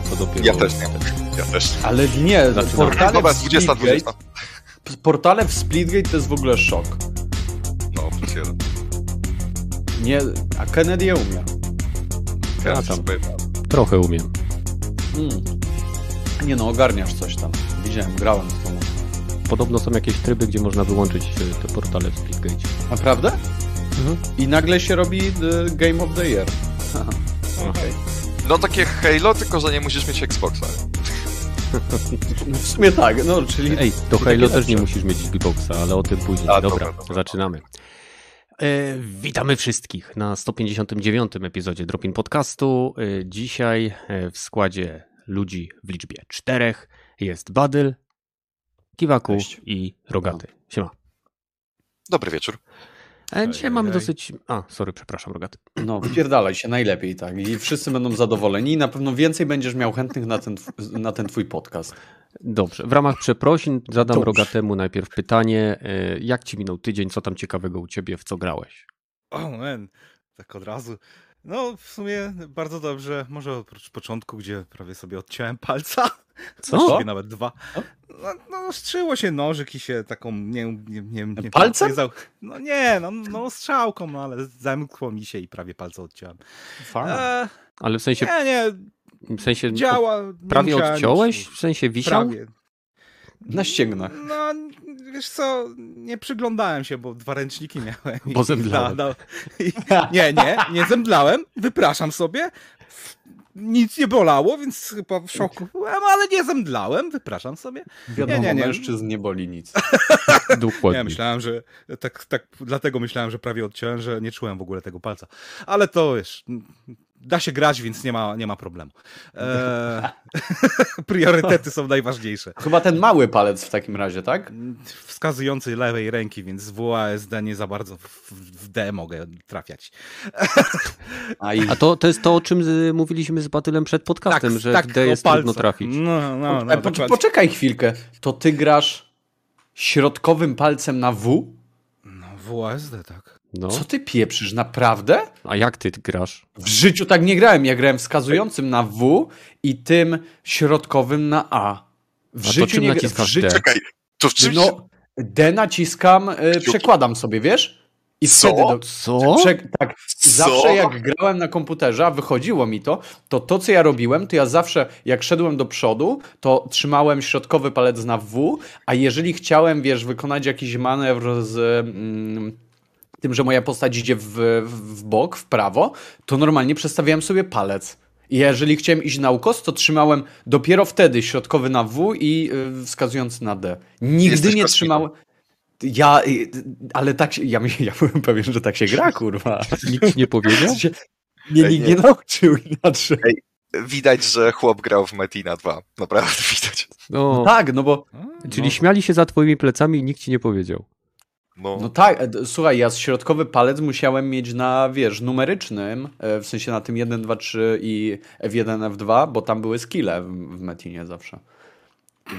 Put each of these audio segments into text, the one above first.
a to dopiero... Ja też nie. Ja też. Ale nie, Zaczynamy. portale Dobra, w 20, Splitgate, 20. portale w Splitgate to jest w ogóle szok. No, jeden. Nie, a Kennedy je umie. Ja tam. Trochę umiem. Mm. Nie no, ogarniasz coś tam. Widziałem, grałem z tobą. Podobno są jakieś tryby, gdzie można wyłączyć e, te portale w Splitgate. Naprawdę? Mhm. I nagle się robi the Game of the Year. Okej. No takie Halo, tylko że nie musisz mieć Xboxa. No W sumie tak, no czyli... Ej, do czyli Halo też nie musisz mieć Xboxa, ale o tym później. A, dobra, dobra, dobra. zaczynamy. E, witamy wszystkich na 159. epizodzie Dropin Podcastu. E, dzisiaj e, w składzie ludzi w liczbie czterech jest Badyl, Kiwaku Cześć. i Rogaty. Siema. Dobry wieczór. E, dzisiaj mamy dosyć... A, sorry, przepraszam, Rogaty. No, wypierdalaj się najlepiej, tak. I wszyscy będą zadowoleni i na pewno więcej będziesz miał chętnych na ten, na ten twój podcast. Dobrze, w ramach przeprosin zadam Dobrze. Rogatemu najpierw pytanie. e, Jak ci minął tydzień? Co tam ciekawego u ciebie? W co grałeś? O, man, tak od razu. No, w sumie bardzo dobrze. Może oprócz początku, gdzie prawie sobie odciąłem palca. Co? Właściwie nawet dwa. Co? No, no strzyło się nożyk i się taką, nie nie, nie, nie Palcem? nie zał- No nie, no, no strzałką, no ale zamkło mi się i prawie palce odciąłem. Fajnie. E, Ale w sensie, nie, nie, w sensie działa. prawie odciąłeś? W sensie wisiał? Prawie. Na ścięgnach. No, wiesz co, nie przyglądałem się, bo dwa ręczniki miałem. i- Bo zemdlałem. No, no. I, nie, nie, nie zemdlałem, wypraszam sobie. Nic nie bolało, więc chyba w szoku byłem, ale nie zemdlałem, wypraszam sobie. Wiadomo, nie, nie. mężczyzn nie boli nic. Dokładnie. Ja myślałem, że tak, tak, dlatego myślałem, że prawie odciąłem, że nie czułem w ogóle tego palca. Ale to wiesz, da się grać, więc nie ma, nie ma problemu. Eee, priorytety są najważniejsze. Chyba ten mały palec w takim razie, tak? wskazujący lewej ręki, więc w WASD nie za bardzo w, w D mogę trafiać. A, to, to jest to, o czym z, mówiliśmy z Batylem przed podcastem, że w D jest trudno trafić. No, no, no, E, po, poczekaj chwilkę. To ty grasz środkowym palcem na W? no w WASD, tak. No. Co ty pieprzysz, naprawdę? A jak ty grasz? W życiu tak nie grałem. Ja grałem wskazującym na W i tym środkowym na A. W A to życiu czym nie gra- naciskasz w życiu... D? Czekaj, to w czymś... No, D naciskam, y, przekładam sobie, wiesz? I Co? wtedy do, Co? Prze, tak, Co? zawsze jak grałem na komputerze, a wychodziło mi to, to to co ja robiłem, to ja zawsze jak szedłem do przodu, to trzymałem środkowy palec na W, a jeżeli chciałem, wiesz, wykonać jakiś manewr z mm, tym, że moja postać idzie w, w, w bok, w prawo, to normalnie przestawiałem sobie palec. I jeżeli chciałem iść na ukos, to trzymałem dopiero wtedy środkowy na W i y, wskazujący na D. Nigdy Jesteś nie trzymałem. Ja, y, ale tak się, ja, ja byłem pewien, że tak się gra, kurwa. Nikt ci nie powiedział? Nie, nikt nie. nie nauczył inaczej. Widać, że chłop grał w Metina 2. Naprawdę widać. No, Tak, no bo, czyli no. śmiali się za twoimi plecami i nikt ci nie powiedział. No, no tak, e, słuchaj, ja środkowy palec musiałem mieć na, wiesz, numerycznym, e, w sensie na tym 1, 2, 3 i F1, F2, bo tam były skille w, w Metinie zawsze.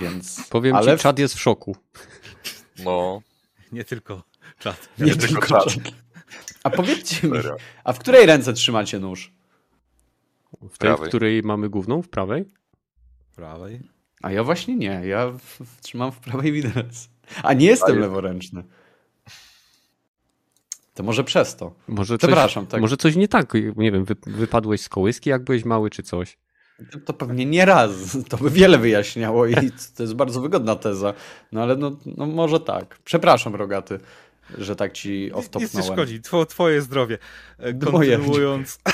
Więc, Powiem ale ci, czad jest w szoku. no. Nie tylko czat. nie nie tylko czas. A powiedzcie mi, a w której ręce trzymacie nóż? W tej, w Prawej. której mamy główną, w prawej? Prawej. A ja właśnie nie, ja w, w, trzymam w prawej widelec. A nie jestem leworęczny. To może przez to. Może coś, Przepraszam, tak. może coś nie tak, nie wiem, wy, wypadłeś z kołyski jak byłeś mały czy coś. To, pewnie nie raz. To by wiele wyjaśniało i to jest bardzo wygodna teza. No ale no, no może tak. Przepraszam, Rogaty, że tak ci Nic nie szkodzi, Two, twoje zdrowie. Kontynuując...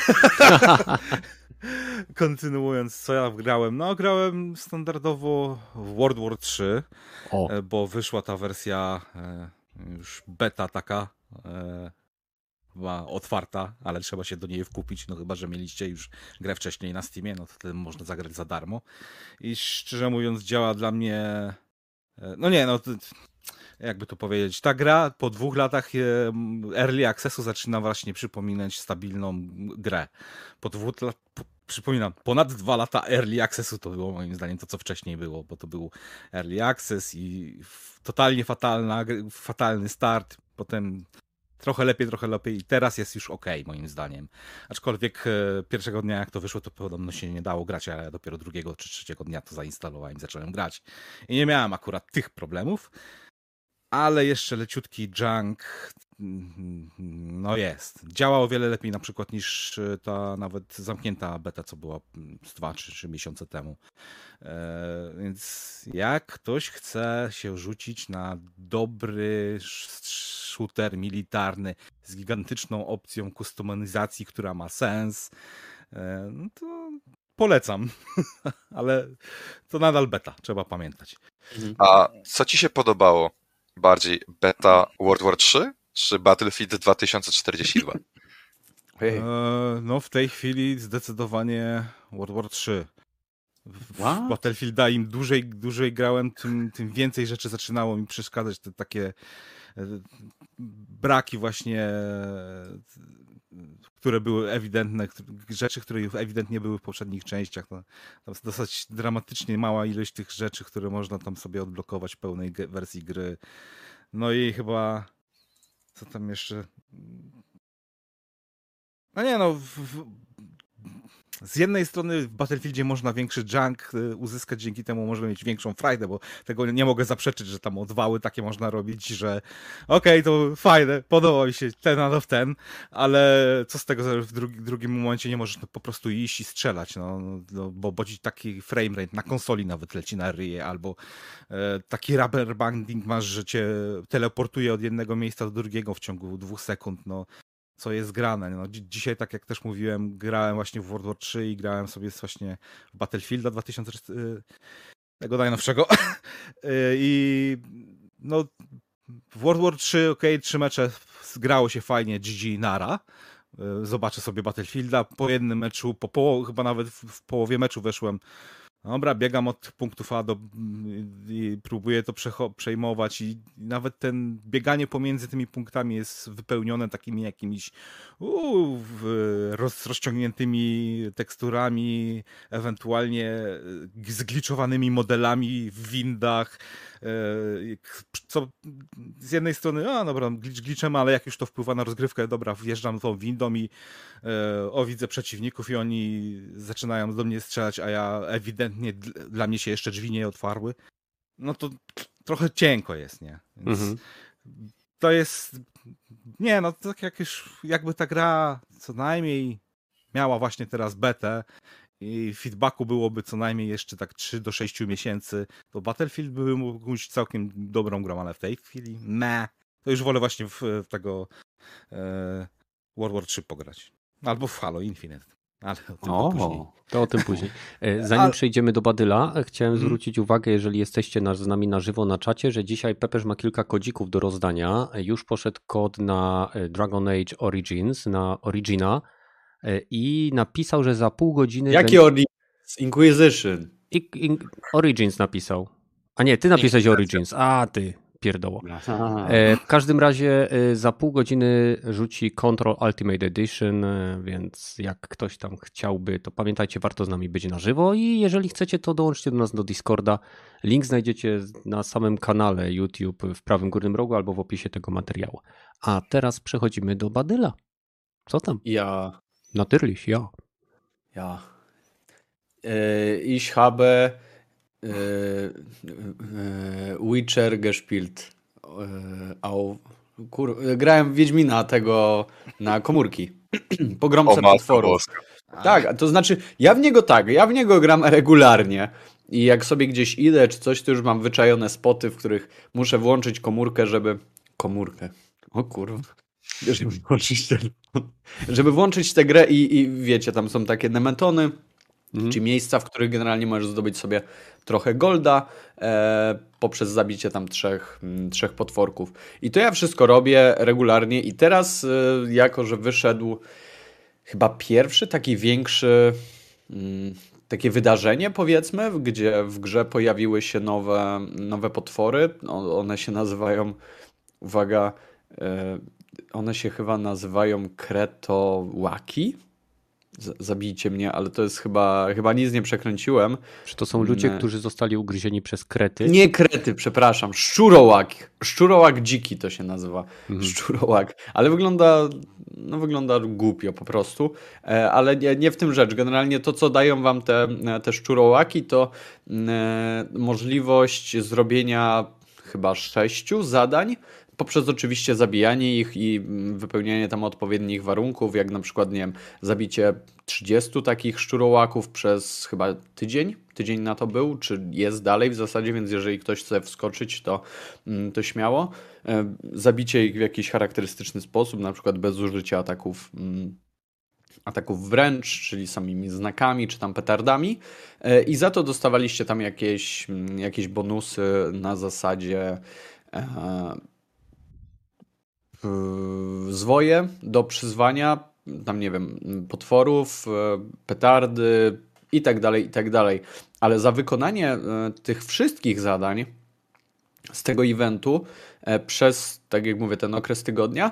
Kontynuując, co ja grałem? No, grałem standardowo w World War 3, O, e, bo wyszła ta wersja e, już beta taka, e, chyba otwarta, ale trzeba się do niej wkupić, no chyba, że mieliście już grę wcześniej na Steamie, no to wtedy można zagrać za darmo. I szczerze mówiąc działa dla mnie... e, No nie, no... Jakby to powiedzieć, ta gra po dwóch latach e, early accessu zaczyna właśnie przypominać stabilną grę. Po dwóch po, przypominam, ponad dwa lata early accessu to było moim zdaniem to, co wcześniej było, bo to był early access i totalnie fatalna, fatalny start, potem trochę lepiej, trochę lepiej i teraz jest już ok, moim zdaniem. Aczkolwiek e, pierwszego dnia, jak to wyszło, to podobno się nie dało grać, ale ja dopiero drugiego czy trzeciego dnia to zainstalowałem i zacząłem grać. I nie miałem akurat tych problemów, ale jeszcze leciutki junk no jest. Działa o wiele lepiej na przykład niż e, ta nawet zamknięta beta, co była mm, z 2 czy 3 miesiące temu. E, więc jak ktoś chce się rzucić na dobry shooter militarny z gigantyczną opcją kustomizacji, która ma sens, e, no to polecam. Ale to nadal beta, trzeba pamiętać. A co ci się podobało bardziej? Beta World War 3 czy Battlefield 2042? E, no w tej chwili zdecydowanie World War 3. W What? Battlefielda im dłużej, dłużej grałem, tym, tym więcej rzeczy zaczynało mi przeszkadzać. Te takie e, braki właśnie, e, które były ewidentne, rzeczy, które ewidentnie były w poprzednich częściach. No, tam jest dosyć dramatycznie mała ilość tych rzeczy, które można tam sobie odblokować w pełnej wersji gry. No i chyba co tam jeszcze? No nie no, w, w, z jednej strony w Battlefieldzie można większy junk y, uzyskać, dzięki temu możemy mieć większą frajdę, bo tego nie mogę zaprzeczyć, że tam odwały takie można robić, że okej, okay, to fajne, podoba mi się ten a w ten, ale co z tego, że w drugi, drugim momencie nie możesz no, po prostu iść i strzelać, no, no bo, bo taki frame rate na konsoli nawet leci na ryje, albo e, taki rubber banding masz, że cię teleportuje od jednego miejsca do drugiego w ciągu dwóch sekund, no co jest grane. No, dzi dzisiaj, tak jak też mówiłem, grałem właśnie w World War 3 i grałem sobie właśnie w Battlefielda 2000, y, tego najnowszego. Y, I no, w World War 3, ok, trzy mecze zgrało się fajnie, GG Nara. Y, zobaczę sobie Battlefielda. Po jednym meczu, po połowie, chyba nawet w, w połowie meczu weszłem Dobra, biegam od punktów A do, i próbuję to przejmować i nawet ten bieganie pomiędzy tymi punktami jest wypełnione takimi jakimiś uu, roz, rozciągniętymi teksturami, ewentualnie e, zgliczowanymi modelami w windach, e, co z jednej strony, a dobra, glitch glitchem, ale jak już to wpływa na rozgrywkę, dobra, wjeżdżam tą windą i e, o, widzę przeciwników i oni zaczynają do mnie strzelać, a ja ewidentnie dla mnie się jeszcze drzwi nie otwarły, no to trochę cienko jest, nie? Więc mhm. to jest, nie no, tak jak już, jakby ta gra co najmniej miała właśnie teraz betę i feedbacku byłoby co najmniej jeszcze tak 3 do 6 miesięcy, to Battlefield by mógł być całkiem dobrą grą, ale w tej chwili me. To już wolę właśnie w, w tego e, World War 3 pograć. Albo w Halo Infinite. Ale o tym o, później. To o tym później. E, zanim A... przejdziemy do Badyla, chciałem hmm. zwrócić uwagę, jeżeli jesteście na, z nami na żywo na czacie, że dzisiaj Pepeż ma kilka kodzików do rozdania. Już poszedł kod na e, Dragon Age Origins, na Origina e, i napisał, że za pół godziny... Jaki będzie... Origins? Inquisition. I, in, Origins napisał. A nie, ty napisałeś Origins. A, ty pierdoło. E, w każdym razie e, za pół godziny rzuci Control Ultimate Edition, e, więc jak ktoś tam chciałby, to pamiętajcie, warto z nami być na żywo i jeżeli chcecie, to dołączcie do nas do Discorda. Link znajdziecie na samym kanale YouTube w prawym górnym rogu albo w opisie tego materiału. A teraz przechodzimy do Badyla. Co tam? Ja. Natürlich, ja. Ja. Ich habe Witcher gespielt. Au, kur, grałem Wiedźmina tego na komórki. Pogromcę potworów. Tak, to znaczy ja w niego tak, ja w niego gram regularnie i jak sobie gdzieś idę czy coś, to już mam wyczajone spoty, w których muszę włączyć komórkę, żeby... Komórkę. O kurwa. Żeby włączyć, ten... żeby włączyć tę grę i, i wiecie, tam są takie nemetony, Mhm. Czy miejsca, w których generalnie możesz zdobyć sobie trochę golda e, poprzez zabicie tam trzech, m, mm, trzech potworków. I to ja wszystko robię regularnie i teraz e, jako, że wyszedł chyba pierwszy taki większy m, mm, takie wydarzenie powiedzmy, gdzie w grze pojawiły się nowe, nowe potwory. one się nazywają, uwaga, e, one się chyba nazywają Kretołaki zabijcie mnie, ale to jest chyba, chyba nic nie przekręciłem. Czy to są ludzie, nie. którzy zostali ugryzieni przez krety? Nie krety, przepraszam, szczurołak. Szczurołak dziki to się nazywa. Mhm. Szczurołak. Ale wygląda, no wygląda głupio po prostu. E, ale nie, nie, w tym rzecz. Generalnie to, co dają wam te, te szczurołaki, to e, możliwość zrobienia chyba sześciu zadań poprzez oczywiście zabijanie ich i wypełnianie tam odpowiednich warunków, jak na przykład, nie wiem, zabicie 30 takich szczurołaków przez chyba tydzień, tydzień na to był, czy jest dalej w zasadzie, więc jeżeli ktoś chce wskoczyć, to, mm, to śmiało. E, zabicie ich w jakiś charakterystyczny sposób, na przykład bez użycia ataków mm, ataków wręcz, czyli samymi znakami, czy tam petardami. E, i za to dostawaliście tam jakieś, mm, jakieś bonusy na zasadzie e, zwoje do przyzwania, tam nie wiem, potworów, e, petardy i tak dalej, i tak dalej. Ale za wykonanie e, tych wszystkich zadań z tego eventu e, przez, tak jak mówię, ten okres tygodnia,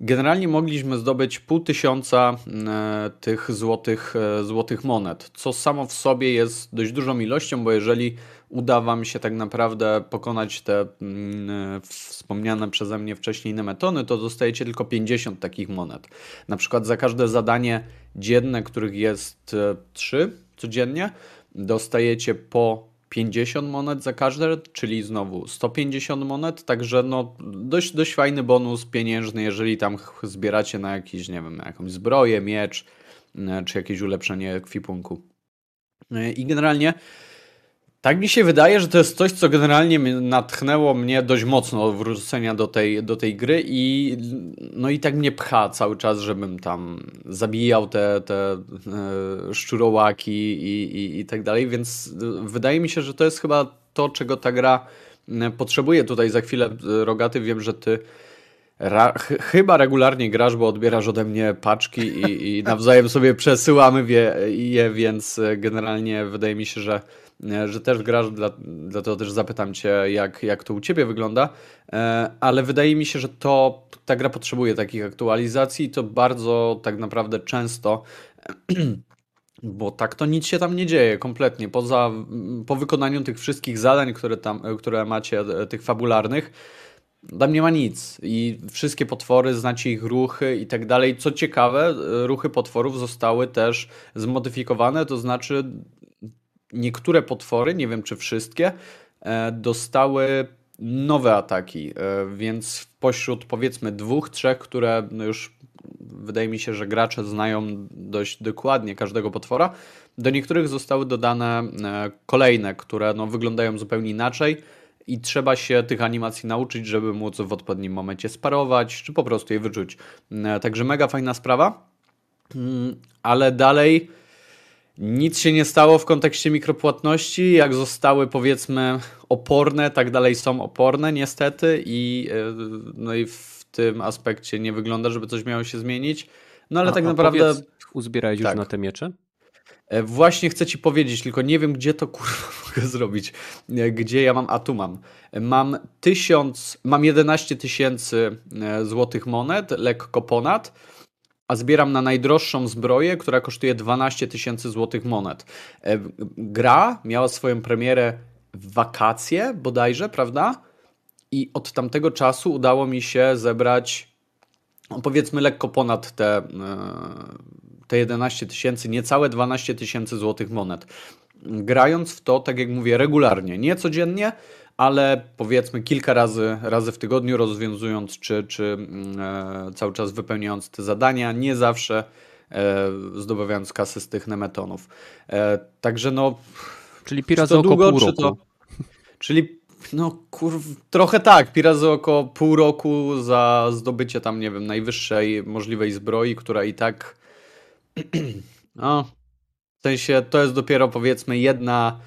generalnie mogliśmy zdobyć pół tysiąca tych złotych, złotych monet, co samo w sobie jest dość dużą ilością, bo jeżeli uda Wam się tak naprawdę pokonać te mm, wspomniane przeze mnie wcześniej nemetony, to dostajecie tylko 50 takich monet. Na przykład za każde zadanie dzienne, których jest 3 e, codziennie, dostajecie po 50 monet za każde, czyli znowu 150 monet, także no dość, dość fajny bonus pieniężny, jeżeli tam zbieracie na jakiś, nie wiem, na jakąś zbroję, miecz, e, czy jakieś ulepszenie kwipunku. E, I generalnie tak mi się wydaje, że to jest coś, co generalnie natchnęło mnie dość mocno wrócenia do tej, do tej gry i no i tak mnie pcha cały czas, żebym tam zabijał te, te e, szczurołaki i, i, i tak dalej, więc wydaje mi się, że to jest chyba to, czego ta gra e, potrzebuje. Tutaj za chwilę, e, Rogaty, wiem, że ty ch chyba regularnie grasz, bo odbierasz ode mnie paczki i, i nawzajem sobie przesyłamy je, więc generalnie wydaje mi się, że E, że też grasz, dlatego też zapytam Cię, jak, jak to u Ciebie wygląda, e, ale wydaje mi się, że to ta gra potrzebuje takich aktualizacji i to bardzo tak naprawdę często bo tak to nic się tam nie dzieje kompletnie. Poza, po wykonaniu tych wszystkich zadań, które, tam, które macie, e, tych fabularnych, tam nie ma nic i wszystkie potwory, znacie ich ruchy i tak dalej. Co ciekawe, ruchy potworów zostały też zmodyfikowane, to znaczy niektóre potwory, nie wiem czy wszystkie, e, dostały nowe ataki, e, więc pośród powiedzmy dwóch, trzech, które no już wydaje mi się, że gracze znają dość dokładnie każdego potwora, do niektórych zostały dodane e, kolejne, które no, wyglądają zupełnie inaczej i trzeba się tych animacji nauczyć, żeby móc w odpowiednim momencie sparować, czy po prostu je wyczuć. Także mega fajna sprawa, mm, ale dalej nic się nie stało w kontekście mikropłatności. Jak zostały powiedzmy oporne, tak dalej są oporne niestety i, e, no i w tym aspekcie nie wygląda, żeby coś miało się zmienić. No ale a, tak naprawdę... Powiedz, uzbierałeś tak. już na te miecze? E, właśnie chcę ci powiedzieć, tylko nie wiem, gdzie to kurwa mogę zrobić. E, gdzie ja mam, a tu mam. Mam tysiąc, mam 11 tysięcy złotych monet, lekko ponad a zbieram na najdroższą zbroję, która kosztuje 12 tysięcy złotych monet. E, gra miała swoją premierę w wakacje bodajże, prawda? I od tamtego czasu udało mi się zebrać no powiedzmy lekko ponad te, e, te 11 tysięcy, niecałe 12 tysięcy złotych monet. Grając w to, tak jak mówię, regularnie, nie codziennie, ale powiedzmy kilka razy, razy w tygodniu rozwiązując czy, czy mm, e, cały czas wypełniając te zadania, nie zawsze e, zdobywając kasy z tych nemetonów. E, także no... Czyli pira za około pół roku. To, czyli no kurw, trochę tak, pira za około pół roku za zdobycie tam, nie wiem, najwyższej możliwej zbroi, która i tak no, w sensie to jest dopiero powiedzmy jedna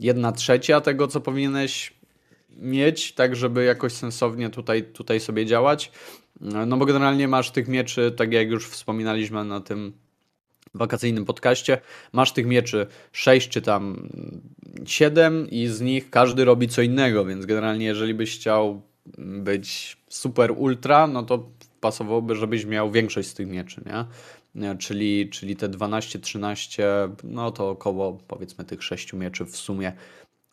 jedna trzecia tego, co powinieneś mieć, tak żeby jakoś sensownie tutaj, tutaj sobie działać. No bo generalnie masz tych mieczy, tak jak już wspominaliśmy na tym wakacyjnym podcaście, masz tych mieczy 6 czy tam 7 i z nich każdy robi co innego, więc generalnie jeżeli byś chciał być super ultra, no to pasowałoby, żebyś miał większość z tych mieczy, nie? Czyli, czyli te 12-13, no to około powiedzmy tych 6 mieczy w sumie,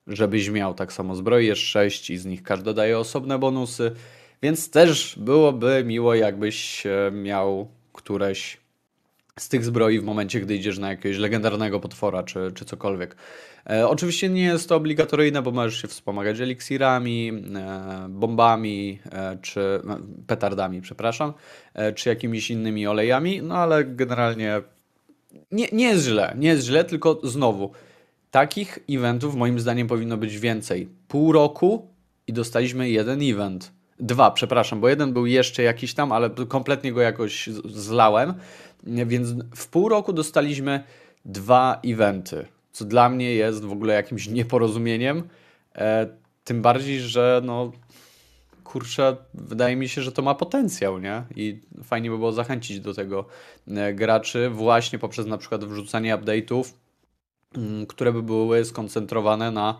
żebyś miał tak samo zbroi, jest 6 i z nich każda daje osobne bonusy, więc też byłoby miło jakbyś miał któreś z tych zbroi w momencie, gdy idziesz na jakiegoś legendarnego potwora czy, czy cokolwiek. E, oczywiście nie jest to obligatoryjne, bo możesz się wspomagać eliksirami, e, bombami e, czy e, petardami, przepraszam, e, czy jakimiś innymi olejami, no ale generalnie nie, nie jest źle, nie jest źle, tylko znowu takich eventów moim zdaniem powinno być więcej. Pół roku i dostaliśmy jeden event. Dwa, przepraszam, bo jeden był jeszcze jakiś tam, ale kompletnie go jakoś zlałem. Więc w pół roku dostaliśmy dwa eventy, co dla mnie jest w ogóle jakimś nieporozumieniem. E, tym bardziej, że no kurczę, wydaje mi się, że to ma potencjał, nie? I fajnie by było zachęcić do tego e, graczy właśnie poprzez na przykład wrzucanie update'ów, mm, które by były skoncentrowane na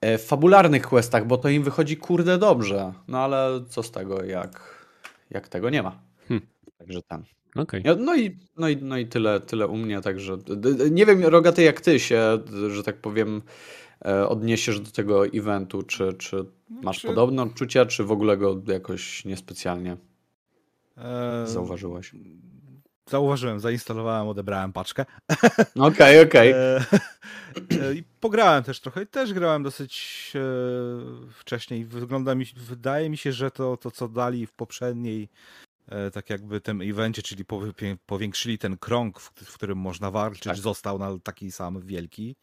e, fabularnych questach, bo to im wychodzi kurde dobrze. No ale co z tego, jak, jak tego nie ma. Hmm. Także tam. Okay. No, i, no, i, no i tyle, tyle u mnie, także nie wiem, Rogaty, jak ty się, że tak powiem, e, odniesiesz do tego eventu, czy, czy masz czy... podobne odczucia, czy w ogóle go jakoś niespecjalnie e... zauważyłeś? Zauważyłem, zainstalowałem, odebrałem paczkę. Okej, okej. E, e, I pograłem też trochę. Też grałem dosyć wcześniej. Wygląda mi, wydaje mi się, że to, to co dali w poprzedniej E, tak jakby tym evencie, czyli powiększyli ten krąg, w którym można walczyć, tak. został na taki sam wielki.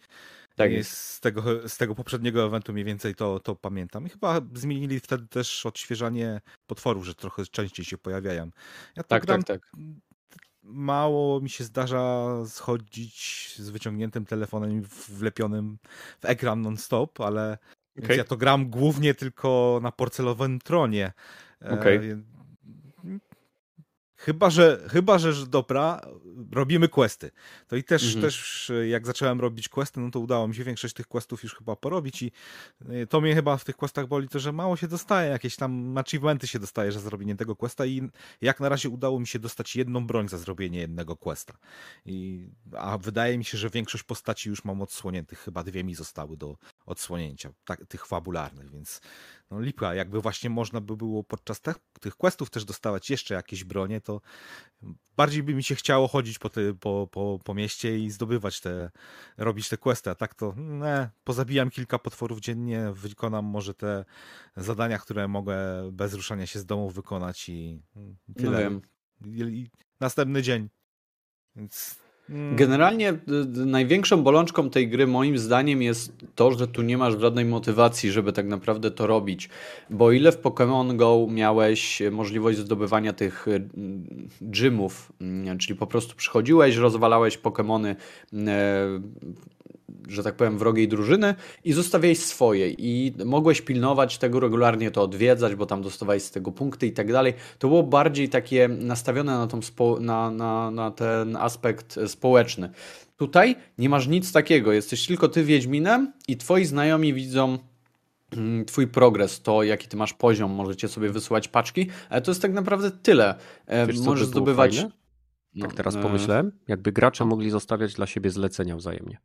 Tak jest. Z tego, z tego poprzedniego eventu mniej więcej to, to pamiętam. I chyba zmienili wtedy też odświeżanie potworów, że trochę częściej się pojawiają. Ja tak, tak, tak. Mało mi się zdarza schodzić z wyciągniętym telefonem wlepionym w ekran non-stop, ale okay. ja to gram głównie tylko na porcelowym tronie. Okay. Chyba, że, chyba, że dobra, robimy questy. To i też, mhm. też jak zacząłem robić questy, no to udało mi się większość tych questów już chyba porobić i y, to mnie chyba w tych questach boli to, że mało się dostaje, jakieś tam achievementy się dostaje za zrobienie tego questa i jak na razie udało mi się dostać jedną broń za zrobienie jednego questa. I, a wydaje mi się, że większość postaci już mam odsłoniętych, chyba dwie mi zostały do odsłonięcia, tak, tych fabularnych, więc no lipa, jakby właśnie można by było podczas tych, tych questów też dostawać jeszcze jakieś bronie, to bardziej by mi się chciało chodzić po, te, po, po, po mieście i zdobywać te, robić te questy, a tak to ne, pozabijam kilka potworów dziennie, wykonam może te zadania, które mogę bez ruszania się z domu wykonać i tyle. No I, I następny dzień. Więc. Generalnie największą bolączką tej gry moim zdaniem jest to, że tu nie masz żadnej motywacji, żeby tak naprawdę to robić. Bo ile w Pokémon Go miałeś możliwość zdobywania tych gymów, mm, czyli po prostu przychodziłeś, rozwalałeś Pokémony że tak powiem, wrogiej drużyny i zostawiałeś swoje i mogłeś pilnować tego regularnie, to odwiedzać, bo tam dostawałeś z tego punkty i tak dalej. To było bardziej takie nastawione na, tą na, na, na ten aspekt społeczny. Tutaj nie masz nic takiego, jesteś tylko ty Wiedźminem i twoi znajomi widzą mm, twój progres, to jaki ty masz poziom, możecie sobie wysyłać paczki, ale to jest tak naprawdę tyle. E, Wiesz, Możesz zdobywać... Fajne? Tak teraz e, pomyślałem, jakby gracze mogli zostawiać dla siebie zlecenia wzajemnie.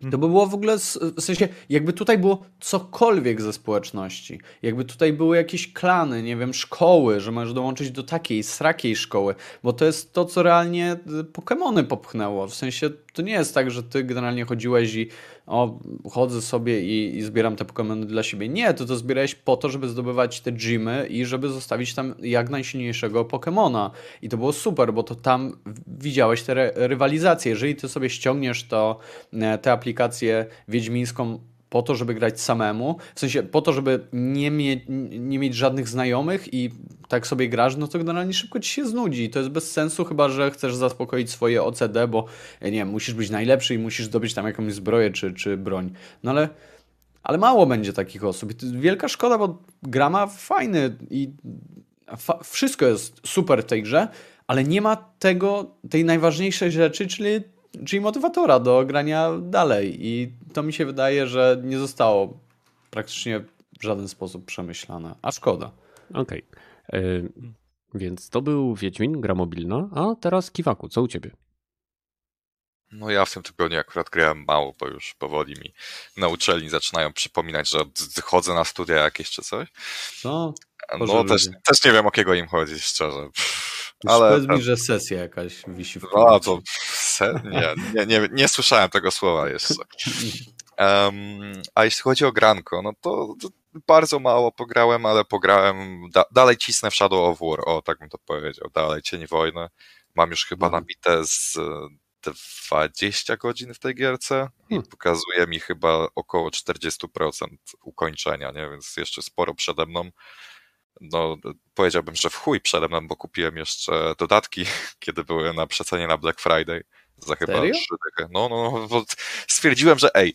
To by było w ogóle, w sensie, jakby tutaj było cokolwiek ze społeczności. Jakby tutaj były jakieś klany, nie wiem, szkoły, że możesz dołączyć do takiej, srakiej szkoły, bo to jest to, co realnie Pokémony popchnęło. W sensie, to nie jest tak, że ty generalnie chodziłeś i o, chodzę sobie i, i zbieram te Pokémony dla siebie. Nie, to to zbierałeś po to, żeby zdobywać te gymy i żeby zostawić tam jak najsilniejszego Pokémona. I to było super, bo to tam widziałeś te rywalizacje. Jeżeli ty sobie ściągniesz to, e, tę aplikację wiedźmińską po to, żeby grać samemu, w sensie po to, żeby nie, mie nie mieć żadnych znajomych i tak sobie grasz, no to generalnie szybko ci się znudzi. To jest bez sensu, chyba że chcesz zaspokoić swoje OCD, bo nie wiem, musisz być najlepszy i musisz zdobyć tam jakąś zbroję czy, czy broń. No ale, ale mało będzie takich osób. Wielka szkoda, bo gra ma fajny i fa wszystko jest super w tej grze, ale nie ma tego, tej najważniejszej rzeczy, czyli czyli motywatora do grania dalej. I to mi się wydaje, że nie zostało praktycznie w żaden sposób przemyślane. A szkoda. Okej. Okay. Więc to był Wiedźmin, gra mobilna, a teraz Kiwaku, co u ciebie? No ja w tym tygodniu akurat grałem mało, bo już powoli mi na uczelni zaczynają przypominać, że chodzę na studia jakieś czy coś. No, No też, też nie wiem o kiego im chodzi, szczerze. Pff, ale powiedz mi, że sesja jakaś wisi w no końcu. to nie, nie, nie, nie słyszałem tego słowa jeszcze. Em, a jeśli chodzi o granko, no to, to bardzo mało pograłem, ale pograłem, da, dalej cisnę w Shadow of War, o tak bym to powiedział, dalej Cień Wojny. Mam już chyba Mhm. nabite z e, 20 godzin w tej gierce i Hmm. pokazuje mi chyba około 40% ukończenia, nie? więc jeszcze sporo przede mną. No, powiedziałbym, że w chuj przede mną, bo kupiłem jeszcze dodatki, kiedy były na przecenie na Black Friday. Za chyba Serio? trzy dychy. No, no, no, stwierdziłem, że ej,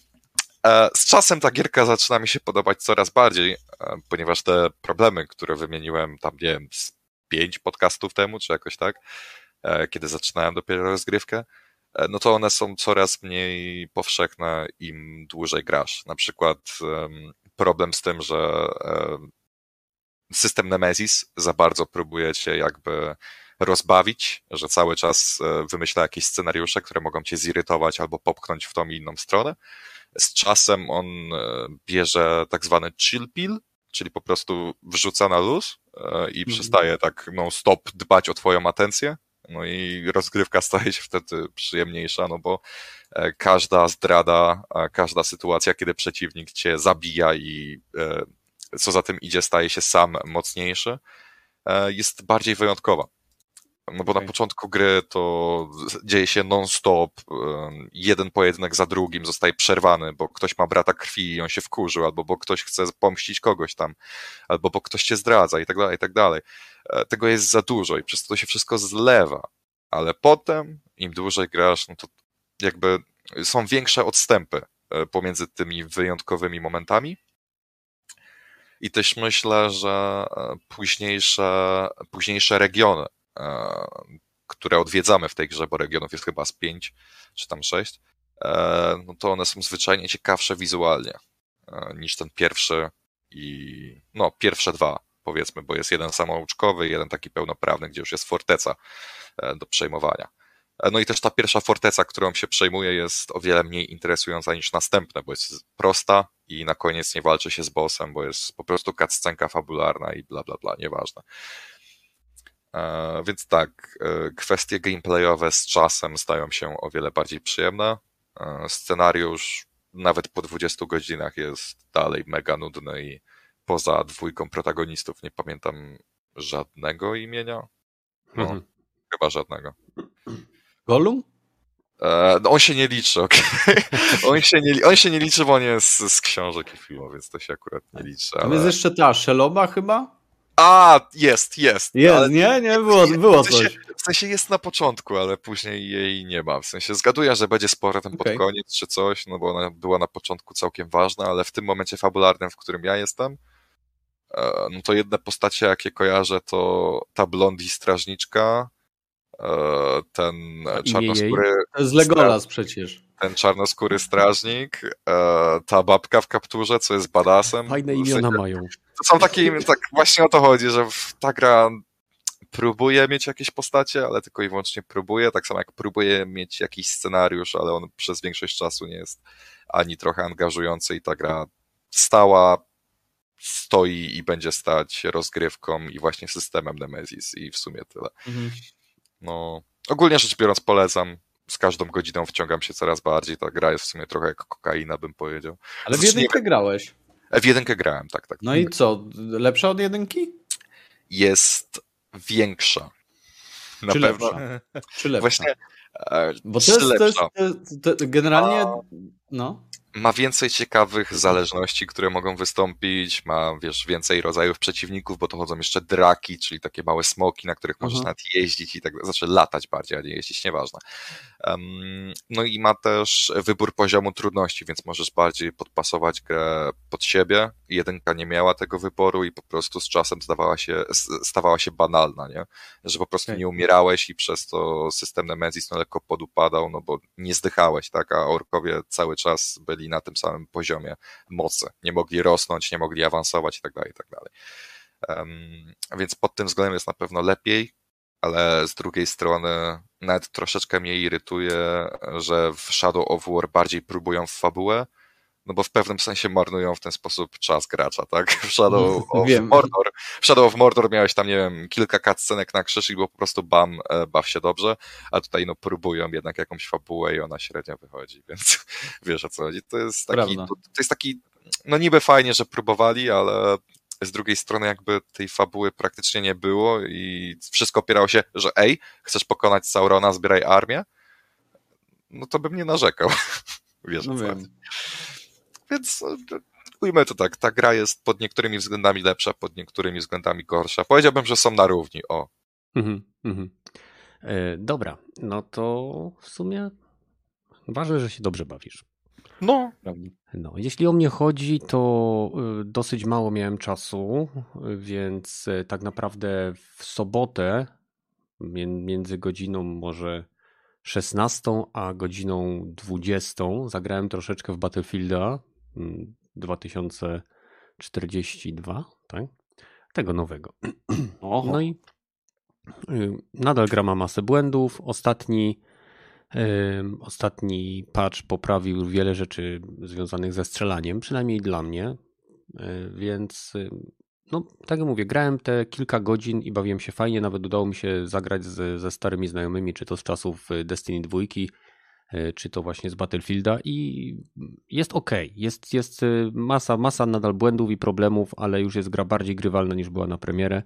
e, z czasem ta gierka zaczyna mi się podobać coraz bardziej, e, ponieważ te problemy, które wymieniłem tam, nie wiem, z pięć podcastów temu, czy jakoś tak, e, kiedy zaczynałem dopiero rozgrywkę, no to one są coraz mniej powszechne im dłużej grasz. Na przykład em, problem z tym, że system Nemesis za bardzo próbuje cię jakby rozbawić, że cały czas e, wymyśla jakieś scenariusze, które mogą cię zirytować albo popchnąć w tą i inną stronę. Z czasem on e, bierze tak zwany chill pill, czyli po prostu wrzuca na luz e, i przestaje tak non-stop dbać o twoją atencję. No i rozgrywka staje się wtedy przyjemniejsza, no bo każda zdrada, każda sytuacja, kiedy przeciwnik cię zabija i co za tym idzie, staje się sam mocniejszy, e, jest bardziej wyjątkowa. No bo na Okej. początku gry to dzieje się non-stop, em, jeden pojedynek za drugim zostaje przerwany, bo ktoś ma brata krwi i on się wkurzył, albo bo ktoś chce pomścić kogoś tam, albo bo ktoś cię zdradza i tak dalej, i tak dalej. E, Tego jest za dużo i przez to się wszystko zlewa. Ale potem, im dłużej grasz, no to jakby są większe odstępy e, pomiędzy tymi wyjątkowymi momentami. I też myślę, że e, późniejsze, późniejsze regiony, e, które odwiedzamy w tej grze, bo regionów jest chyba z pięć czy tam sześć, e, no to one są zwyczajnie ciekawsze wizualnie niż ten pierwszy i no pierwsze dwa powiedzmy, bo jest jeden samouczkowy jeden taki pełnoprawny, gdzie już jest forteca do przejmowania. No i też ta pierwsza forteca, którą się przejmuje, jest o wiele mniej interesująca niż następne, bo jest prosta i na koniec nie walczy się z bossem, bo jest po prostu cutscenka fabularna i bla bla bla, nieważne. E, Więc tak, e, kwestie gameplayowe z czasem stają się o wiele bardziej przyjemne. E, Scenariusz nawet po 20 godzinach jest dalej mega nudny i poza dwójką protagonistów nie pamiętam żadnego imienia. No, Mhm. chyba żadnego. Gollum? E, no on się nie liczy, okej. on, się nie, on się nie liczy, bo on jest z książek i filmów, więc to się akurat nie liczy. Ale... jest jeszcze ta Szeloba chyba? A, jest, jest. Jest, nie? Nie, było, było w, sensie, coś. w sensie jest na początku, ale później jej nie ma. W sensie zgaduję, że będzie z powrotem pod Okej. koniec czy coś, no bo ona była na początku całkiem ważna, ale w tym momencie fabularnym, w którym ja jestem, e, no to jedne postacie, jakie kojarzę, to ta blondi strażniczka, ten A imię czarnoskóry To jest Legolas przecież. ten czarnoskóry strażnik, e, ta babka w kapturze, co jest badasem. Fajne imiona mają. To są takie, tak właśnie o to chodzi, że ta gra próbuje mieć jakieś postacie, ale tylko i wyłącznie próbuje, tak samo jak próbuje mieć jakiś scenariusz, ale on przez większość czasu nie jest ani trochę angażujący i ta gra stała, stoi i będzie stać rozgrywką i właśnie systemem Nemesis i w sumie tyle. Mhm. No, ogólnie rzecz biorąc polecam. Z każdą godziną wciągam się coraz bardziej. Ta gra jest w sumie trochę jak kokaina, bym powiedział. Ale w Znaczy, nie jedynkę grałeś. E, W jedynkę grałem, tak, tak. No i co? Lepsza od jedynki? Jest większa. Na Czy pewno. lepsza? Czy lepsza? Właśnie. e, Bo to jest, to jest to, to generalnie, no. Ma więcej ciekawych zależności, które mogą wystąpić, ma, wiesz, więcej rodzajów przeciwników, bo to chodzą jeszcze draki, czyli takie małe smoki, na których możesz Aha. nawet jeździć i tak, znaczy latać bardziej, a nie jeździć, nieważne. Um, no i ma też wybór poziomu trudności, więc możesz bardziej podpasować grę pod siebie. Jedynka nie miała tego wyboru i po prostu z czasem zdawała się, stawała się banalna, nie? Że po prostu Okej. nie umierałeś i przez to system Nemesis no lekko podupadał, no bo nie zdychałeś, tak? A orkowie cały czas byli na tym samym poziomie mocy. Nie mogli rosnąć, nie mogli awansować i tak dalej, i tak dalej. Um, więc pod tym względem jest na pewno lepiej, ale z drugiej strony nawet troszeczkę mnie irytuje, że w Shadow of War bardziej próbują w fabułę, no bo w pewnym sensie marnują w ten sposób czas gracza, tak? W Shadow of Wiem. Mordor, w Shadow of Mordor miałeś tam, nie wiem, kilka cutscenek na krzyż i było po prostu bam, e, baw się dobrze, a tutaj no próbują jednak jakąś fabułę i ona średnio wychodzi, więc wiesz o co chodzi. To jest taki, to, to jest taki, no niby fajnie, że próbowali, ale z drugiej strony jakby tej fabuły praktycznie nie było i wszystko opierało się, że ej, chcesz pokonać Saurona, zbieraj armię, no to bym nie narzekał. Wiesz, no wiem. Więc no, ujmę to tak, ta gra jest pod niektórymi względami lepsza, pod niektórymi względami gorsza. Powiedziałbym, że są na równi, o. Mhm, mhm. E, dobra, no to w sumie ważne, że się dobrze bawisz. No. no. Jeśli o mnie chodzi, to y, dosyć mało miałem czasu, więc y, tak naprawdę w sobotę między godziną może 16 a godziną 20 zagrałem troszeczkę w Battlefielda 2042, mm, tak? Tego nowego. Oho. No i y, nadal gra ma masę błędów. Ostatni Ostatni patch poprawił wiele rzeczy związanych ze strzelaniem, przynajmniej dla mnie. E, więc, no, tak jak mówię, grałem te kilka godzin i bawiłem się fajnie. Nawet udało mi się zagrać z, ze starymi znajomymi, czy to z czasów Destiny 2, e, czy to właśnie z Battlefielda i jest ok. Jest, jest e, masa, masa nadal błędów i problemów, ale już jest gra bardziej grywalna niż była na premierę.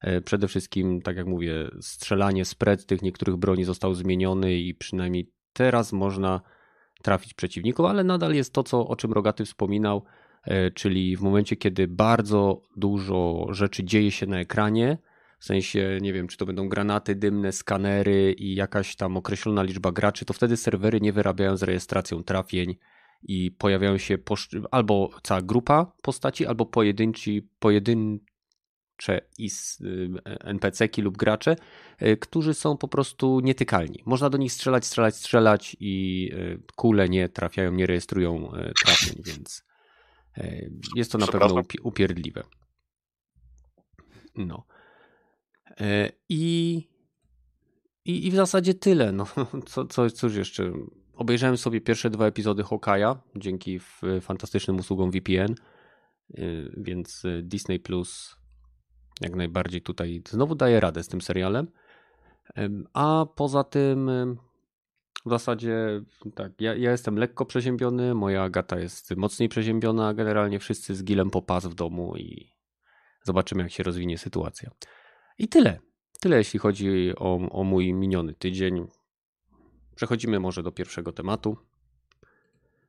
E, przede wszystkim, tak jak mówię, strzelanie, spread tych niektórych broni został zmieniony i przynajmniej teraz można trafić przeciwników, ale nadal jest to, co, o czym Rogaty wspominał, e, czyli w momencie, kiedy bardzo dużo rzeczy dzieje się na ekranie, w sensie, nie wiem, czy to będą granaty dymne, skanery i jakaś tam określona liczba graczy, to wtedy serwery nie wyrabiają z rejestracją trafień i pojawiają się albo cała grupa postaci, albo pojedynczy, pojedyn, czy y, NPC-ki lub gracze, y, którzy są po prostu nietykalni. Można do nich strzelać, strzelać, strzelać i y, kule nie trafiają, nie rejestrują trafień, więc jest to na pewno upierdliwe. No. I, i, i w zasadzie tyle. No, co, co, cóż jeszcze? Obejrzałem sobie pierwsze dwa epizody Hokaja dzięki fantastycznym usługom VPN, więc Disney Plus jak najbardziej tutaj znowu daje radę z tym serialem. A poza tym w zasadzie tak, ja, ja jestem lekko przeziębiony, moja Agata jest mocniej przeziębiona, generalnie wszyscy z gilem po pas w domu i zobaczymy jak się rozwinie sytuacja. I tyle. Tyle jeśli chodzi o, o mój miniony tydzień. Przechodzimy może do pierwszego tematu.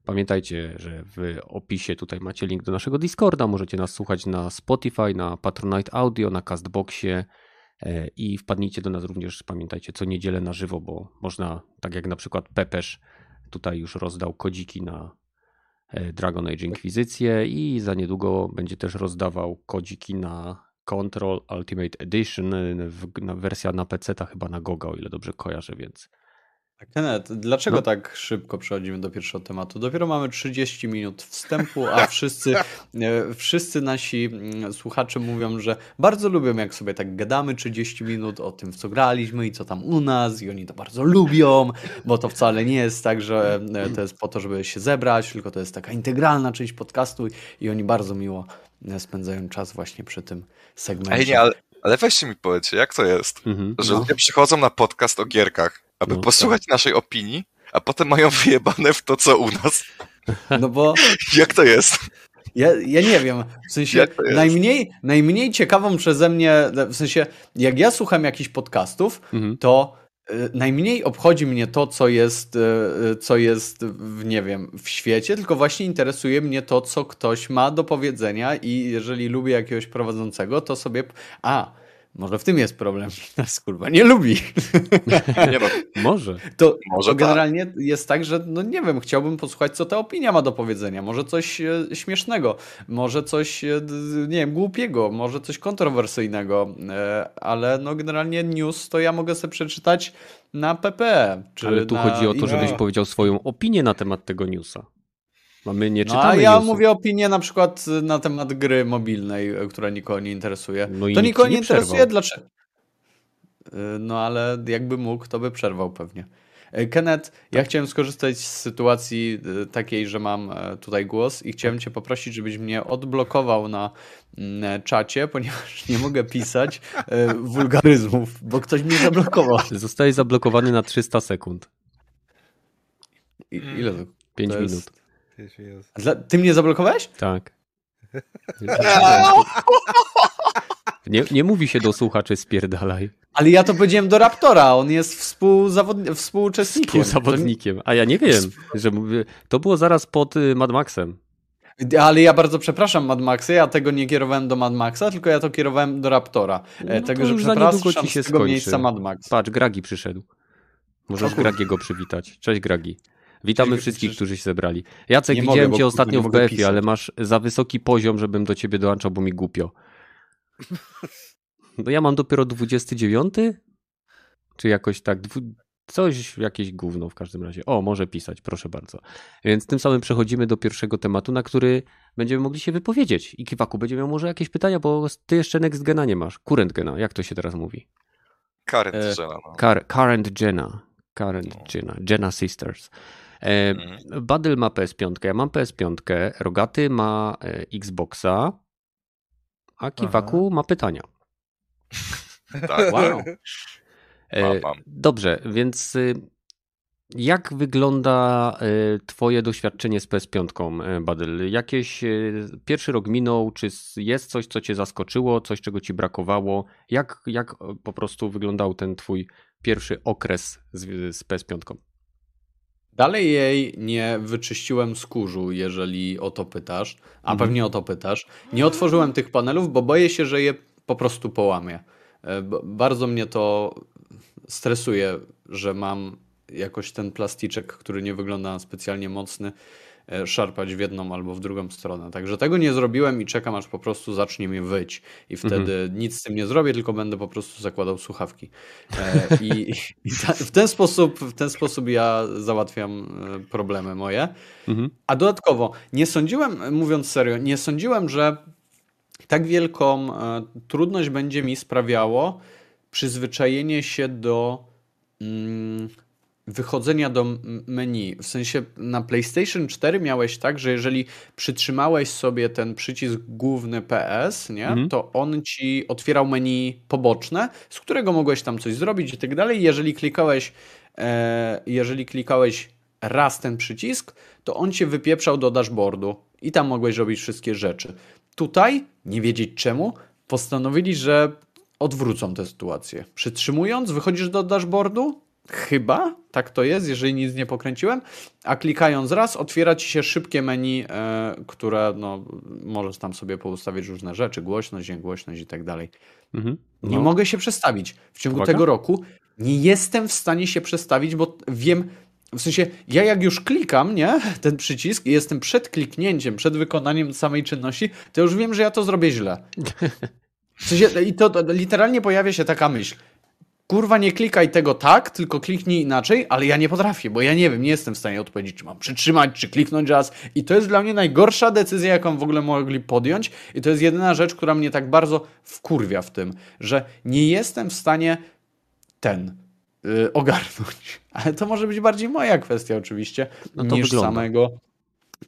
Pamiętajcie, że w opisie tutaj macie link do naszego Discorda. Możecie nas słuchać na Spotify, na Patronite Audio, na Castboxie e, i wpadnijcie do nas również, pamiętajcie, co niedzielę na żywo, bo można, tak jak na przykład Pepesz tutaj już rozdał kodziki na e, Dragon Age Inkwizycję i za niedługo będzie też rozdawał kodziki na Control Ultimate Edition, e, wersja na PC, chyba na Goga, o ile dobrze kojarzę, więc Kenneth, dlaczego no. tak szybko przechodzimy do pierwszego tematu? Dopiero mamy 30 minut wstępu, a wszyscy, e, wszyscy nasi mm, słuchacze mówią, że bardzo lubią, jak sobie tak gadamy 30 minut o tym, w co graliśmy i co tam u nas, i oni to bardzo lubią, bo to wcale nie jest tak, że e, to jest po to, żeby się zebrać, tylko to jest taka integralna część podcastu i oni bardzo miło e, spędzają czas właśnie przy tym segmencie. Ej, nie, ale, ale weźcie mi powiedzcie, jak to jest, mhm, że no. ludzie przychodzą na podcast o gierkach aby no, posłuchać tak. naszej opinii, a potem mają wyjebane w to, co u nas. No bo... Jak to jest? Ja, ja nie wiem, w sensie najmniej, najmniej ciekawą przeze mnie, w sensie jak ja słucham jakichś podcastów, mhm. to y, najmniej obchodzi mnie to, co jest, y, co jest w, nie wiem, w świecie, tylko właśnie interesuje mnie to, co ktoś ma do powiedzenia i jeżeli lubię jakiegoś prowadzącego, to sobie, a, może w tym jest problem. Nas kurwa nie lubi. Nie, może. To, może to tak. generalnie tak. jest tak, że no nie wiem, chciałbym posłuchać, co ta opinia ma do powiedzenia. Może coś e, śmiesznego, może coś, e, nie wiem, głupiego, może coś kontrowersyjnego, e, ale no generalnie news to ja mogę sobie przeczytać na PP. ale tu chodzi o to, żebyś powiedział swoją opinię na temat tego newsa. A my nie No, czytamy a ja newsów. mówię opinię na przykład na temat gry mobilnej, e, która nikogo nie interesuje. No to nikogo nie nie interesuje, dlaczego? Y, No ale jakby mógł, to by przerwał pewnie. Kenneth, ja chciałem skorzystać z sytuacji takiej, że mam tutaj głos i chciałem cię poprosić, żebyś mnie odblokował na mm, czacie, ponieważ nie mogę pisać wulgaryzmów, bo ktoś mnie zablokował. Zostaje zablokowany na 300 sekund. I, ile to? 5 To jest-. Dla, ty mnie zablokowałeś? Tak. Nie, nie mówi się do słuchaczy spierdalaj. Ale ja to powiedziałem do Raptora, on jest współzawodni- współuczestnikiem. Współzawodnikiem. A ja nie wiem, że mówię. To było zaraz pod y, Mad Maxem. Ale ja bardzo przepraszam Mad Maxa, ja tego nie kierowałem do Mad Maxa, tylko ja to kierowałem do Raptora. E, No tego, że przepraszam ci się z tego skończy. miejsca Mad Max. Patrz, Gragi przyszedł. Możesz. Gragiego przywitać. Cześć Gragi. Witamy wszystkich, którzy się zebrali. Jacek, Nie widziałem mogę, cię ostatnio w BF-ie, pisać. ale masz za wysoki poziom, żebym do ciebie dołączał, bo mi głupio. No ja mam dopiero 29? Czy jakoś tak? Dwu... Coś, jakieś gówno w każdym razie. O, może pisać, proszę bardzo. Więc tym samym przechodzimy do pierwszego tematu, na który będziemy mogli się wypowiedzieć. I Kiwaku będzie miał może jakieś pytania, bo ty jeszcze Next Gena nie masz. Current Gena, jak to się teraz mówi? Current E, Gena, no. Car current Jenna. Current No. Jenna. Jenna Sisters. E, Mhm. Badyl ma PS5, ja mam PS5, Rogaty ma e, Xboxa, a Kiwaku ma pytania. Tak. Wow. E, Mam, mam. Dobrze, więc y, jak wygląda y, twoje doświadczenie z PS5, e, Badyl? Jakieś y, pierwszy rok minął, czy jest coś, co cię zaskoczyło, coś, czego ci brakowało? Jak, jak po prostu wyglądał ten twój pierwszy okres z, z PS5? Dalej jej nie wyczyściłem z kurzu, jeżeli o to pytasz, a Mhm. pewnie o to pytasz. Nie otworzyłem tych panelów, bo boję się, że je po prostu połamię. E, Bardzo mnie to stresuje, że mam jakoś ten plasticzek, który nie wygląda specjalnie mocny, szarpać w jedną albo w drugą stronę. Także tego nie zrobiłem i czekam, aż po prostu zacznie mi wyć. I wtedy nic z tym nie zrobię, tylko będę po prostu zakładał słuchawki. E, I, i ta, w, ten sposób, w ten sposób ja załatwiam e, problemy moje. Mhm. A dodatkowo, nie sądziłem, mówiąc serio, nie sądziłem, że tak wielką e, trudność będzie mi sprawiało przyzwyczajenie się do mm, wychodzenia do menu. W sensie na PlayStation 4 miałeś tak, że jeżeli przytrzymałeś sobie ten przycisk główny PS, nie, Mhm. to on ci otwierał menu poboczne, z którego mogłeś tam coś zrobić i tak dalej. Jeżeli klikałeś, e, jeżeli klikałeś raz ten przycisk, to on cię wypieprzał do dashboardu i tam mogłeś robić wszystkie rzeczy. Tutaj, nie wiedzieć czemu, postanowili, że odwrócą tę sytuację. Przytrzymując, wychodzisz do dashboardu, chyba tak to jest, jeżeli nic nie pokręciłem, a klikając raz, otwiera ci się szybkie menu, e, które no, możesz tam sobie poustawić różne rzeczy, głośność, niegłośność i tak dalej. Mhm. Nie No. mogę się przestawić. W ciągu Uwaga. tego roku nie jestem w stanie się przestawić, bo wiem, w sensie ja jak już klikam, nie, ten przycisk i jestem przed kliknięciem, przed wykonaniem samej czynności, to już wiem, że ja to zrobię źle. W sensie, I to, to literalnie pojawia się taka myśl. Kurwa, nie klikaj tego tak, tylko kliknij inaczej, ale ja nie potrafię, bo ja nie wiem, nie jestem w stanie odpowiedzieć, czy mam przytrzymać, czy kliknąć raz. I to jest dla mnie najgorsza decyzja, jaką w ogóle mogli podjąć. I to jest jedyna rzecz, która mnie tak bardzo wkurwia w tym, że nie jestem w stanie ten y, ogarnąć. Ale to może być bardziej moja kwestia, oczywiście, No to niż wygląda. samego.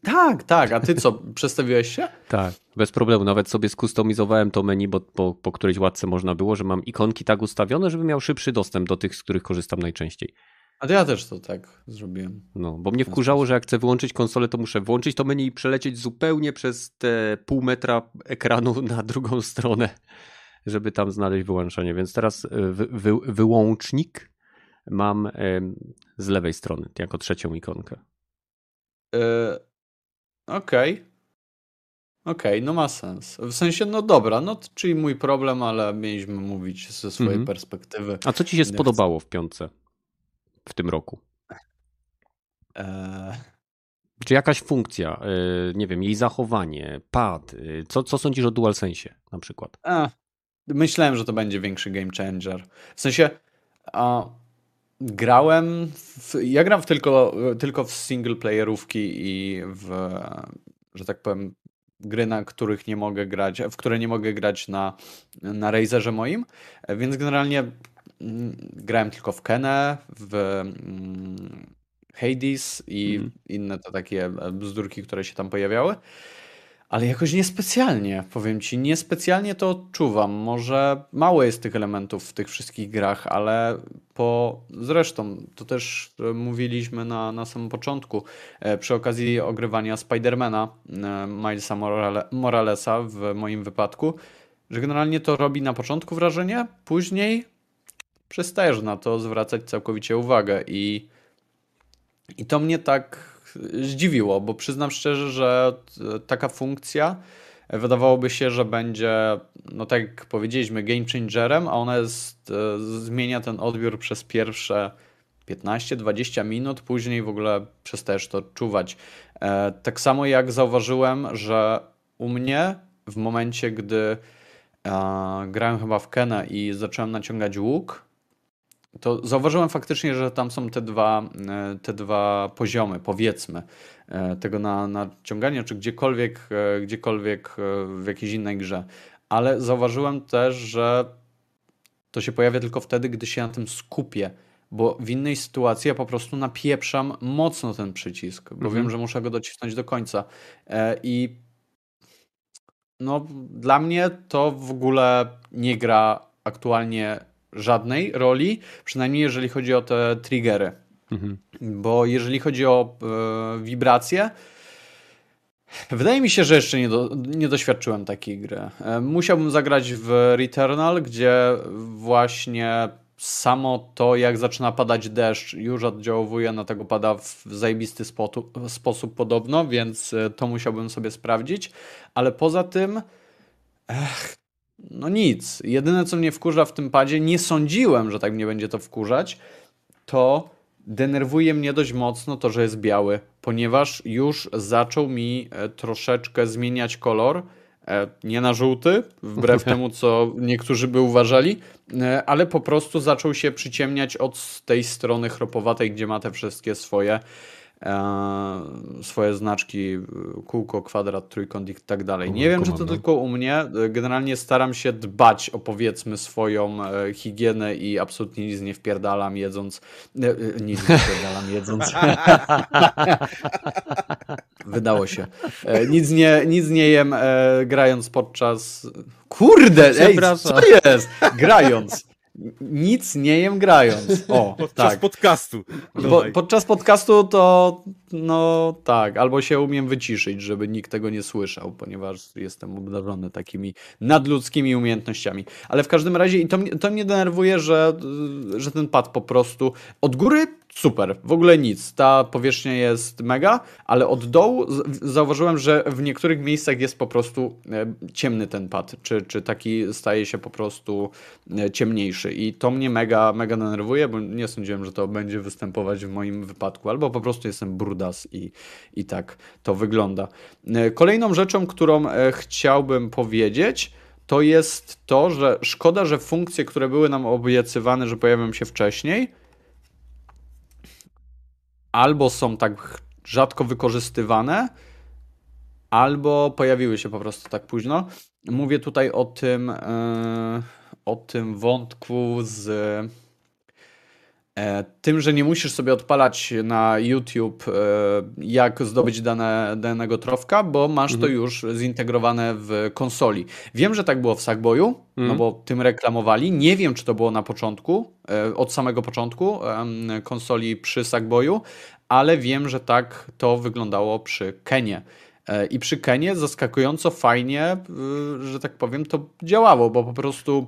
Tak, tak. A ty co, przestawiłeś się? Tak, bez problemu. Nawet sobie skustomizowałem to menu, bo po, po którejś łatce można było, że mam ikonki tak ustawione, żeby miał szybszy dostęp do tych, z których korzystam najczęściej. A to ja też to tak zrobiłem. No, bo mnie wkurzało, że jak chcę wyłączyć konsolę, to muszę włączyć to menu i przelecieć zupełnie przez te pół metra ekranu na drugą stronę, żeby tam znaleźć wyłączenie. Więc teraz e, wy, wy, wyłącznik mam z lewej strony, jako trzecią ikonkę. Okej. Okej, no ma sens. W sensie, no dobra, no czyli mój problem, ale mieliśmy mówić ze swojej Mhm. perspektywy. A co ci się spodobało w piątce w tym roku? E, Czy jakaś funkcja, y, nie wiem, jej zachowanie, pad, y, co, co sądzisz o DualSensie na przykład? a, myślałem, że to będzie większy game changer. W sensie, a, grałem. W, ja gram w tylko, tylko w single playerówki i w, że tak powiem, gry, na których nie mogę grać, w które nie mogę grać na, na Razerze moim, więc generalnie mm, grałem tylko w Kenę, w mm, Hades i mm. inne to takie bzdurki, które się tam pojawiały. Ale jakoś niespecjalnie, powiem ci, niespecjalnie to odczuwam. Może mało jest tych elementów w tych wszystkich grach, ale po zresztą to też mówiliśmy na, na samym początku e, przy okazji ogrywania Spidermana e, Milesa Morale, Moralesa w moim wypadku, że generalnie to robi na początku wrażenie, później przestajesz na to zwracać całkowicie uwagę i, i to mnie tak zdziwiło, bo przyznam szczerze, że taka funkcja wydawałoby się, że będzie, no tak jak powiedzieliśmy, game changerem, a ona jest, e, zmienia ten odbiór przez pierwsze 15-20 minut, później w ogóle przestajesz to odczuwać. E, tak samo jak zauważyłem, że u mnie w momencie, gdy e, grałem chyba w Kenę i zacząłem naciągać łuk, to zauważyłem faktycznie, że tam są te dwa, e, te dwa poziomy, powiedzmy, e, tego na, naciągania, czy gdziekolwiek, e, gdziekolwiek w jakiejś innej grze. Ale zauważyłem też, że to się pojawia tylko wtedy, gdy się na tym skupię, bo w innej sytuacji ja po prostu napieprzam mocno ten przycisk, bo mhm. wiem, że muszę go docisnąć do końca. I no, dla mnie to w ogóle nie gra aktualnie żadnej roli, przynajmniej jeżeli chodzi o te triggery. Mhm. Bo jeżeli chodzi o e, wibracje, wydaje mi się, że jeszcze nie, do, nie doświadczyłem takiej gry. E, musiałbym zagrać w Returnal, gdzie właśnie samo to, jak zaczyna padać deszcz, już oddziałuje na tego pada w zajebisty sposób, sposób podobno, więc e, to musiałbym sobie sprawdzić. Ale poza tym, ech, no nic. Jedyne, co mnie wkurza w tym padzie, nie sądziłem, że tak mnie będzie to wkurzać, to denerwuje mnie dość mocno to, że jest biały, ponieważ już zaczął mi e, troszeczkę zmieniać kolor. E, nie na żółty, wbrew temu, co niektórzy by uważali, e, ale po prostu zaczął się przyciemniać od tej strony chropowatej, gdzie ma te wszystkie swoje swoje znaczki, kółko, kwadrat, trójkąt i tak dalej. Nie wiem, czy to tylko u mnie. Generalnie staram się dbać o powiedzmy swoją e, higienę i absolutnie nic nie wpierdalam jedząc. E, nic nie wpierdalam jedząc. Wydało się. Nic nie, nic nie jem grając podczas. Kurde, ej, co jest? Grając. Nic nie jem grając. O, podczas tak. podcastu. Po, podczas podcastu to no tak, albo się umiem wyciszyć, żeby nikt tego nie słyszał, ponieważ jestem obdarzony takimi nadludzkimi umiejętnościami. Ale w każdym razie i to, to mnie denerwuje, że, że ten pad po prostu od góry super, w ogóle nic. Ta powierzchnia jest mega, ale od dołu zauważyłem, że w niektórych miejscach jest po prostu e, ciemny ten pad, czy, czy taki staje się po prostu e, ciemniejszy i to mnie mega, mega denerwuje, bo nie sądziłem, że to będzie występować w moim wypadku, albo po prostu jestem brudas i, i tak to wygląda. E, kolejną rzeczą, którą chciałbym powiedzieć, to jest to, że szkoda, że funkcje, które były nam obiecywane, że pojawią się wcześniej, albo są tak rzadko wykorzystywane, albo pojawiły się po prostu tak późno. Mówię tutaj o tym, e, o tym wątku z tym, że nie musisz sobie odpalać na YouTube, e, jak zdobyć dane, danego trofka, bo masz mhm. to już zintegrowane w konsoli. Wiem, że tak było w Sackboyu, no mhm. no bo tym reklamowali. Nie wiem, czy to było na początku, od samego początku konsoli przy Sackboyu, ale wiem, że tak to wyglądało przy Kenie. E, I przy Kenie zaskakująco fajnie, że tak powiem, to działało, bo po prostu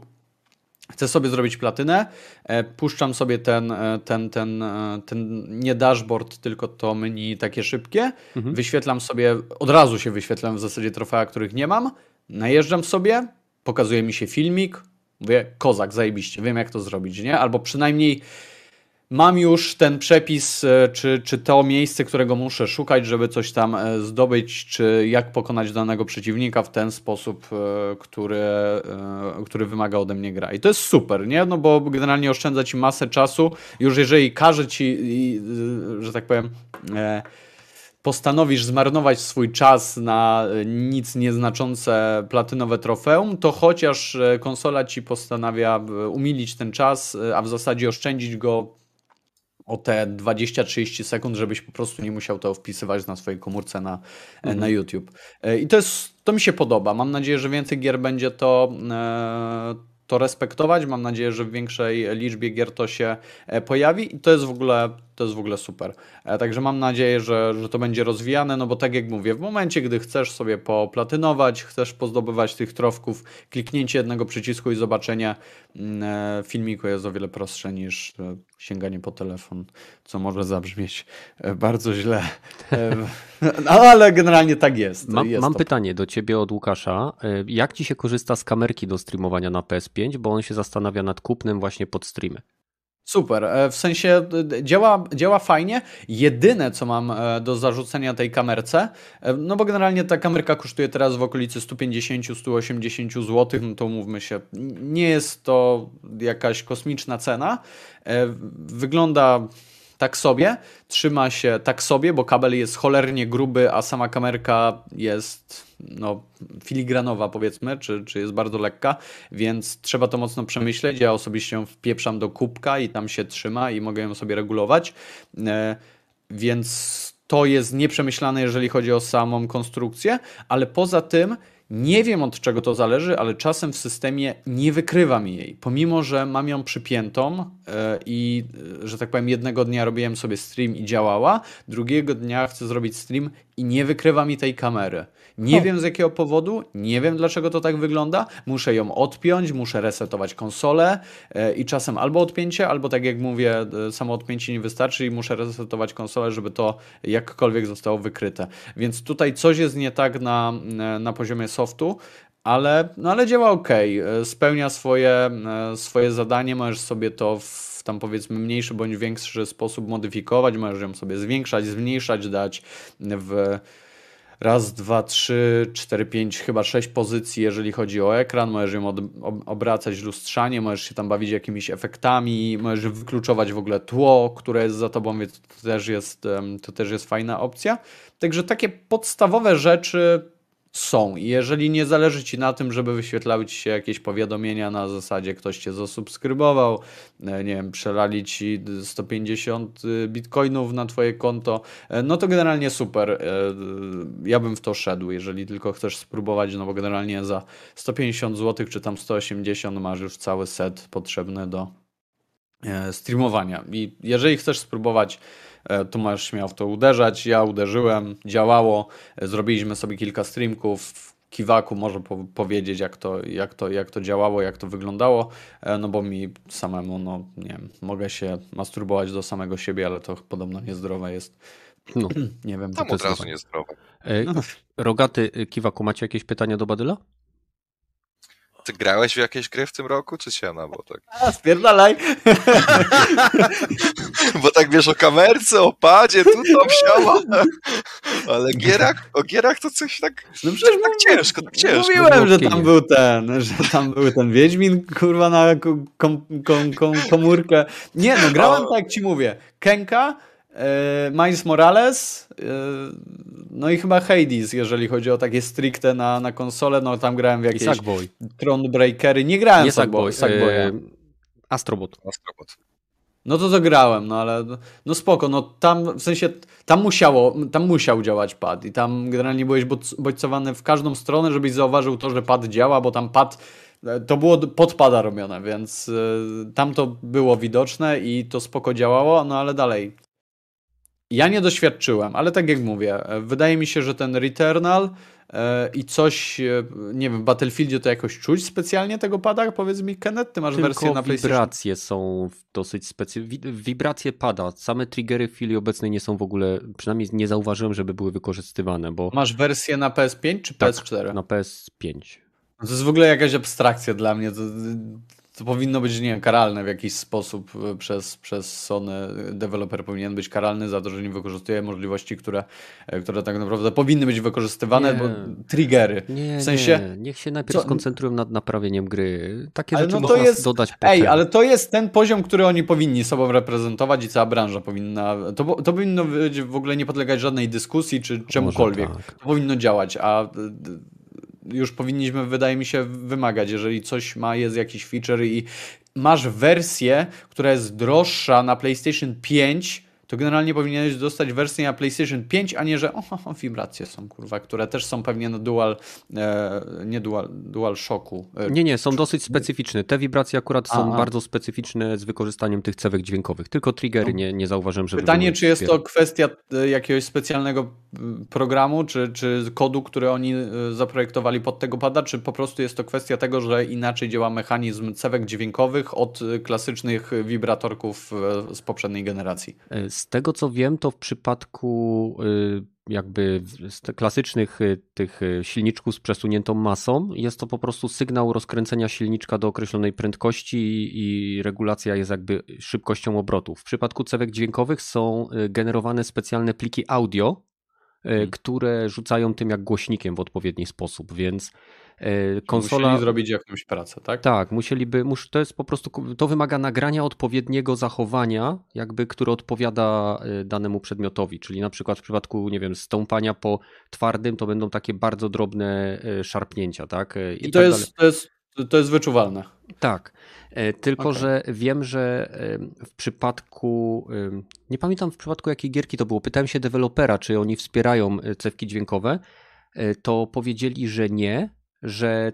chcę sobie zrobić platynę, e, puszczam sobie ten, e, ten, ten, ten nie dashboard, tylko to menu takie szybkie, mhm. wyświetlam sobie, od razu się wyświetlam w zasadzie trofea, których nie mam, najeżdżam sobie, pokazuje mi się filmik, mówię, kozak, zajebiście, wiem jak to zrobić, nie? Albo przynajmniej mam już ten przepis, e, czy, czy to miejsce, którego muszę szukać, żeby coś tam e, zdobyć, czy jak pokonać danego przeciwnika w ten sposób, e, który, który wymaga ode mnie gra. I to jest super, nie? No bo generalnie oszczędza ci masę czasu. Już jeżeli każe ci, że tak powiem, postanowisz zmarnować swój czas na nic nieznaczące platynowe trofeum, to chociaż konsola ci postanawia umilić ten czas, a w zasadzie oszczędzić go o te 20-30 sekund, żebyś po prostu nie musiał to wpisywać na swojej komórce na, mhm. na YouTube. E, I to jest, to mi się podoba. Mam nadzieję, że więcej gier będzie to, e, to respektować. Mam nadzieję, że w większej liczbie gier to się e, pojawi i to jest w ogóle to jest w ogóle super. E, także mam nadzieję, że, że to będzie rozwijane, no bo tak jak mówię, w momencie, gdy chcesz sobie poplatynować, chcesz pozdobywać tych trofków, kliknięcie jednego przycisku i zobaczenie mm, e, filmiku jest o wiele prostsze niż e, sięganie po telefon, co może zabrzmieć bardzo źle. No ale generalnie tak jest. Mam, jest mam pytanie do ciebie od Łukasza. Jak ci się korzysta z kamerki do streamowania na PS5, bo on się zastanawia nad kupnem właśnie pod streamy? Super, e, w sensie e, działa, działa fajnie. Jedyne, co mam e, do zarzucenia tej kamerce, no bo generalnie ta kamerka kosztuje teraz w okolicy 150-180 zł, no to mówmy się, nie jest to jakaś kosmiczna cena. Wygląda tak sobie, trzyma się tak sobie, bo kabel jest cholernie gruby, a sama kamerka jest no, filigranowa powiedzmy, czy, czy jest bardzo lekka, więc trzeba to mocno przemyśleć. Ja osobiście ją wpieprzam do kubka i tam się trzyma i mogę ją sobie regulować, e, więc to jest nieprzemyślane, jeżeli chodzi o samą konstrukcję, ale poza tym nie wiem od czego to zależy, ale czasem w systemie nie wykrywa mi jej. Pomimo, że mam ją przypiętą e, i, e, że tak powiem, jednego dnia robiłem sobie stream i działała, drugiego dnia chcę zrobić stream i nie wykrywa mi tej kamery. Nie wiem z jakiego powodu, nie wiem dlaczego to tak wygląda. Muszę ją odpiąć, muszę resetować konsolę e, i czasem albo odpięcie, albo tak jak mówię, e, samo odpięcie nie wystarczy i muszę resetować konsolę, żeby to jakkolwiek zostało wykryte. Więc tutaj coś jest nie tak na, e, na poziomie softu, ale, no ale działa ok. Spełnia swoje, swoje zadanie, możesz sobie to w tam powiedzmy mniejszy bądź większy sposób modyfikować, możesz ją sobie zwiększać, zmniejszać, dać w raz, dwa, trzy, cztery, pięć, chyba sześć pozycji, jeżeli chodzi o ekran. Możesz ją obracać lustrzanie, możesz się tam bawić jakimiś efektami, możesz wykluczować w ogóle tło, które jest za tobą, więc to też jest, to też jest fajna opcja. Także takie podstawowe rzeczy są. I jeżeli nie zależy Ci na tym, żeby wyświetlały Ci się jakieś powiadomienia na zasadzie ktoś Cię zasubskrybował, e, nie wiem, przelali Ci 150 y, bitcoinów na Twoje konto, e, no to generalnie super. E, ja bym w to szedł, jeżeli tylko chcesz spróbować, no bo generalnie za 150 zł czy tam 180 masz już cały set potrzebny do streamowania. I jeżeli chcesz spróbować E, to możesz śmiało w to uderzać. Ja uderzyłem, działało, e, zrobiliśmy sobie kilka streamków. Kiwaku może po powiedzieć, jak to, jak, to, jak to działało, jak to wyglądało, e, no bo mi samemu, no nie wiem, mogę się masturbować do samego siebie, ale to podobno niezdrowe jest. No, nie wiem. Tam to od razu niezdrowe. Rogaty, Kiwaku, macie jakieś pytania do Badyla? Ty grałeś w jakieś gry w tym roku, czy siana? Bo tak... A, spierdalaj! bo tak wiesz o kamerce, o padzie, tu tam siała. Ale gierach, o gierach to coś tak, no przecież tak ciężko, tak ciężko. Mówiłem, że tam był ten, że tam był ten Wiedźmin, kurwa, na kom, kom, kom, komórkę. Nie, no grałem tak jak ci mówię. Kenka, Miles Morales, e, no i chyba Hades, jeżeli chodzi o takie stricte na, na konsolę, no tam grałem w jakieś Sackboy. Thronebreakery, nie grałem Nie Sackboy, Sackboya. E, Astrobot. Astrobot. No to to grałem, no ale no spoko, no tam w sensie tam musiało, tam musiał działać pad i tam generalnie byłeś bodźcowany w każdą stronę, żebyś zauważył to, że pad działa, bo tam pad to było pod pada robione, więc tam to było widoczne i to spoko działało, no ale dalej ja nie doświadczyłem, ale tak jak mówię, e, wydaje mi się, że ten Returnal e, i coś, e, nie wiem, w Battlefieldzie to jakoś czuć specjalnie tego pada? Powiedz mi, Kenneth, ty masz Tylko wersję na PlayStation? wibracje są dosyć specjalne. Wibracje pada. Same triggery w chwili obecnej nie są w ogóle, przynajmniej nie zauważyłem, żeby były wykorzystywane, bo... Masz wersję na PS5 czy tak, PS4? na PS5. To jest w ogóle jakaś abstrakcja dla mnie. To to powinno być nie karalne w jakiś sposób e, przez, przez Sony. Deweloper powinien być karalny za to, że nie wykorzystuje możliwości, które, e, które tak naprawdę powinny być wykorzystywane, Nie. bo triggery. Nie, w sensie, nie, niech się najpierw co- skoncentrują nad naprawieniem gry. Takie Ale rzeczy no to jest- dodać potem. Ej, ale to jest ten poziom, który oni powinni sobą reprezentować i cała branża powinna. To, to powinno być w ogóle nie podlegać żadnej dyskusji czy czemukolwiek. tak. To powinno działać, a już powinniśmy, wydaje mi się, wymagać, jeżeli coś ma, jest jakiś feature i masz wersję, która jest droższa na PlayStation 5, to generalnie powinieneś dostać wersję na PlayStation 5, a nie, że o, o wibracje są, kurwa, które też są pewnie na dual, e, nie dual, dual shocku. E, Nie, nie, są dosyć specyficzne. Te wibracje akurat są A, a. bardzo specyficzne z wykorzystaniem tych cewek dźwiękowych. Tylko triggery nie, nie zauważyłem, żeby Pytanie, czy jest to kwestia e, jakiegoś specjalnego programu, czy, czy kodu, który oni e, zaprojektowali pod tego pada, czy po prostu jest to kwestia tego, że inaczej działa mechanizm cewek dźwiękowych od e, klasycznych wibratorków z poprzedniej generacji. Z tego co wiem, to w przypadku y, jakby z klasycznych y, tych y, silniczków z przesuniętą masą jest to po prostu sygnał rozkręcenia silniczka do określonej prędkości i, i regulacja jest jakby szybkością obrotu. W przypadku cewek dźwiękowych są generowane specjalne pliki audio, Mhm. które rzucają tym jak głośnikiem w odpowiedni sposób, więc konsola... Musieli zrobić jakąś pracę, tak? Tak, musieliby, mus, to jest po prostu, to wymaga nagrania odpowiedniego zachowania, jakby, które odpowiada y, danemu przedmiotowi, czyli na przykład w przypadku, nie wiem, stąpania po twardym, to będą takie bardzo drobne y, szarpnięcia, tak? Y, I to tak jest, to, jest, to jest wyczuwalne. tak, e, tylko Okej. że wiem, że e, w przypadku, e, nie pamiętam w przypadku jakiej gierki to było, pytałem się dewelopera, czy oni wspierają e, cewki dźwiękowe, e, to powiedzieli, że nie, że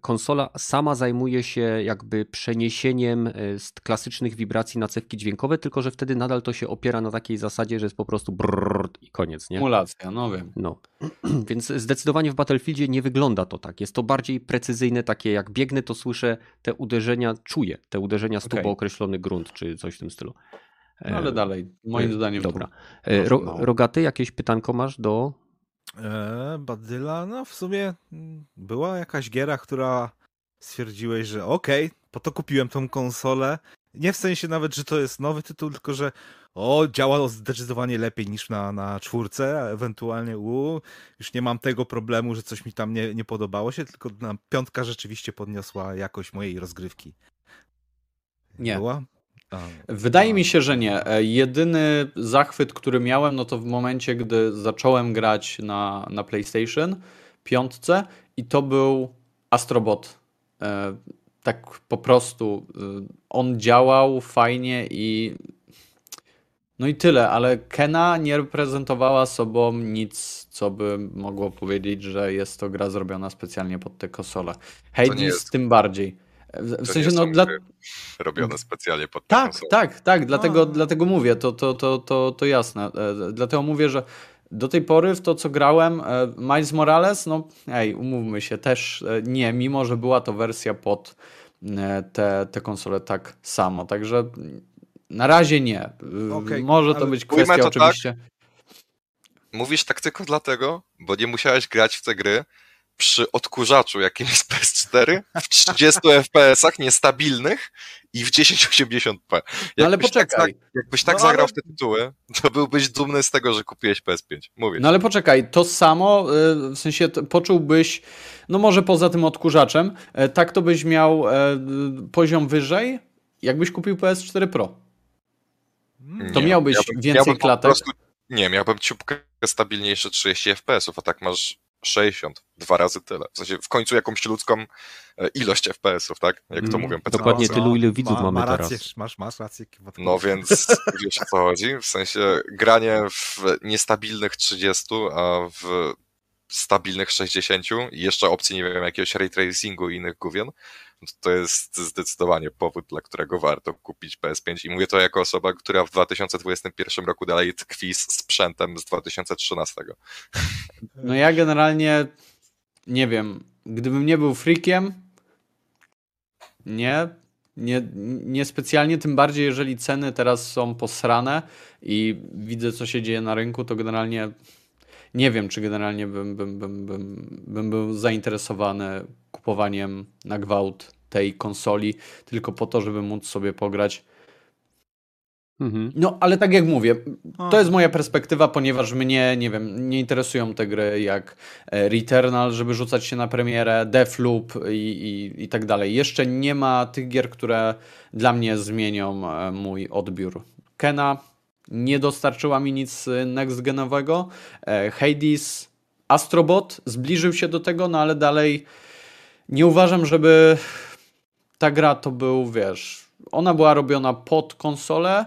konsola sama zajmuje się jakby przeniesieniem e, z klasycznych wibracji na cewki dźwiękowe, tylko że wtedy nadal to się opiera na takiej zasadzie, że jest po prostu brrr i koniec, nie? Emulacja, no wiem. No, więc zdecydowanie w Battlefieldzie nie wygląda to tak. Jest to bardziej precyzyjne, takie jak biegnę, to słyszę te uderzenia, czuję te uderzenia stóp Okej. o określony grunt, czy coś w tym stylu. No, ale E, dalej, moim e, zdaniem. Dobra. Ro. Rogaty, jakieś pytanko masz do... E, Badyla, no w sumie mm, była jakaś giera, która stwierdziłeś, że okej, po to kupiłem tą konsolę. Nie w sensie nawet, że to jest nowy tytuł, tylko że o, działa zdecydowanie lepiej niż na, na czwórce, a ewentualnie u, już nie mam tego problemu, że coś mi tam nie, nie podobało się, tylko na piątka rzeczywiście podniosła jakość mojej rozgrywki. Nie. Była? Wydaje mi się, że nie. E, Jedyny zachwyt, który miałem, no to w momencie, gdy zacząłem grać na, na PlayStation piątce i to był Astrobot. E, Tak po prostu. e, On działał fajnie i no i tyle, ale Kena nie reprezentowała sobą nic, co by mogło powiedzieć, że jest to gra zrobiona specjalnie pod tę konsolę. Hades tym bardziej. W, To sensie, nie no dla, robione specjalnie pod tak, konsolę. tak, tak, dlatego, A. dlatego mówię, to, to, to, to, to jasne. E, Dlatego mówię, że do tej pory w to, co grałem, e, Miles Morales, no ej, umówmy się, też e, nie, mimo że była to wersja pod te, te konsole tak samo, także na razie nie. Okej, Może to być kwestia to tak, oczywiście. Mówisz tak tylko dlatego, bo nie musiałeś grać w te gry przy odkurzaczu, jakim jest PS4, w 30 FPS-ach niestabilnych i w 1080p. No ale tak, poczekaj. za- jakbyś tak No zagrał ale- w te tytuły, to byłbyś dumny z tego, że kupiłeś PS5. Mówię. No ale poczekaj, to samo, y, w sensie poczułbyś, no może poza tym odkurzaczem, e, tak to byś miał e, poziom wyżej, jakbyś kupił PS4 Pro. To Nie, miałbyś więcej po klatek. prostu- Nie, miałbym ciupkę stabilniejsze 30 FPS-ów, a tak masz 60, dwa razy tyle. W sensie w końcu jakąś ludzką e, ilość FPS-ów, tak? Jak to Mm, mówią PC. dokładnie no, tylu, ile widzów mamy ma teraz. rację, Masz, masz rację. No więc wiesz o co chodzi? W sensie granie w niestabilnych 30, a w stabilnych 60 i jeszcze opcji, nie wiem, jakiegoś ray tracingu i innych gówien, no to, jest zdecydowanie powód, dla którego warto kupić PS5 i mówię to jako osoba, która w 2021 roku dalej tkwi z sprzętem z 2013. No ja generalnie nie wiem, gdybym nie był freakiem, nie, nie, nie specjalnie, tym bardziej jeżeli ceny teraz są posrane i widzę co się dzieje na rynku, to generalnie nie wiem, czy generalnie bym, bym, bym, bym, bym był zainteresowany kupowaniem na gwałt tej konsoli, tylko po to, żeby móc sobie pograć. Mhm. No, ale tak jak mówię, to jest moja perspektywa, ponieważ mnie, nie wiem, nie interesują te gry jak e, Returnal, żeby rzucać się na premierę, Deathloop i, i, i tak dalej. Jeszcze nie ma tych gier, które dla mnie zmienią e, mój odbiór. Kena nie dostarczyła mi nic e, next-genowego. E, Hades, Astrobot zbliżył się do tego, no ale dalej nie uważam, żeby ta gra to był, wiesz, ona była robiona pod konsolę,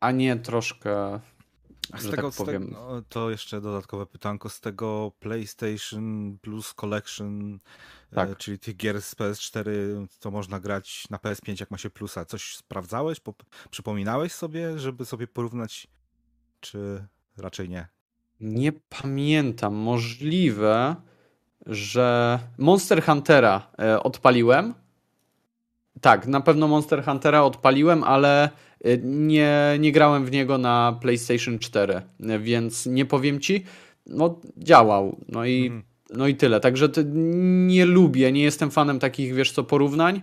a nie troszkę, A z tego, tak z te- powiem. no, to jeszcze dodatkowe pytanko z tego PlayStation Plus Collection, Tak. e, czyli tych gier z PS4, to można grać na PS5 jak ma się plusa. Coś sprawdzałeś? Po, przypominałeś sobie, żeby sobie porównać, czy raczej nie? Nie pamiętam. Możliwe, że Monster Huntera e, odpaliłem. Tak, na pewno Monster Huntera odpaliłem, ale e, nie, nie grałem w niego na PlayStation 4, e, więc nie powiem ci. No, działał. No i, Mhm. No i tyle. Także nie lubię, nie jestem fanem takich, wiesz co, porównań. E,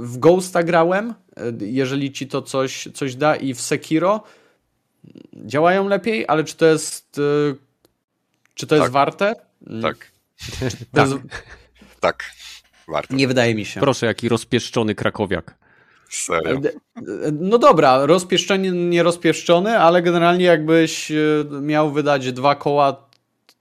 W Ghosta grałem, e, jeżeli ci to coś, coś da, i w Sekiro działają lepiej, ale czy to jest, e, czy to jest Tak. warte? Tak, To jest, tak. Warto. nie wydaje mi się. Proszę, jaki rozpieszczony krakowiak. Serio. No dobra, rozpieszczony, nie rozpieszczony, ale generalnie jakbyś miał wydać dwa koła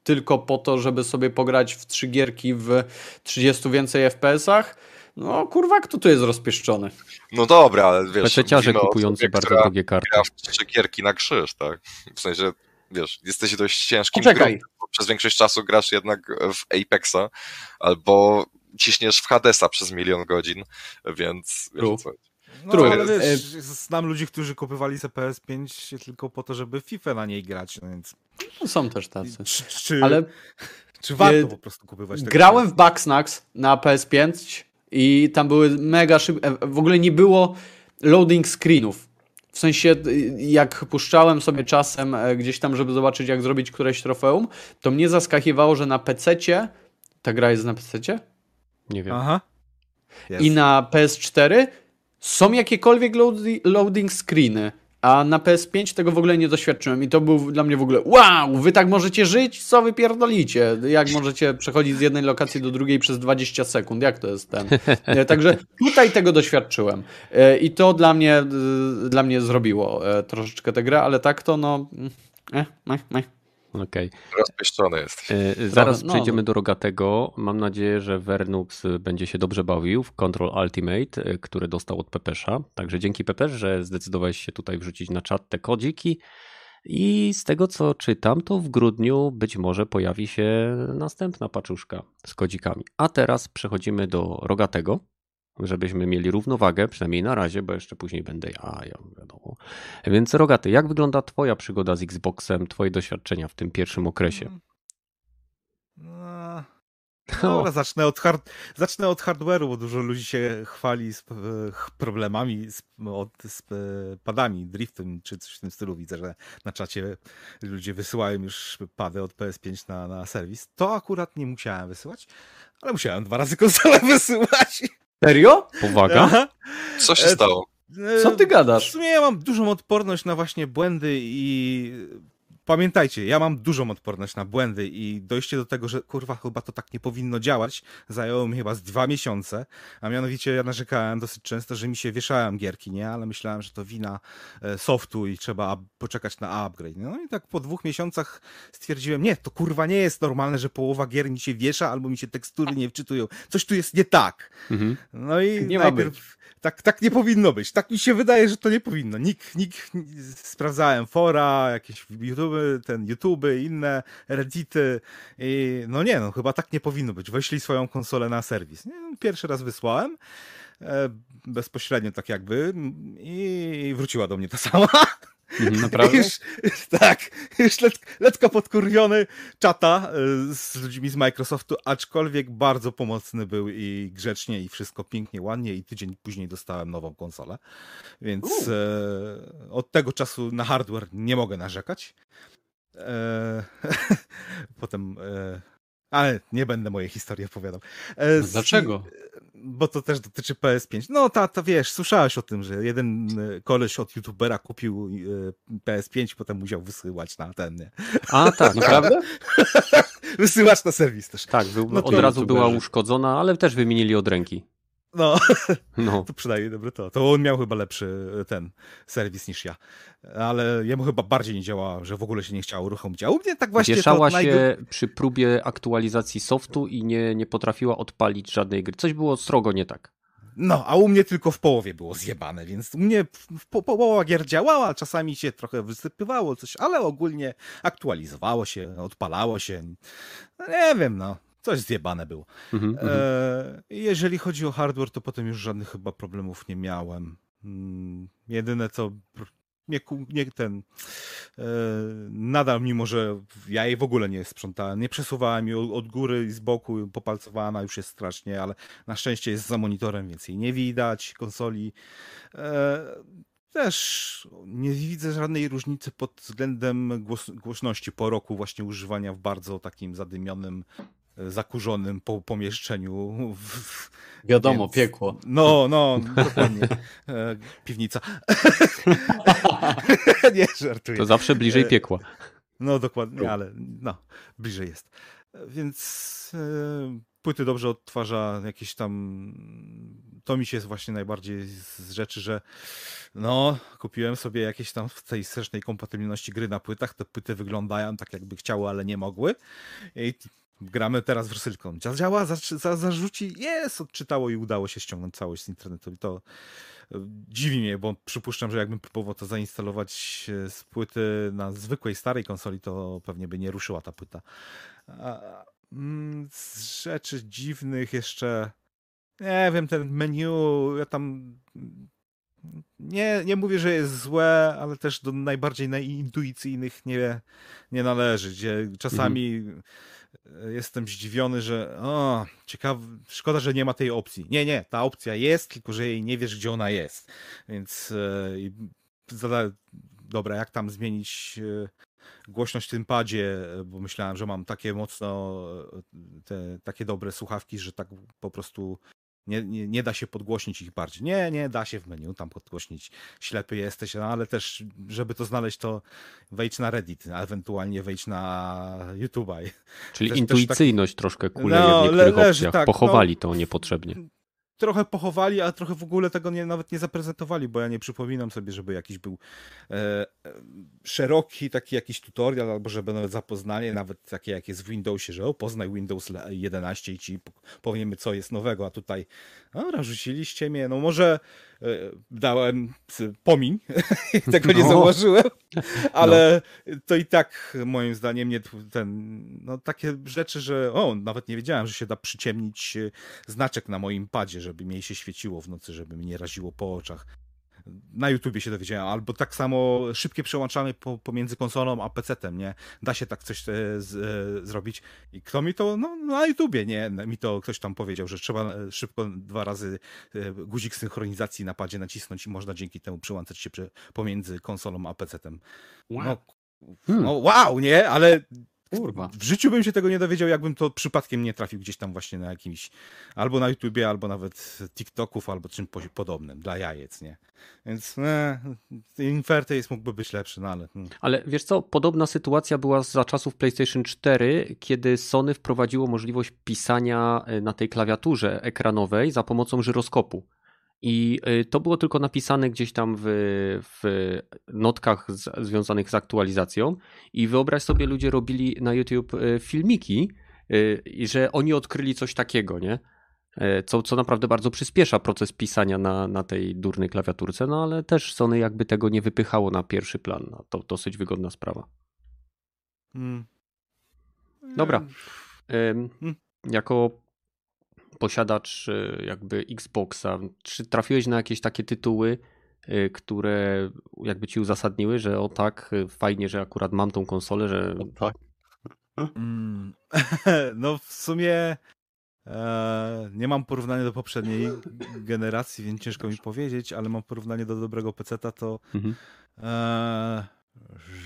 tylko po to, żeby sobie pograć w trzy gierki w 30 więcej FPS-ach, no kurwa, kto tu jest rozpieszczony? No dobra, ale wiesz... O kupujący osobie, bardzo drogie karty. gra w trzy gierki na krzyż, tak? W sensie, wiesz, jesteś dość ciężkim Poczekaj. przez większość czasu grasz jednak w Apexa, albo ciśniesz w Hadesa przez milion godzin, więc wiesz co. No, True. ale E, wiesz, znam ludzi, którzy kupowali sobie PS5 tylko po to, żeby FIFA na niej grać, no więc No, Są też tacy. czy, czy, Ale czy warto e, po prostu kupować tego grałem w Bugsnax na PS5 i tam były mega szybkie, w ogóle nie było loading screenów. W sensie, y, jak puszczałem sobie czasem e, gdzieś tam, żeby zobaczyć, jak zrobić któreś trofeum, to mnie zaskakiwało, że na PC-cie, ta gra jest na PC-cie? Nie wiem. Aha. Jest. I na PS4 są jakiekolwiek loadi- loading screeny, a na PS5 tego w ogóle nie doświadczyłem i to był dla mnie w ogóle wow, wy tak możecie żyć? Co wy pierdolicie? Jak możecie przechodzić z jednej lokacji do drugiej przez 20 sekund? Jak to jest ten? E, Także tutaj tego doświadczyłem E, i to dla mnie, e, dla mnie zrobiło troszeczkę tę grę, ale tak to no... Eh, eh, eh. Okej. Rozpieszczony jesteś. E, Zaraz no, przejdziemy no. do Rogatego. Mam nadzieję, że Vernux będzie się dobrze bawił w Control Ultimate, e, który dostał od Pepesza. Także dzięki Pepesz, że zdecydowałeś się tutaj wrzucić na czat te kodziki. I z tego co czytam, to w grudniu być może pojawi się następna paczuszka z kodzikami. A teraz przechodzimy do Rogatego, żebyśmy mieli równowagę, przynajmniej na razie, bo jeszcze później będę ja, ja wiadomo. Więc Rogaty, jak wygląda Twoja przygoda z Xboxem, Twoje doświadczenia w tym pierwszym okresie? No, O. Dobra, zacznę od, hard, zacznę od hardware'u, bo dużo ludzi się chwali z problemami z, od, z e, padami, driftem czy coś w tym stylu. Widzę, że na czacie ludzie wysyłają już pady od PS5 na, na serwis. To akurat nie musiałem wysyłać, ale musiałem dwa razy konsolę wysyłać. Serio? Powaga? Co się E, stało? E, Co ty W gadasz? sumie ja mam dużą odporność na właśnie błędy i pamiętajcie, ja mam dużą odporność na błędy i dojście do tego, że kurwa chyba to tak nie powinno działać, zajęło mi chyba z dwa miesiące, a mianowicie ja narzekałem dosyć często, że mi się wieszałem gierki, nie? Ale myślałem, że to wina e, softu i trzeba poczekać na upgrade. No i tak po dwóch miesiącach stwierdziłem, nie, to kurwa nie jest normalne, że połowa gier mi się wiesza albo mi się tekstury nie wczytują. Coś tu jest nie tak. Mhm. No i Nie ma najpierw tak, tak nie powinno być. Tak mi się wydaje, że to nie powinno. Nikt, nikt sprawdzałem fora, jakieś YouTube, ten YouTube, inne Reddity i no nie, no chyba tak nie powinno być. Weźli swoją konsolę na serwis. Nie? Pierwszy raz wysłałem. E, bezpośrednio tak jakby i wróciła do mnie ta sama. Mhm. Naprawdę? Już, tak, już let, letko podkurwiony czata y, z ludźmi z Microsoftu, aczkolwiek bardzo pomocny był i grzecznie i wszystko pięknie, ładnie i tydzień później dostałem nową konsolę, więc e, od tego czasu na hardware nie mogę narzekać. E, potem... E, Ale nie będę mojej historii opowiadał. E, No dlaczego? Bo to też dotyczy PS5. No ta, ta wiesz, słyszałeś o tym, że jeden e, koleś od youtubera kupił e, PS5, potem musiał wysyłać na ten, nie? A tak, Naprawdę? Wysyłać na serwis też. tak, wy, No od razu była youtuberzy. uszkodzona, ale też wymienili od ręki. No, No, to przynajmniej dobre to. To on miał chyba lepszy e, ten serwis niż ja. Ale jemu chyba bardziej nie działa, że w ogóle się nie chciało uruchomić. A u mnie tak właśnie wieszała to się przy próbie aktualizacji softu i nie, nie potrafiła odpalić żadnej gry. Coś było strogo nie tak. No, a u mnie tylko w połowie było zjebane, więc u mnie w, po, połowa gier działała, czasami się trochę wysypywało coś, ale ogólnie aktualizowało się, odpalało się. No, nie wiem, no. Coś zjebane było. Mhm, mhm. E, jeżeli chodzi o hardware, to potem już żadnych chyba problemów nie miałem. Mm, jedyne co nie, nie ten e, nadal, mimo że ja jej w ogóle nie sprzątałem, nie przesuwałem jej od, góry i z boku, popalcowana już jest strasznie, ale na szczęście jest za monitorem, więc jej nie widać, konsoli. E, też nie widzę żadnej różnicy pod względem głos, głośności po roku właśnie używania w bardzo takim zadymionym, zakurzonym po, pomieszczeniu. W, Wiadomo, Więc- piekło. no, no, dokładnie. E, piwnica. nie, żartuję. To zawsze bliżej e, piekła. No, dokładnie, ale no, bliżej jest. Więc e, płyty dobrze odtwarza, jakieś tam. To mi się jest właśnie najbardziej z rzeczy, że no, kupiłem sobie jakieś tam w tej wstecznej kompatybilności gry na płytach. Te płyty wyglądają tak, jakby chciały, ale nie mogły. I gramy teraz w Rosylką. Działa, za, za, zarzuci, jest, odczytało i udało się ściągnąć całość z internetu. I to e, dziwi mnie, bo przypuszczam, że jakbym próbował to zainstalować e, z płyty na zwykłej, starej konsoli, to pewnie by nie ruszyła ta płyta. Mm, z rzeczy dziwnych jeszcze, nie wiem, ten menu, ja tam nie, nie mówię, że jest złe, ale też do najbardziej intuicyjnych nie, nie należy, gdzie czasami jestem zdziwiony, że o, ciekawe, szkoda, że nie ma tej opcji. Nie, nie, ta opcja jest, tylko że jej nie wiesz, gdzie ona jest. Więc e, zada, dobra, jak tam zmienić e, głośność w tym padzie, bo myślałem, że mam takie mocno e, te, takie dobre słuchawki, że tak po prostu nie, nie, nie da się podgłośnić ich bardziej. Nie, nie, da się w menu tam podgłośnić. Ślepy jesteś, no ale też, żeby to znaleźć, to wejdź na Reddit, a ewentualnie wejdź na YouTube'a. i- Czyli też- też intuicyjność troszkę kuleje No, w niektórych le- leży, opcjach. tak, Pochowali to niepotrzebnie. Trochę pochowali, a trochę w ogóle tego nie, nawet nie zaprezentowali, bo ja nie przypominam sobie, żeby jakiś był e, e, szeroki taki jakiś tutorial, albo żeby nawet zapoznanie, nawet takie jak jest w Windowsie, że o, poznaj Windows 11 i ci powiemy, co jest nowego, a tutaj dobra, rzuciliście mnie, no może dałem s- pomiń, tego nie No. zauważyłem, ale to i tak moim zdaniem nie ten, no takie rzeczy, że o, nawet nie wiedziałem, że się da przyciemnić e, znaczek na moim padzie, żeby mi się świeciło w nocy, żeby mi nie raziło po oczach. Na YouTubie się dowiedziałem, albo tak samo szybkie przełączanie po, pomiędzy konsolą a PC-tem, nie? Da się tak coś e, z, e, zrobić. I kto mi to, no na YouTubie, nie? Mi to ktoś tam powiedział, że trzeba e, szybko dwa razy guzik synchronizacji na padzie nacisnąć i można dzięki temu przełączać się prze, pomiędzy konsolą a PC-tem. No, Hmm. no wow, nie? Ale Kurwa. w życiu bym się tego nie dowiedział, jakbym to przypadkiem nie trafił gdzieś tam właśnie na jakimś, albo na YouTubie, albo nawet TikToków, albo czym po- podobnym, dla jajec, nie? Więc e, Infertace mógłby być lepszy, no ale... mm. Ale wiesz co, podobna sytuacja była za czasów PlayStation 4, kiedy Sony wprowadziło możliwość pisania y, na tej klawiaturze ekranowej za pomocą żyroskopu. I y, to było tylko napisane gdzieś tam w, w notkach z, związanych z aktualizacją. I wyobraź sobie, ludzie robili na YouTube y, filmiki, y, i że oni odkryli coś takiego, nie? Co, co naprawdę bardzo przyspiesza proces pisania na, na tej durnej klawiaturce, no ale też Sony jakby tego nie wypychało na pierwszy plan. No, to dosyć wygodna sprawa. Mm. Dobra. Ym, Mm. Jako posiadacz y, jakby Xboxa, czy trafiłeś na jakieś takie tytuły, y, które jakby ci uzasadniły, że o tak, y, fajnie, że akurat mam tą konsolę, że Tak. Mm. No w sumie e, nie mam porównania do poprzedniej generacji, więc ciężko mi powiedzieć, ale mam porównanie do dobrego peceta, to Mhm. e,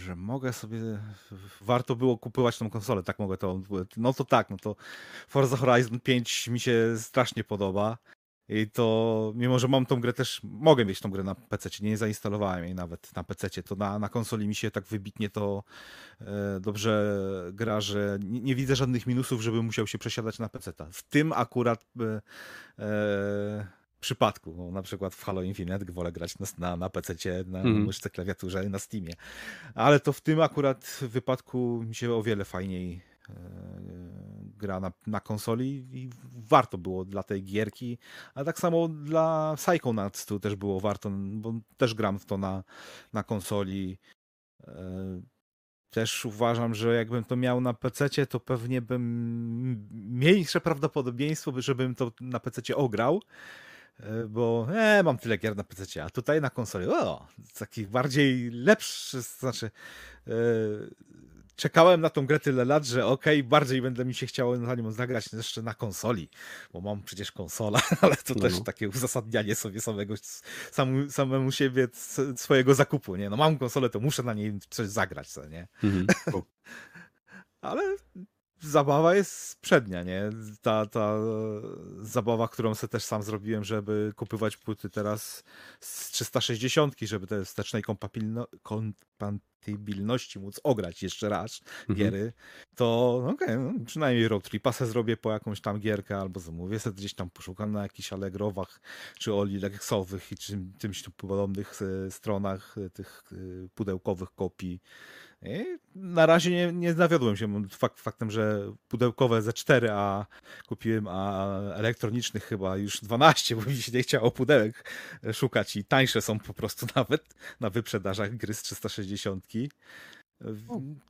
że mogę sobie, warto było kupować tą konsolę, tak mogę to, no to tak, no to Forza Horizon 5 mi się strasznie podoba i to, mimo że mam tą grę też, mogę mieć tą grę na PC, nie zainstalowałem jej nawet na PC, to na, na konsoli mi się tak wybitnie to e, dobrze gra, że nie, nie, widzę żadnych minusów, żeby musiał się przesiadać na PC. W tym akurat e, e przypadku. No, na przykład w Halo Infinite wolę grać na, na, na PC, na mm. myszce, klawiaturze na Steamie. Ale to w tym akurat wypadku mi się o wiele fajniej e, gra na, na konsoli i warto było dla tej gierki, a tak samo dla Psychonauts tu też było warto, bo też gram w to na, na konsoli. E, też uważam, że jakbym to miał na PC, to pewnie bym mniejsze prawdopodobieństwo, żebym to na PC ograł, E, bo e, mam tyle gier na PC, a tutaj na konsoli, o, taki bardziej lepszy, znaczy e, czekałem na tą grę tyle lat, że okej, okay, bardziej będę mi się chciało na nią zagrać jeszcze na konsoli, bo mam przecież konsola, ale to no. też takie uzasadnianie sobie samego, sam, samemu siebie swojego zakupu, nie? No mam konsolę, to muszę na niej coś zagrać, co, nie? Mhm. ale zabawa jest przednia, nie? Ta, ta zabawa, którą sobie też sam zrobiłem, żeby kupywać płyty teraz z 360, żeby te wstecznej kompatybilności móc ograć jeszcze raz mhm. giery, to okej, okay, no, przynajmniej road zrobię po jakąś tam gierkę, albo zamówię sobie gdzieś tam poszukam na jakichś Allegrowach, czy Olilexowych i czym, czymś podobnych e, stronach e, tych e, pudełkowych kopii i na razie nie, nie zawiodłem się fakt, faktem, że pudełkowe ze 4, a kupiłem, a elektronicznych chyba już 12, bo mi się nie chciało pudełek szukać i tańsze są po prostu nawet na wyprzedażach gry z 360.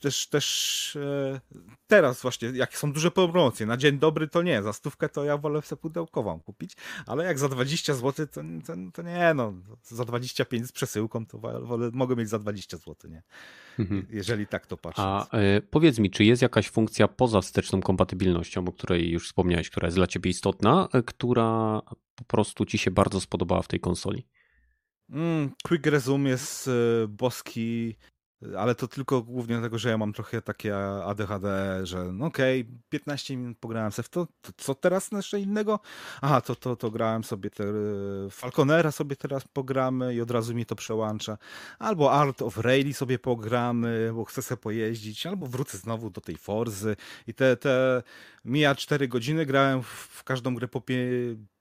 Też, też e, teraz właśnie, jak są duże promocje, na dzień dobry to nie, za stówkę to ja wolę sobie pudełkową kupić, ale jak za 20 zł to, to, to nie, no, za 25 z przesyłką to wolę, mogę mieć za 20 zł, nie? Mhm. Jeżeli tak to patrzę. A y, powiedz mi, czy jest jakaś funkcja poza wsteczną kompatybilnością, o której już wspomniałeś, która jest dla ciebie istotna, e, która po prostu ci się bardzo spodobała w tej konsoli? Mm, Quick Resume jest y, boski ale to tylko głównie dlatego, że ja mam trochę takie ADHD, że no okej, okay, 15 minut pograłem sobie w to, to, co teraz jeszcze innego? Aha, to, to, to grałem sobie te, Falconera sobie teraz pogramy i od razu mi to przełącza. Albo Art of Rally sobie pogramy, bo chcę sobie pojeździć, albo wrócę znowu do tej Forzy i te, te mija 4 godziny, grałem w każdą grę po,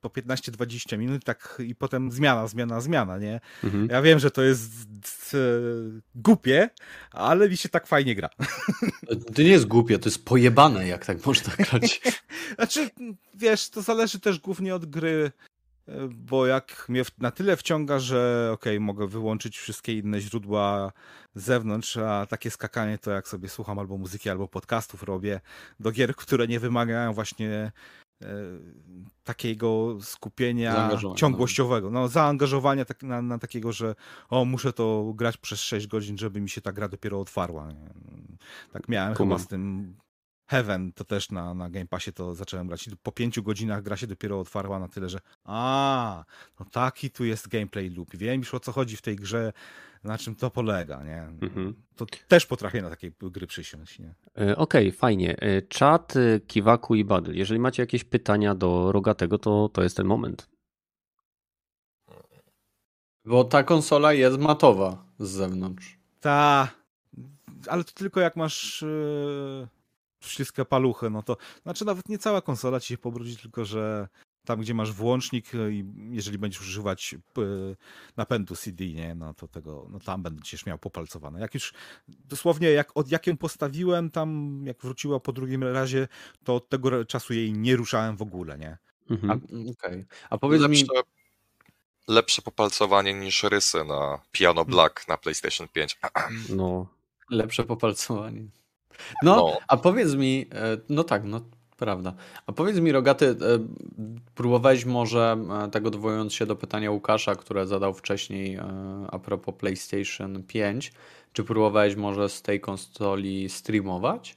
po 15-20 minut, tak i potem zmiana, zmiana, zmiana, nie? Mhm. Ja wiem, że to jest e, głupie, ale mi się tak fajnie gra. To nie jest głupie, to jest pojebane, jak tak można grać. znaczy, wiesz, to zależy też głównie od gry, e, bo jak mnie na tyle wciąga, że okej, okay, mogę wyłączyć wszystkie inne źródła z zewnątrz, a takie skakanie to jak sobie słucham albo muzyki, albo podcastów robię do gier, które nie wymagają właśnie E, takiego skupienia ciągłościowego, no, zaangażowania tak, na, na, takiego, że o, muszę to grać przez 6 godzin, żeby mi się ta gra dopiero otwarła. Tak miałem Kumam. chyba z tym Heaven, to też na, na Game Passie to zacząłem grać. Po pięciu godzinach gra się dopiero otwarła na tyle, że a, no taki tu jest gameplay loop. Wiem już o co chodzi w tej grze, na czym to polega, nie? Mhm. To też potrafię na takie gry przysiąść, nie? E, okej, okay, fajnie. E, czat, e, Kiwaku i Badl. Jeżeli macie jakieś pytania do Rogatego, to to jest ten moment. Bo ta konsola jest matowa z zewnątrz. Ta, ale to tylko jak masz yy, śliskie paluchy, no to znaczy nawet nie cała konsola ci się pobrudzi, tylko że tam, gdzie masz włącznik e, i jeżeli będziesz używać e, napędu CD, nie, no to tego, no tam będziesz miał popalcowane. Jak już dosłownie, jak od jak ją postawiłem tam, jak wróciła po drugim razie, to od tego czasu jej nie ruszałem w ogóle, nie. Mhm. A, okay. A powiedz lepsze, mi... Lepsze popalcowanie niż rysy na Piano Black na PlayStation 5. No. Lepsze popalcowanie. No, no, a powiedz mi, e, no tak, no Prawda. A powiedz mi, Rogaty, e, próbowałeś może, e, tak odwołując się do pytania Łukasza, które zadał wcześniej a propos PlayStation 5, czy próbowałeś może z tej konsoli streamować?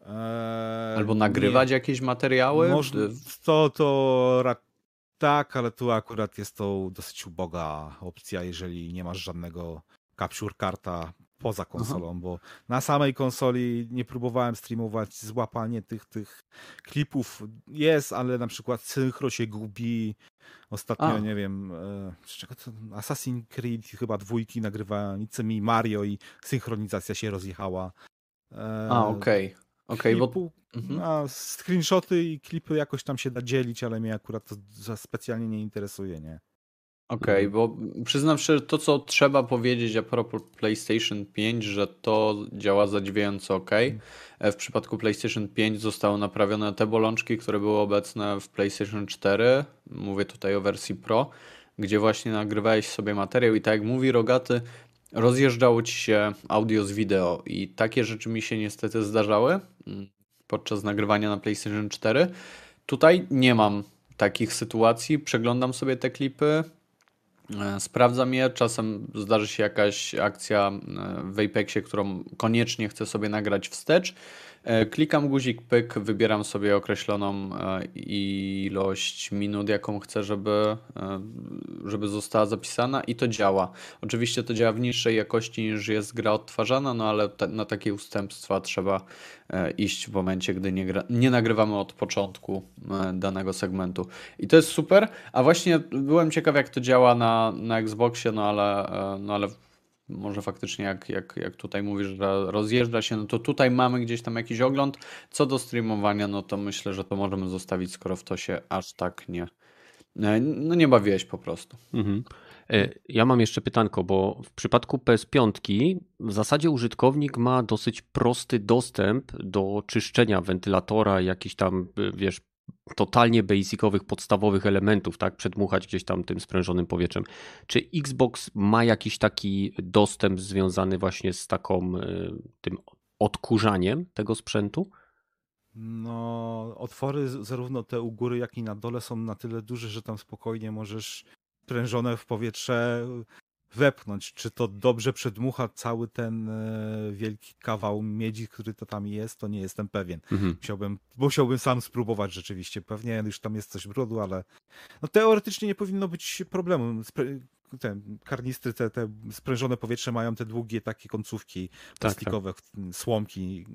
Eee, Albo nagrywać nie. jakieś materiały? Można, to, to tak, ale tu akurat jest to dosyć uboga opcja, jeżeli nie masz żadnego capture karta poza konsolą, Aha. bo na samej konsoli nie próbowałem streamować złapanie tych, tych klipów. Jest, ale na przykład synchro się gubi. Ostatnio, A. nie wiem, e, czego to, Assassin's Creed chyba dwójki nagrywałem, nic mi Mario i synchronizacja się rozjechała. E, A, okej. Okay. Okej, okay, bo... Mhm. A screenshoty i klipy jakoś tam się da dzielić, ale mnie akurat to specjalnie nie interesuje, nie? Okej, okay, bo przyznam szczerze, to co trzeba powiedzieć a propos PlayStation 5, że to działa zadziwiająco ok. Mhm. E, w przypadku PlayStation 5 zostały naprawione te bolączki, które były obecne w PlayStation 4. Mówię tutaj o wersji Pro, gdzie właśnie nagrywałeś sobie materiał i tak jak mówi Rogaty, rozjeżdżało ci się audio z wideo i takie rzeczy mi się niestety zdarzały mm, podczas nagrywania na PlayStation 4. Tutaj nie mam takich sytuacji, przeglądam sobie te klipy, sprawdzam je, czasem zdarzy się jakaś akcja e, w Apexie, którą koniecznie chcę sobie nagrać wstecz. E, klikam guzik pyk, wybieram sobie określoną e, ilość minut, jaką chcę, żeby, e, żeby została zapisana i to działa. Oczywiście to działa w niższej jakości niż jest gra odtwarzana, no ale na takie ustępstwa trzeba iść w momencie, gdy nie, gra, nie nagrywamy od początku danego segmentu. I to jest super, a właśnie byłem ciekaw jak to działa na, na Xboxie, no ale, no ale może faktycznie jak, jak, jak tutaj mówisz, że rozjeżdża się, no to tutaj mamy gdzieś tam jakiś ogląd. Co do streamowania, no to myślę, że to możemy zostawić, skoro w to się aż tak nie, e, no nie bawiłeś po prostu. Mhm. E, ja mam jeszcze pytanko, bo w przypadku PS5 w zasadzie użytkownik ma dosyć prosty dostęp do czyszczenia wentylatora, jakiś tam, wiesz, totalnie basicowych, podstawowych elementów, tak, przedmuchać gdzieś tam tym sprężonym powietrzem. Czy Xbox ma jakiś taki dostęp związany właśnie z taką, e, tym odkurzaniem tego sprzętu? No, otwory zarówno te u góry, jak i na dole są na tyle duże, że tam spokojnie możesz sprężone w powietrze wepchnąć. Czy to dobrze przedmucha cały ten e, wielki kawał miedzi, który to tam jest, to nie jestem pewien. Mhm. Musiałbym, musiałbym sam spróbować rzeczywiście. Pewnie już tam jest coś brudu, ale no, teoretycznie nie powinno być problemu. Te karnistry, te, te sprężone powietrze mają te długie takie końcówki plastikowe, tak, tak. słomki.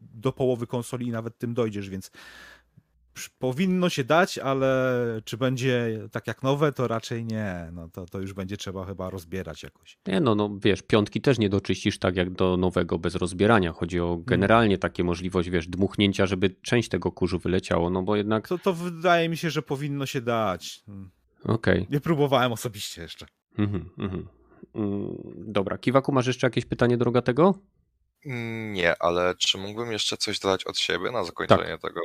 Do połowy konsoli i nawet tym dojdziesz, więc powinno się dać, ale czy będzie tak jak nowe, to raczej nie. No to, to już będzie trzeba chyba rozbierać jakoś. Nie, no, no wiesz, piątki też nie doczyścisz tak jak do nowego bez rozbierania. Chodzi o hmm. generalnie takie możliwość, wiesz, dmuchnięcia, żeby część tego kurzu wyleciało, no bo jednak... To, to wydaje mi się, że powinno się dać. Hmm. Okej. Okay. Nie próbowałem osobiście jeszcze. Mhm, mhm. Mm, dobra, Kiwaku, masz jeszcze jakieś pytanie do tego? Nie, ale czy mógłbym jeszcze coś dodać od siebie na zakończenie tak. tego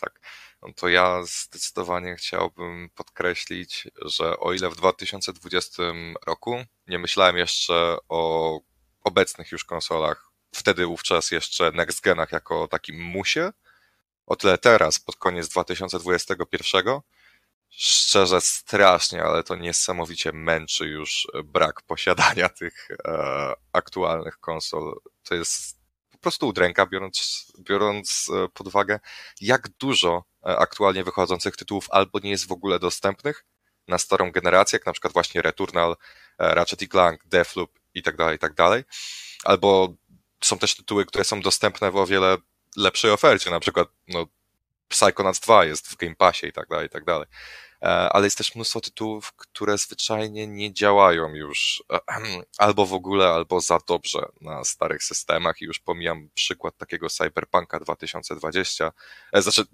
tak, no to ja zdecydowanie chciałbym podkreślić, że o ile w 2020 roku nie myślałem jeszcze o obecnych już konsolach, wtedy wówczas jeszcze next genach jako takim musie, o tyle teraz, pod koniec 2021, szczerze strasznie, ale to niesamowicie męczy już brak posiadania tych e, aktualnych konsol. To jest po prostu udręka, biorąc, biorąc e, pod uwagę, jak dużo e, aktualnie wychodzących tytułów albo nie jest w ogóle dostępnych na starą generację, jak na przykład właśnie Returnal, e, Ratchet Clank, Deathloop i tak dalej, i tak dalej. Albo są też tytuły, które są dostępne w o wiele lepszej ofercie, na przykład no, Psychonauts 2 jest w Game Passie i tak dalej, i tak dalej. E, ale jest też mnóstwo tytułów, które zwyczajnie nie działają już albo w ogóle, albo za dobrze na starych systemach i już pomijam przykład takiego Cyberpunka 2020, e, znaczy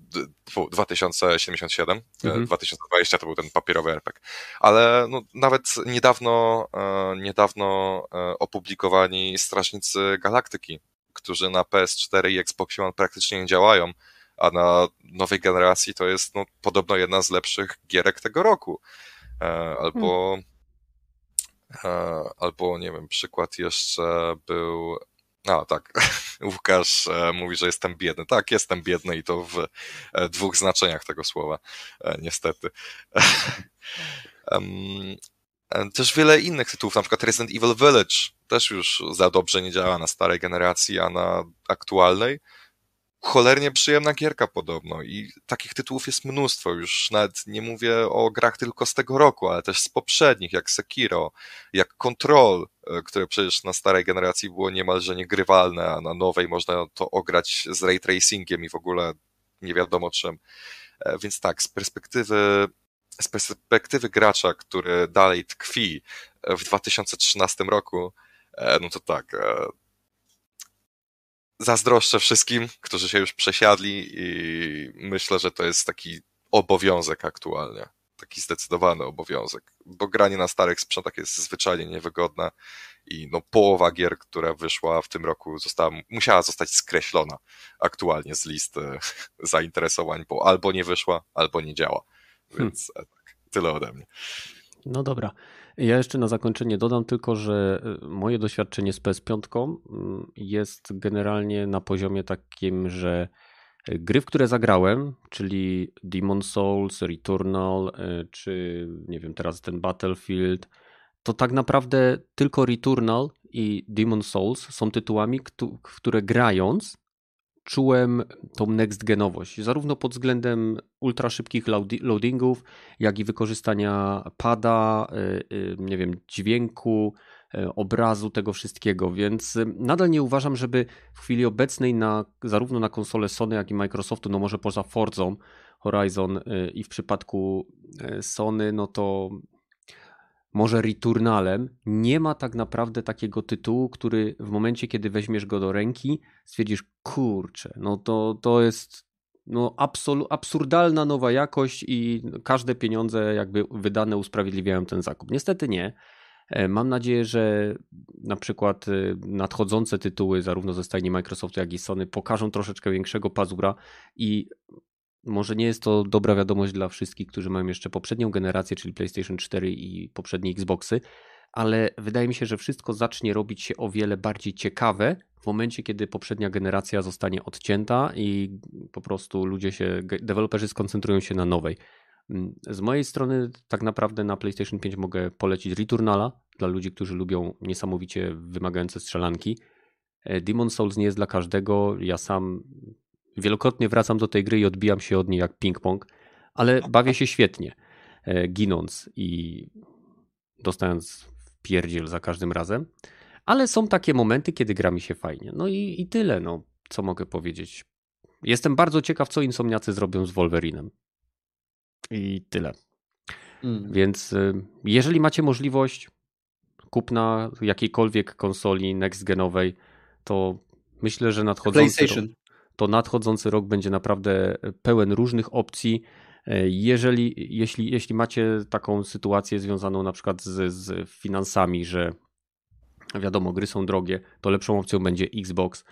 2077, e, mhm. 2020 to był ten papierowy RPG, ale no, nawet niedawno, niedawno opublikowani Strażnicy Galaktyki, którzy na PS4 i Xbox One praktycznie nie działają, a na nowej generacji to jest no, podobno jedna z lepszych gierek tego roku. E, albo, hmm. albo nie wiem, przykład jeszcze był. A, tak. Łukasz e, mówi, że jestem biedny. Tak, jestem biedny i to w dwóch znaczeniach tego słowa, niestety. Też wiele innych tytułów, na przykład Resident Evil Village też już za dobrze nie działa na starej generacji, a na aktualnej cholernie przyjemna gierka podobno i takich tytułów jest mnóstwo, już nawet nie mówię o grach tylko z tego roku, ale też z poprzednich, jak Sekiro, jak Control, e, które przecież na starej generacji było niemalże niegrywalne, a na nowej można to ograć z ray tracingiem i w ogóle nie wiadomo czym. E, więc tak, z perspektywy, z perspektywy gracza, który dalej tkwi w 2013 roku, no to tak, zazdroszczę wszystkim, którzy się już przesiadli i myślę, że to jest taki obowiązek aktualnie. Taki zdecydowany obowiązek, bo granie na starych sprzętach jest zwyczajnie niewygodne i no połowa gier, która wyszła w tym roku została, musiała zostać skreślona aktualnie z listy zainteresowań, bo albo nie wyszła, albo nie działa. Hmm. Więc hmm. tak, tyle ode mnie. No dobra. Ja jeszcze na zakończenie dodam tylko, że y, moje doświadczenie z PS5 mm, jest generalnie na poziomie takim, że y, gry, w które zagrałem, czyli Demon Souls, Returnal, y, czy nie wiem, teraz ten Battlefield, to tak naprawdę tylko Returnal i Demon Souls są tytułami, które grając czułem tą next genowość, zarówno pod względem ultra szybkich loadingów, jak i wykorzystania pada, y, y, nie wiem, dźwięku, y, obrazu, tego wszystkiego, więc nadal nie uważam, żeby w chwili obecnej na, zarówno na konsole Sony, jak i Microsoftu, no może poza Forzą Horizon i w przypadku Sony, no to może Returnalem, nie ma tak naprawdę takiego tytułu, który w momencie, kiedy weźmiesz go do ręki, stwierdzisz, kurczę, no to, to jest no absolu, absurdalna nowa jakość i każde pieniądze jakby wydane usprawiedliwiają ten zakup. Niestety nie. E, mam nadzieję, że na przykład e, nadchodzące tytuły zarówno ze stajni Microsoftu, jak i Sony pokażą troszeczkę większego pazura i może nie jest to dobra wiadomość dla wszystkich, którzy mają jeszcze poprzednią generację, czyli PlayStation 4 i poprzednie Xboxy, ale wydaje mi się, że wszystko zacznie robić się o wiele bardziej ciekawe w momencie, kiedy poprzednia generacja zostanie odcięta i po prostu ludzie się, deweloperzy skoncentrują się na nowej. Mm, z mojej strony, tak naprawdę na PlayStation 5 mogę polecić Returnala dla ludzi, którzy lubią niesamowicie wymagające strzelanki. E, Demon Souls nie jest dla każdego. Ja sam Wielokrotnie wracam do tej gry i odbijam się od niej jak ping-pong, ale bawię się świetnie, e, ginąc i dostając pierdziel za każdym razem. Ale są takie momenty, kiedy gra mi się fajnie. No i, i tyle, no, co mogę powiedzieć. Jestem bardzo ciekaw, co Insomniacy zrobią z Wolverinem. I tyle. Mm. Więc e, jeżeli macie możliwość kupna jakiejkolwiek konsoli next-genowej, to myślę, że nadchodzący PlayStation. Rok, to nadchodzący rok będzie naprawdę pełen różnych opcji. Jeżeli, jeśli, jeśli macie taką sytuację związaną na przykład z, z finansami, że wiadomo, gry są drogie, to lepszą opcją będzie Xbox.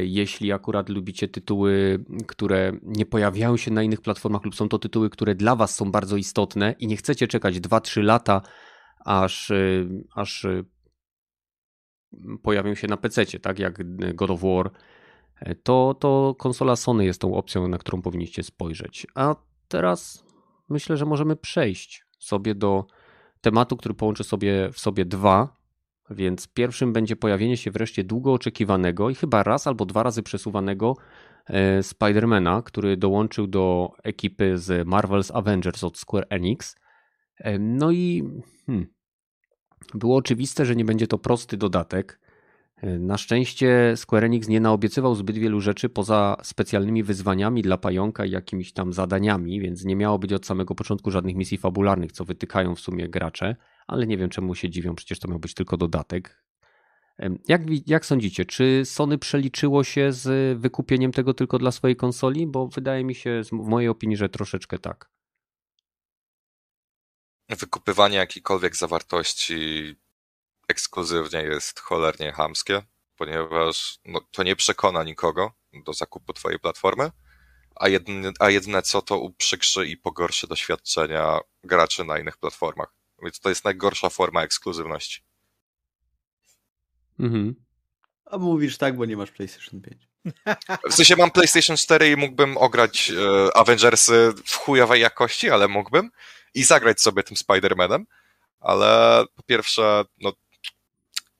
Jeśli akurat lubicie tytuły, które nie pojawiają się na innych platformach, lub są to tytuły, które dla Was są bardzo istotne i nie chcecie czekać 2-3 lata, aż, aż pojawią się na PC, tak jak God of War to, to konsola Sony jest tą opcją, na którą powinniście spojrzeć. A teraz myślę, że możemy przejść sobie do tematu, który połączy sobie w sobie dwa. Więc pierwszym będzie pojawienie się wreszcie długo oczekiwanego i chyba raz albo dwa razy przesuwanego e, Spidermana, który dołączył do ekipy z Marvel's Avengers od Square Enix. E, no i hmm, było oczywiste, że nie będzie to prosty dodatek. Na szczęście Square Enix nie naobiecywał zbyt wielu rzeczy poza specjalnymi wyzwaniami dla pająka i jakimiś tam zadaniami, więc nie miało być od samego początku żadnych misji fabularnych, co wytykają w sumie gracze, ale nie wiem czemu się dziwią, przecież to miał być tylko dodatek. Jak, jak sądzicie, czy Sony przeliczyło się z wykupieniem tego tylko dla swojej konsoli? Bo wydaje mi się, w mojej opinii, że troszeczkę tak. Wykupywanie jakiejkolwiek zawartości ekskluzywnie jest cholernie hamskie, ponieważ no, to nie przekona nikogo do zakupu twojej platformy, a jedyne, a jedyne co to uprzykrzy i pogorszy doświadczenia graczy na innych platformach. Więc to jest najgorsza forma ekskluzywności. Mhm. A mówisz tak, bo nie masz PlayStation 5. W sensie mam PlayStation 4 i mógłbym ograć e, Avengersy w chujowej jakości, ale mógłbym i zagrać sobie tym Spider-Manem, ale po pierwsze, no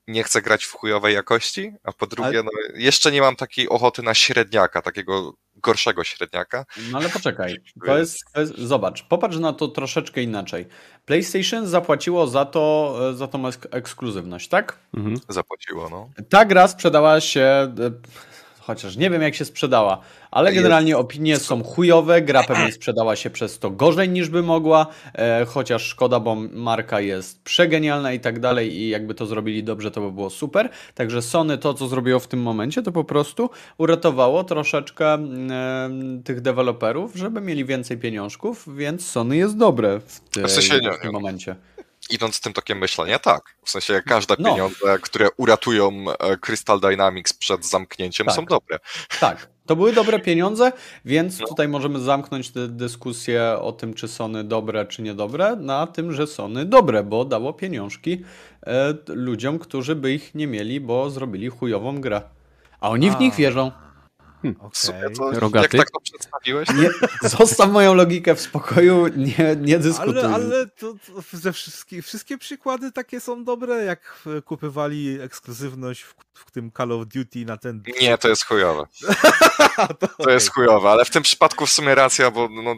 nie chcę grać w chujowej jakości, a po drugie, Ale... no, jeszcze nie mam takiej ochoty na średniaka, takiego gorszego średniaka. No ale poczekaj, to jest, to jest, zobacz, popatrz na to troszeczkę inaczej. PlayStation zapłaciło za to, e, za tą ek- ekskluzywność, tak? Mhm. Zapłaciło, no. Ta gra sprzedała się, e, chociaż nie wiem jak się sprzedała, ale Jest- generalnie opinie są chujowe, gra pewnie sprzedała się przez to gorzej niż by mogła, e, chociaż szkoda, bo marka jest przegenialna i tak dalej i jakby to zrobili dobrze, to by było super. Także Sony to, co zrobiło w tym momencie, to po prostu uratowało troszeczkę e, tych deweloperów, żeby mieli więcej pieniążków, więc Sony jest dobre w, ty, W sensie w tym momencie. Idąc tym tokiem myślenia, tak. W sensie każde No. pieniądze, które uratują e, Crystal Dynamics przed zamknięciem Tak. są dobre. Tak, to były dobre pieniądze, więc No. tutaj możemy zamknąć tę dyskusję o tym, czy Sony dobre, czy niedobre, na tym, że Sony dobre, bo dało pieniążki e, ludziom, którzy by ich nie mieli, bo zrobili chujową grę. A oni w A. nich wierzą. W sumie Okej. to, Rogaty? jak tak to przedstawiłeś, Nie, zostaw moją logikę w spokoju, nie, nie dyskutuj. Ale, ale to, to ze wszystkie, wszystkie przykłady takie są dobre, jak kupywali ekskluzywność w, w tym Call of Duty na ten... nie, to jest chujowe. to, To jest chujowe, ale w tym przypadku w sumie racja, bo no,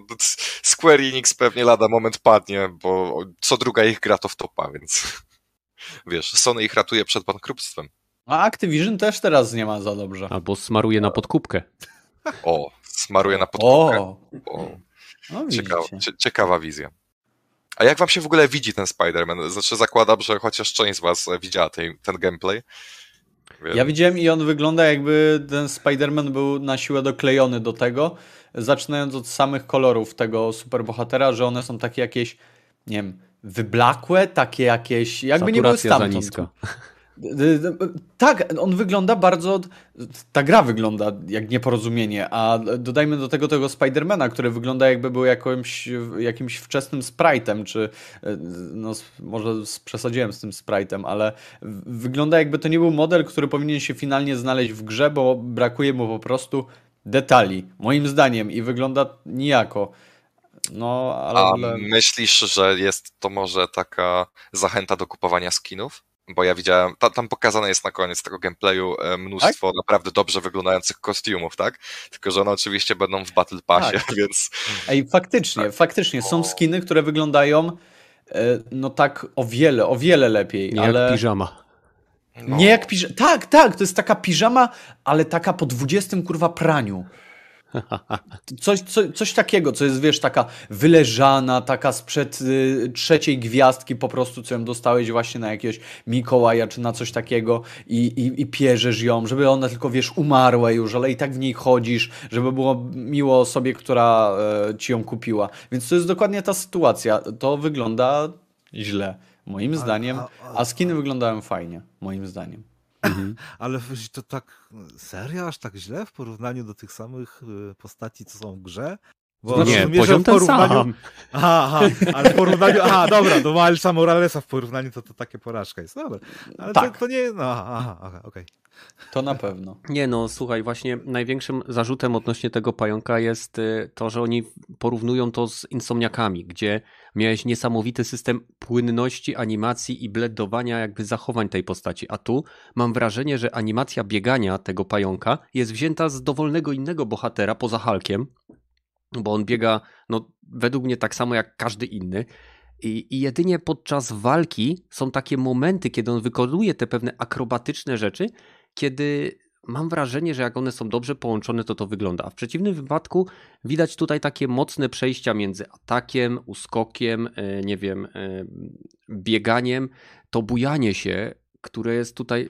Square Enix pewnie lada moment padnie, bo co druga ich gra to w topa, więc wiesz, Sony ich ratuje przed bankructwem. A Activision też teraz nie ma za dobrze. Albo smaruje na podkupkę. O, smaruje na podkówkę. O, O, no ciekawa, ciekawa wizja. A jak wam się w ogóle widzi ten Spider-Man? Znaczy zakładam, że chociaż część z was widziała tej, ten gameplay. Więc- Ja widziałem i on wygląda jakby ten Spider-Man był na siłę doklejony do tego, zaczynając od samych kolorów tego superbohatera, że one są takie jakieś, nie wiem, wyblakłe, takie jakieś, jakby nie były Saturacja za stamtąd. Tak, on wygląda bardzo. Ta gra wygląda jak nieporozumienie, a dodajmy do tego tego Spidermana, który wygląda jakby był jakimś, jakimś wczesnym sprite'em, czy no, może przesadziłem z tym sprite'em, ale wygląda jakby to nie był model, który powinien się finalnie znaleźć w grze, bo brakuje mu po prostu detali, moim zdaniem, i wygląda nijako. No, A ale. myślisz, że jest to może taka zachęta do kupowania skinów? Bo ja widziałem, ta, tam pokazane jest na koniec tego gameplayu e, mnóstwo naprawdę dobrze wyglądających kostiumów, tak? Tylko, że one oczywiście będą w Battle Passie, Tak. więc Ej, faktycznie, faktycznie są skiny, które wyglądają e, no tak o wiele, o wiele lepiej, Nie ale jak piżama. no, nie jak piżama. Tak, tak, to jest taka piżama, ale taka po 20 kurwa praniu. Coś, co, coś takiego, co jest, wiesz, taka wyleżana, taka sprzed y, trzeciej gwiazdki po prostu, co ją dostałeś właśnie na jakiegoś Mikołaja, czy na coś takiego i, i, i pierzesz ją, żeby ona tylko, wiesz, umarła już, ale i tak w niej chodzisz, żeby było miło osobie, która e, ci ją kupiła. Więc to jest dokładnie ta sytuacja. To wygląda źle, moim zdaniem, a- a skiny wyglądają fajnie, moim zdaniem. Ale wiesz, to tak serio, aż tak źle w porównaniu do tych samych y, postaci, co są w grze? Bo Znaczy, nie, rozumiem, poziom w ten porównaniu... sam. Aha, aha, ale w porównaniu... Aha, dobra, do Milesa Moralesa w porównaniu to, to takie porażka jest. Dobra, ale Tak. to, to nie... No, aha, aha, okej. To na pewno. Nie no, słuchaj, właśnie największym zarzutem odnośnie tego pająka jest y, to, że oni porównują to z insomniakami, gdzie miałeś niesamowity system płynności, animacji i bledowania jakby zachowań tej postaci, a tu mam wrażenie, że animacja biegania tego pająka jest wzięta z dowolnego innego bohatera poza Hulkiem, bo on biega, no według mnie tak samo jak każdy inny. I, I jedynie podczas walki są takie momenty, kiedy on wykonuje te pewne akrobatyczne rzeczy, kiedy mam wrażenie, że jak one są dobrze połączone, to to wygląda. A w przeciwnym wypadku widać tutaj takie mocne przejścia między atakiem, uskokiem, e, nie wiem, e, bieganiem, to bujanie się, które jest tutaj.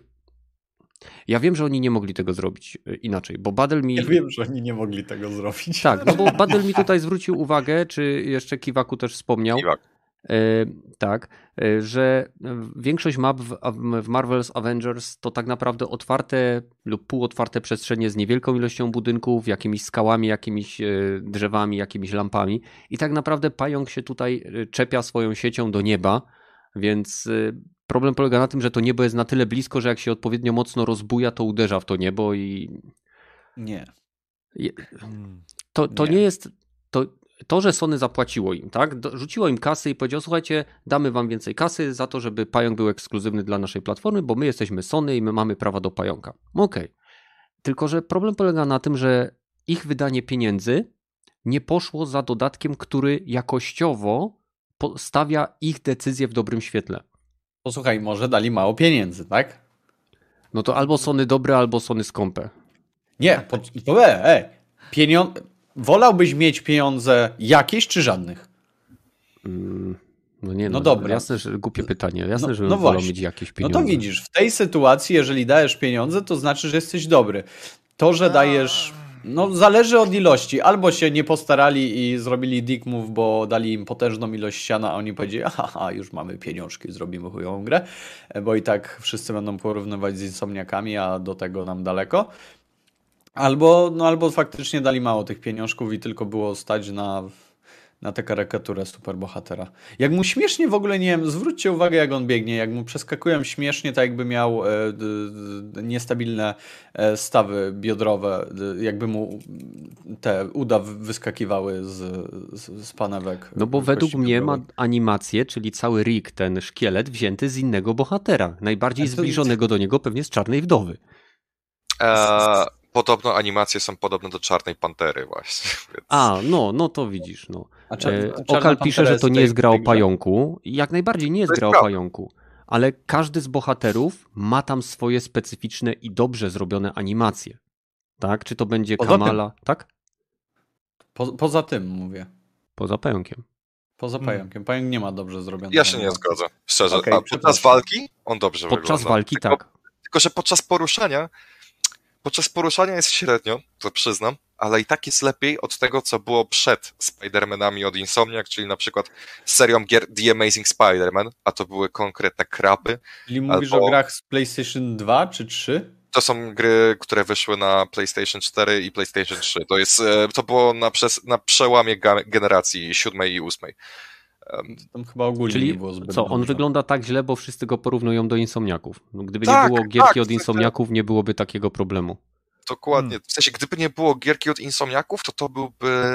Ja wiem, że oni nie mogli tego zrobić e, inaczej, bo Badel mi. Ja wiem, że oni nie mogli tego zrobić. Tak, no bo Badel mi tutaj zwrócił uwagę, czy jeszcze Kiwaku też wspomniał, Kiwak. E, tak, e, że większość map w, Marvel's Avengers to tak naprawdę otwarte lub półotwarte przestrzenie z niewielką ilością budynków, jakimiś skałami, jakimiś e, drzewami, jakimiś lampami i tak naprawdę pająk się tutaj e, czepia swoją siecią do nieba, więc e, problem polega na tym, że to niebo jest na tyle blisko, że jak się odpowiednio mocno rozbuja, to uderza w to niebo i Nie. Mm. to, to Nie. nie. jest. To, to, że Sony zapłaciło im, tak? Rzuciło im kasy i powiedział: Słuchajcie, damy wam więcej kasy za to, żeby pająk był ekskluzywny dla naszej platformy, bo my jesteśmy Sony i my mamy prawa do pająka. Okej. Tylko, że problem polega na tym, że ich wydanie pieniędzy nie poszło za dodatkiem, który jakościowo stawia ich decyzję w dobrym świetle. Posłuchaj, może dali mało pieniędzy, tak? No to albo Sony dobre, albo Sony skąpe. Nie, po, to e, e, pieniądze. Wolałbyś mieć pieniądze jakieś czy żadnych? Mm, no nie, no, no dobra. Jasne, że głupie pytanie. Jasne, no, że no wolał mieć jakieś pieniądze. No to widzisz, w tej sytuacji, jeżeli dajesz pieniądze, to znaczy, że jesteś dobry. To, że dajesz. No, zależy od ilości. Albo się nie postarali i zrobili dick move, bo dali im potężną ilość siana, a oni powiedzieli, aha, już mamy pieniążki, zrobimy chujową grę, bo i tak wszyscy będą porównywać z insomniakami, a do tego nam daleko. Albo, no, albo faktycznie dali mało tych pieniążków i tylko było stać na na tę karykaturę superbohatera. Jak mu śmiesznie w ogóle, nie wiem, zwróćcie uwagę jak on biegnie, jak mu przeskakują śmiesznie, tak jakby miał e, d, niestabilne e, stawy biodrowe, d, jakby mu te uda wyskakiwały z, z, z panewek. No bo według mnie ma animację, czyli cały Rick, ten szkielet wzięty z innego bohatera. Najbardziej to... zbliżonego do niego pewnie z Czarnej Wdowy. Eee, podobno animacje są podobne do Czarnej Pantery właśnie. Więc... A, no, no to widzisz, no. E, Okal pisze, że to nie jest gra o pająku. Jak najbardziej nie jest gra o pająku. Ale każdy z bohaterów ma tam swoje specyficzne i dobrze zrobione animacje. Tak? Czy to będzie poza Kamala, tym. tak? Po, poza tym mówię. Poza pająkiem. Poza hmm. pająkiem. Pająk nie ma dobrze zrobionego. Ja się nie zgodzę, szczerze. Okay, A podczas walki on dobrze podczas wygląda. Podczas walki tylko, tak. Tylko, że podczas poruszania podczas poruszania jest średnio, to przyznam, ale i tak jest lepiej od tego, co było przed Spider-Manami od Insomniac, czyli na przykład serią gier The Amazing Spider-Man, a to były konkretne krapy. Czyli mówisz albo... o grach z PlayStation 2 czy 3? To są gry, które wyszły na PlayStation 4 i PlayStation 3. To, jest, e, to było na, przez, na przełamie generacji siódmej i ósmej. Tam chyba ogólnie Czyli nie było zbyt co, on wygląda tak źle, bo wszyscy go porównują do insomniaków. No, gdyby tak, nie było gierki tak, od insomniaków, nie byłoby takiego problemu. Dokładnie. Hmm. W sensie, gdyby nie było gierki od insomniaków, to to, byłby,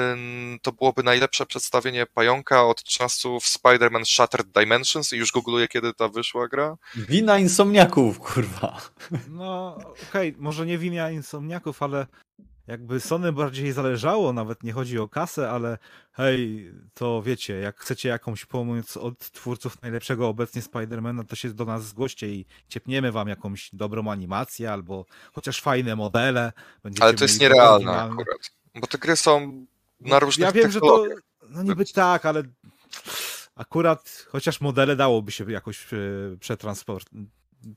to byłoby najlepsze przedstawienie pająka od czasów Spider-Man Shattered Dimensions i już googluję, kiedy ta wyszła gra. Wina insomniaków, kurwa. No, okej, okay, może nie wina insomniaków, ale jakby Sony bardziej zależało, nawet nie chodzi o kasę, ale hej, to wiecie, jak chcecie jakąś pomoc od twórców najlepszego obecnie Spidermana, to się do nas zgłoście i ciepniemy wam jakąś dobrą animację albo chociaż fajne modele. ale to jest nierealne akurat, bo te gry są na różnych Ja wiem, że to, no niby tak, ale akurat chociaż modele dałoby się jakoś e, przetransport,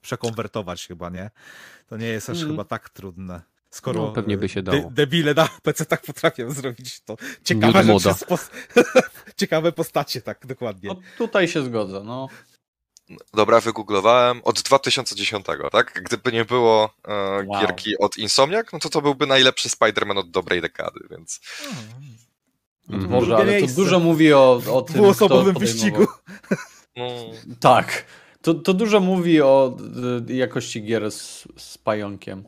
przekonwertować chyba, nie? To nie jest aż mm. chyba tak trudne. Skoro no, pewnie by się dało. De debile na PC tak potrafią zrobić to. Ciekawe rzeczy, pos ciekawe postacie, tak, dokładnie. No, tutaj się zgodzę, no. Dobra, wygooglowałem od 2010, tak? Gdyby nie było e, wow. gierki od Insomniac, no to to byłby najlepszy Spider-Man od dobrej dekady, więc... Mm. Boże, ale to dużo mówi o, o tym, Dwuosobowym wyścigu. No. Tak. To, to dużo mówi o y, jakości gier z, z pająkiem.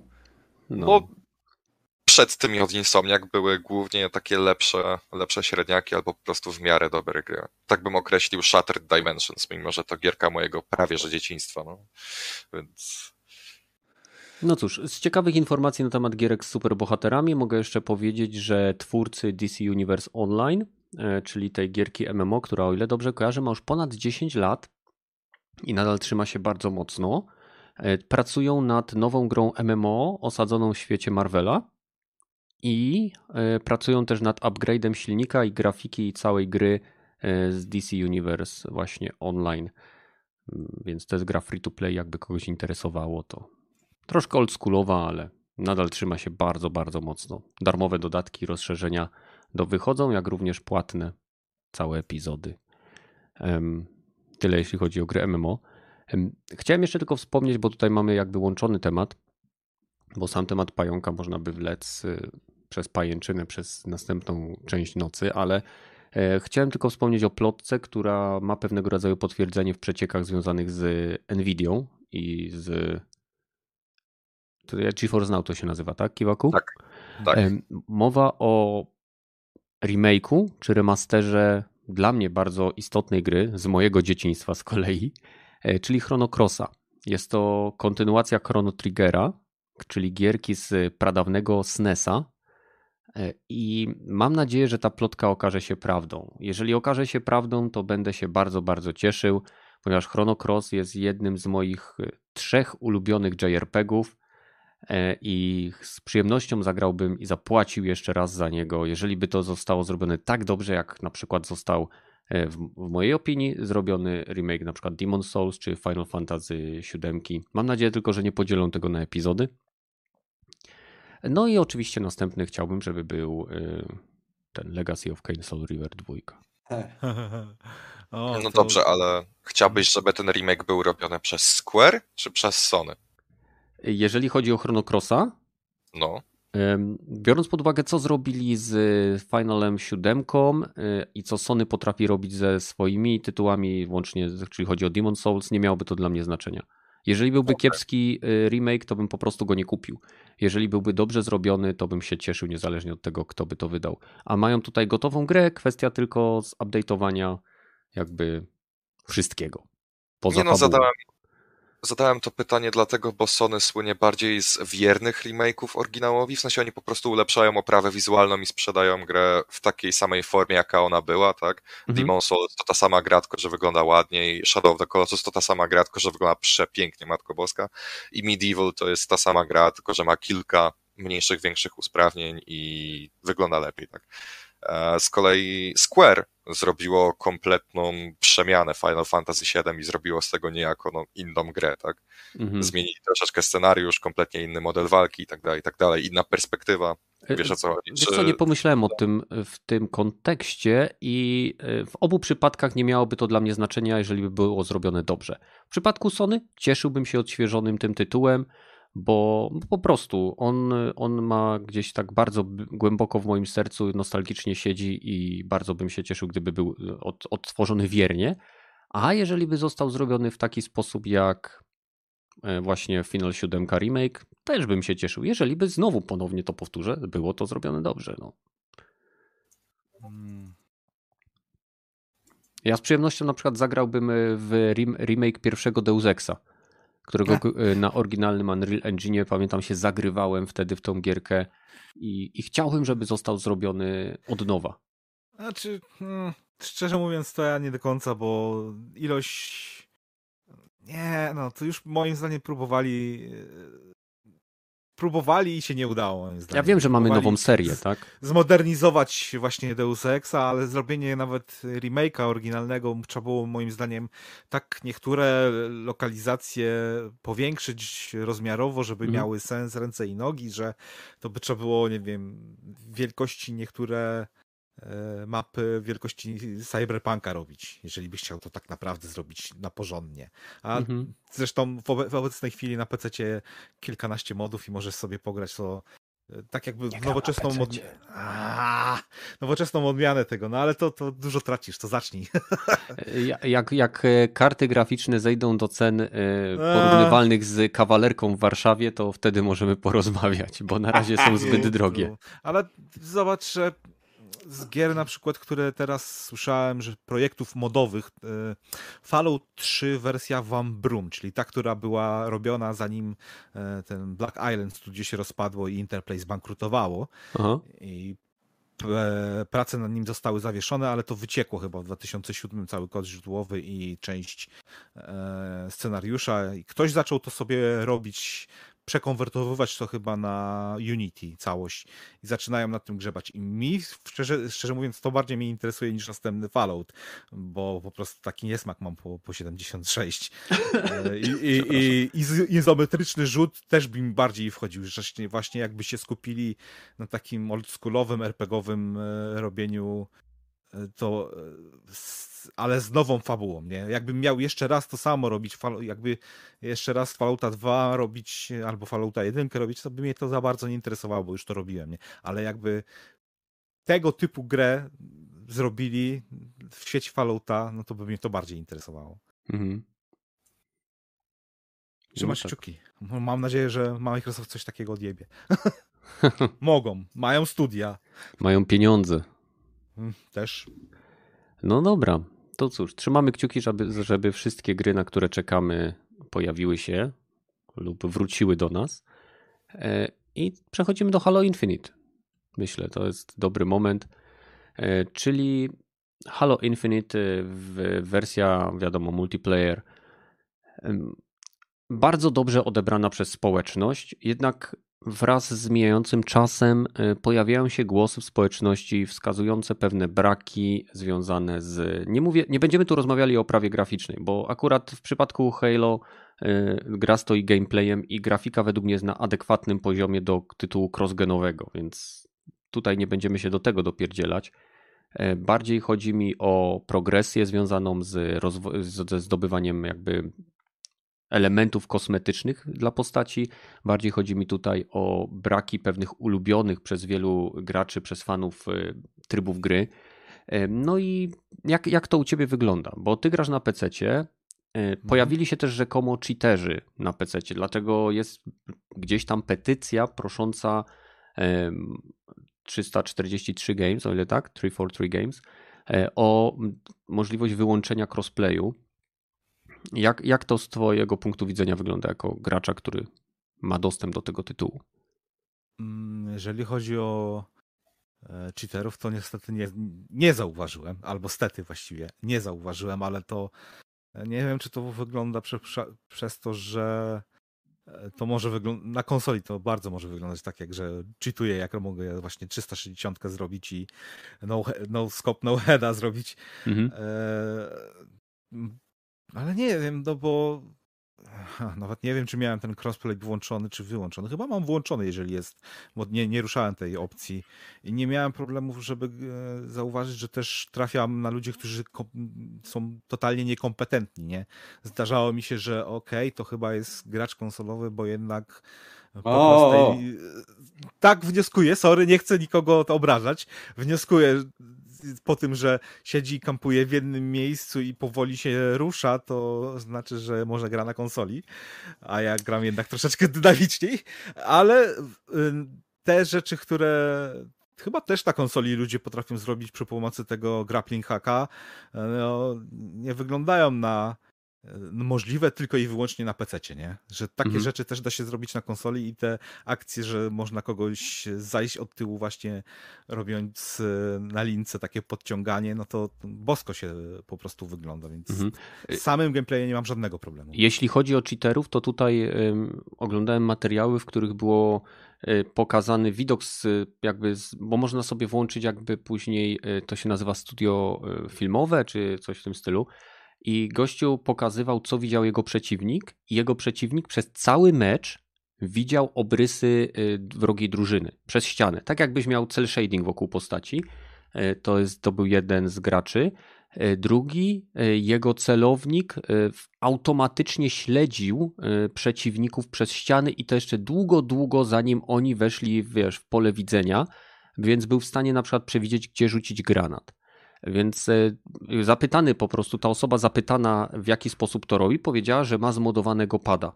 No. Bo przed tymi od Insomniac były głównie takie lepsze, lepsze średniaki albo po prostu w miarę dobre gry. Tak bym określił Shattered Dimensions, mimo że to gierka mojego prawie że dzieciństwa. No. Więc... No cóż, z ciekawych informacji na temat gierek z superbohaterami mogę jeszcze powiedzieć, że twórcy DC Universe Online, e, czyli tej gierki MMO, która o ile dobrze kojarzę ma już ponad 10 lat i nadal trzyma się bardzo mocno, e, pracują nad nową grą MMO osadzoną w świecie Marvela i e, pracują też nad upgrade'em silnika i grafiki całej gry e, z DC Universe właśnie online. Mm, więc to jest gra free to play, jakby kogoś interesowało to. Troszkę oldschoolowa, ale nadal trzyma się bardzo, bardzo mocno. Darmowe dodatki, rozszerzenia do wychodzą, jak również płatne całe epizody. Tyle jeśli chodzi o grę MMO. Chciałem jeszcze tylko wspomnieć, bo tutaj mamy jakby łączony temat, bo sam temat pająka można by wlec y, przez pajęczynę przez następną część nocy, ale e, chciałem tylko wspomnieć o plotce, która ma pewnego rodzaju potwierdzenie w przeciekach związanych z Nvidią i z GeForce Now to się nazywa, tak, Kiwaku? Tak, tak. Mowa o remake'u czy remasterze dla mnie bardzo istotnej gry z mojego dzieciństwa z kolei, e, czyli Chrono Crossa. Jest to kontynuacja Chrono Triggera, czyli gierki z pradawnego SNESa, E, I mam nadzieję, że ta plotka okaże się prawdą. Jeżeli okaże się prawdą, to będę się bardzo, bardzo cieszył, ponieważ Chrono Cross jest jednym z moich e, trzech ulubionych JRPG-ów e, i z przyjemnością zagrałbym i zapłacił jeszcze raz za niego, jeżeli by to zostało zrobione tak dobrze, jak na przykład został w, w mojej opinii zrobiony remake na przykład Demon Souls czy Final Fantasy VII. Mam nadzieję tylko, że nie podzielą tego na epizody. No i oczywiście następny chciałbym, żeby był y, ten Legacy of Kane Soul River 2. o, no to... dobrze, ale chciałbyś, żeby ten remake był robiony przez Square czy przez Sony? Jeżeli chodzi o Chrono Crossa, no. Biorąc pod uwagę, co zrobili z Finalem 7 y, i co Sony potrafi robić ze swoimi tytułami, łącznie, czyli chodzi o Demon Souls, nie miałoby to dla mnie znaczenia. Jeżeli byłby okay. kiepski y, remake, to bym po prostu go nie kupił. Jeżeli byłby dobrze zrobiony, to bym się cieszył niezależnie od tego, kto by to wydał. A mają tutaj gotową grę, kwestia tylko zupdate'owania jakby wszystkiego. Poza nie no, zadałem, Zadałem to pytanie dlatego, bo Sony słynie bardziej z wiernych remake'ów oryginałowi, w sensie oni po prostu ulepszają oprawę wizualną i sprzedają grę w takiej samej formie, jaka ona była, tak? Mhm. Demon Souls to ta sama gra, tylko że wygląda ładniej, Shadow of the Colossus to ta sama gra, tylko że wygląda przepięknie, Matko Boska, i Medieval to jest ta sama gra, tylko że ma kilka mniejszych, większych usprawnień i wygląda lepiej, tak? E, z kolei Square zrobiło kompletną przemianę Final Fantasy VII i zrobiło z tego niejako no, inną grę, tak? Mhm. Zmienili troszeczkę scenariusz, kompletnie inny model walki i tak dalej, i tak dalej, inna perspektywa. E, Wiesz o co chodzi? Wiesz co, nie pomyślałem o tym w tym kontekście i e, w obu przypadkach nie miałoby to dla mnie znaczenia, jeżeli by było zrobione dobrze. W przypadku Sony cieszyłbym się odświeżonym tym tytułem, bo po prostu on, on ma gdzieś tak bardzo głęboko w moim sercu, nostalgicznie siedzi i bardzo bym się cieszył, gdyby był od, odtworzony wiernie. A jeżeli by został zrobiony w taki sposób jak e, właśnie Final 7 Remake, też bym się cieszył. Jeżeli by znowu ponownie to powtórzę, było to zrobione dobrze. No. Hmm. Ja z przyjemnością na przykład zagrałbym w remake pierwszego Deus Exa którego e, na oryginalnym Unreal Engine pamiętam się zagrywałem wtedy w tą gierkę i, i chciałbym, żeby został zrobiony od nowa. Znaczy, hmm, szczerze mówiąc, to ja nie do końca, bo ilość. Nie, no to już moim zdaniem próbowali e, próbowali i się nie udało. Ja wiem, że mamy nową serię, tak? Zmodernizować właśnie Deus Exa, ale zrobienie nawet remake'a oryginalnego trzeba było moim zdaniem tak niektóre lokalizacje powiększyć rozmiarowo, żeby mm. miały sens ręce i nogi, że to by trzeba było, nie wiem, wielkości niektóre mapy wielkości cyberpunka robić, jeżeli byś chciał to tak naprawdę zrobić na porządnie. A mhm. zresztą w, w, obecnej chwili na PC kilkanaście modów i możesz sobie pograć to e, tak jakby Jak nowoczesną, mod... A, nowoczesną odmianę tego, no ale to, to dużo tracisz, to zacznij. E, jak, jak karty graficzne zejdą do cen porównywalnych z kawalerką w Warszawie, to wtedy możemy porozmawiać, bo na razie są zbyt drogie. Ale zobacz, że z gier na przykład, które teraz słyszałem, że projektów modowych, e, Fallout 3 wersja Van Brum, czyli ta, która była robiona zanim e, ten Black Island studio się rozpadło i Interplay zbankrutowało. Aha. I e, prace nad nim zostały zawieszone, ale to wyciekło chyba w 2007 cały kod źródłowy i część scenariusza. I ktoś zaczął to sobie robić przekonwertowywać to chyba na Unity całość i zaczynają nad tym grzebać. I mi, szczerze, szczerze mówiąc, to bardziej mnie interesuje niż następny Fallout, bo po prostu taki niesmak mam po, po 76. E, I, i, i, i izometryczny rzut też by mi bardziej wchodził, że właśnie jakby się skupili na takim oldschoolowym, RPGowym e, robieniu to ale z nową fabułą, nie? Jakbym miał jeszcze raz to samo robić, jakby jeszcze raz Fallouta 2 robić, albo Fallouta 1 robić, to by mnie to za bardzo nie interesowało, bo już to robiłem, nie? Ale jakby tego typu grę zrobili w świecie Fallouta, no to by mnie to bardziej interesowało. Mhm. Trzymać no tak. kciuki. Mam nadzieję, że Microsoft coś takiego odjebie. Mogą, mają studia. Mają pieniądze. Mm, też. No dobra, to cóż, trzymamy kciuki, żeby, żeby wszystkie gry, na które czekamy, pojawiły się lub wróciły do nas. E, I przechodzimy do Halo Infinite. myślę, to jest dobry moment. E, czyli Halo Infinite, wersja, wiadomo, multiplayer, bardzo dobrze odebrana przez społeczność, jednak wraz z mijającym czasem e, pojawiają się głosy w społeczności wskazujące pewne braki związane z. Nie, mówię, nie będziemy tu rozmawiali o prawie graficznej, bo akurat w przypadku Halo e, gra stoi gameplayem i grafika według mnie jest na adekwatnym poziomie do tytułu crossgenowego, więc tutaj nie będziemy się do tego dopierdzielać. E, bardziej chodzi mi o progresję związaną z ze zdobywaniem jakby elementów kosmetycznych dla postaci. Bardziej chodzi mi tutaj o braki pewnych ulubionych przez wielu graczy, przez fanów e, trybów gry. E, no i jak, jak to u ciebie wygląda? Bo ty grasz na PC. Mhm. Pojawili się też rzekomo cheaterzy na PC, dlatego jest gdzieś tam petycja prosząca 343 Games, o ile tak, 343 Games, o możliwość wyłączenia crossplayu. Jak, jak to z Twojego punktu widzenia wygląda jako gracza, który ma dostęp do tego tytułu? Mm, jeżeli chodzi o e, cheaterów, to niestety nie, nie zauważyłem, albo stety właściwie, nie zauważyłem, ale to e, nie wiem, czy to wygląda prze, prze, przez to, że to może wyglądać, na konsoli to bardzo może wyglądać tak, jak że cheatuję, jak mogę właśnie 360 zrobić i no, no scope, no heada zrobić. Mhm. E, ale nie wiem, no bo nawet nie wiem, czy miałem ten crossplay włączony, czy wyłączony. Chyba mam włączony, jeżeli jest, bo nie, nie ruszałem tej opcji i nie miałem problemów, żeby e, zauważyć, że też trafiam na ludzi, którzy są totalnie niekompetentni, nie? Zdarzało mi się, że okej, okay, to chyba jest gracz konsolowy, bo jednak po prostej... Tak wnioskuję, sorry, nie chcę nikogo obrażać. Wnioskuję po tym, że siedzi i kampuje w jednym miejscu i powoli się rusza, to znaczy, że może gra na konsoli, a ja gram jednak troszeczkę dynamiczniej, ale y, te rzeczy, które chyba też na konsoli ludzie potrafią zrobić przy pomocy tego grappling hacka, no, nie wyglądają na możliwe tylko i wyłącznie na PC, nie? Że takie mhm. rzeczy też da się zrobić na konsoli i te akcje, że można kogoś zajść od tyłu właśnie robiąc e, na lince takie podciąganie, no to bosko się po prostu wygląda, więc mhm. z samym gameplayem nie mam żadnego problemu. Jeśli chodzi o cheaterów, to tutaj oglądałem materiały, w których było y, pokazany widok z, jakby, z, bo można sobie włączyć jakby później, y, to się nazywa studio filmowe, czy coś w tym stylu, i gościu pokazywał, co widział jego przeciwnik, i jego przeciwnik przez cały mecz widział obrysy y, wrogiej drużyny przez ścianę. Tak jakbyś miał cel shading wokół postaci. Y, to, jest, to był jeden z graczy. Y, drugi, jego celownik automatycznie śledził przeciwników przez ściany i to jeszcze długo, długo zanim oni weszli wiesz, w pole widzenia, więc był w stanie na przykład przewidzieć, gdzie rzucić granat. Więc e, zapytany po prostu, ta osoba zapytana w jaki sposób to robi, powiedziała, że ma zmodowanego pada.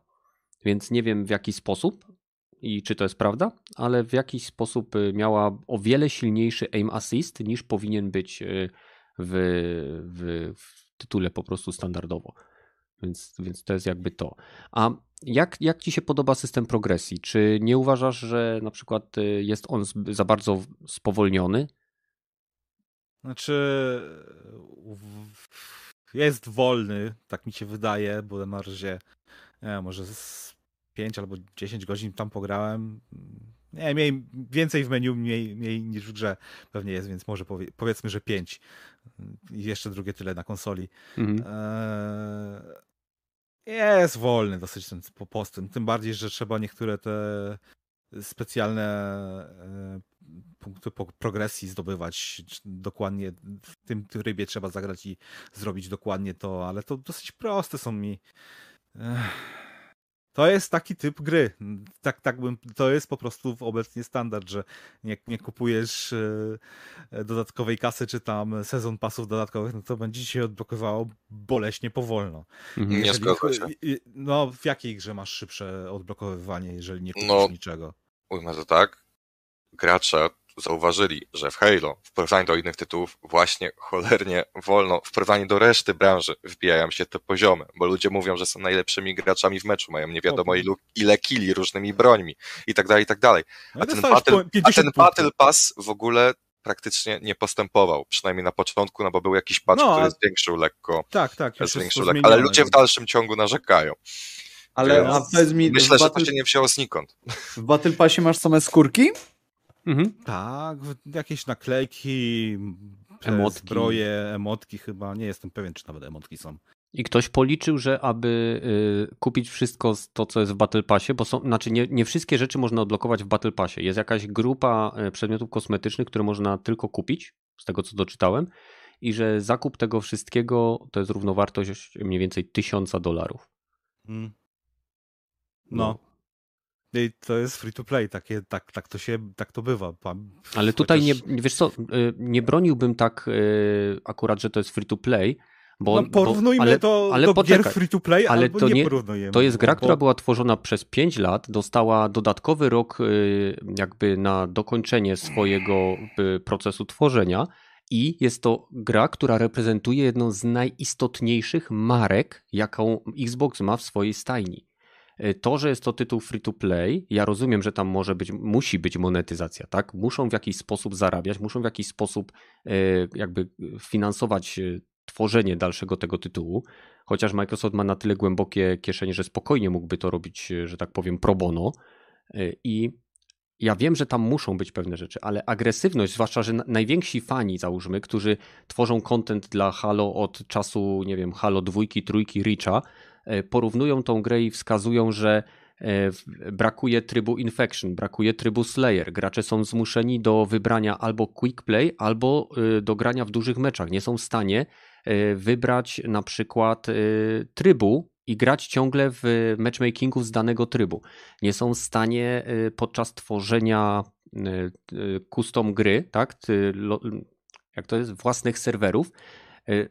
Więc nie wiem w jaki sposób i czy to jest prawda, ale w jakiś sposób e, miała o wiele silniejszy aim assist niż powinien być e, w, w, w tytule po prostu standardowo. Więc, więc to jest jakby to. A jak, jak ci się podoba system progresji? Czy nie uważasz, że na przykład jest on za bardzo spowolniony? Znaczy, jest wolny, tak mi się wydaje, bo na razie, nie może z 5 albo 10 godzin tam pograłem. Nie, mniej, więcej w menu, mniej, mniej niż w grze pewnie jest, więc może powie, powiedzmy, że 5. I jeszcze drugie tyle na konsoli. Mhm. Eee, jest wolny dosyć ten postęp, tym bardziej, że trzeba niektóre te specjalne e, punkty progresji zdobywać dokładnie w tym rybie trzeba zagrać i zrobić dokładnie to, ale to dosyć proste są mi. To jest taki typ gry. Tak, tak bym, to jest po prostu obecnie standard, że nie, nie kupujesz e, dodatkowej kasy, czy tam sezon pasów dodatkowych, no to będzie się odblokowało boleśnie powolno. Mhm. Nie się. No, w jakiej grze masz szybsze odblokowywanie, jeżeli nie kupisz no, niczego? Ujmę to tak, gracze zauważyli, że w Halo, w porównaniu do innych tytułów, właśnie cholernie wolno, w porównaniu do reszty branży, wbijają się te poziomy, bo ludzie mówią, że są najlepszymi graczami w meczu, mają nie wiadomo ilu, ile kili różnymi brońmi i tak dalej, i tak dalej. No A ten, battle, a 50 ten. Battle Pass w ogóle praktycznie nie postępował, przynajmniej na początku, no bo był jakiś patch, No, który zwiększył lekko, Tak, tak. Zwiększył lekko, ale ludzie w dalszym ciągu narzekają. Ale Więc mi, Myślę, że Battle, to się nie wzięło znikąd. w Battle Passie masz same skórki? Mhm. Tak, jakieś naklejki, Emotki. emotki. zbroje, emotki chyba. Nie jestem pewien, czy nawet emotki są. I ktoś policzył, że aby y, kupić wszystko to, co jest w Battle Passie, bo są, znaczy nie, nie wszystkie rzeczy można odblokować w Battle Passie. Jest jakaś grupa y, przedmiotów kosmetycznych, które można tylko kupić, z tego co doczytałem, i że zakup tego wszystkiego to jest równowartość mniej więcej tysiąca dolarów. Mm. No. I to jest free to play, takie, tak, tak to się, tak to bywa. Ale tutaj chociaż- nie, wiesz co, y, nie broniłbym tak y, akurat, że to jest free to play, bo, no, porównujmy bo, ale, to ale do poczekaj. gier free to play, Ale to nie, porównujemy. To jest gra, bo- która była tworzona przez 5 lat, dostała dodatkowy rok y, jakby na dokończenie swojego procesu tworzenia i jest to gra, która reprezentuje jedną z najistotniejszych marek, jaką Xbox ma w swojej stajni. Y, To, że jest to tytuł free to play, ja rozumiem, że tam może być, musi być monetyzacja, tak? Muszą w jakiś sposób zarabiać, muszą w jakiś sposób y, jakby finansować y, tworzenie dalszego tego tytułu, chociaż Microsoft ma na tyle głębokie kieszenie, że spokojnie mógłby to robić, e, że tak powiem, pro bono. E, I ja wiem, że tam muszą być pewne rzeczy, ale agresywność, zwłaszcza, że na- najwięksi fani, załóżmy, którzy tworzą content dla Halo od czasu, nie wiem, Halo dwójki, trójki, Reacha, e, porównują tą grę i wskazują, że e, brakuje trybu Infection, brakuje trybu Slayer. Gracze są zmuszeni do wybrania albo quick play, albo e, do grania w dużych meczach. Nie są w stanie e, wybrać na przykład e, trybu i grać ciągle w matchmakingu z danego trybu. Nie są w stanie e, podczas tworzenia e, e, custom gry, tak, jak to jest, własnych serwerów, e,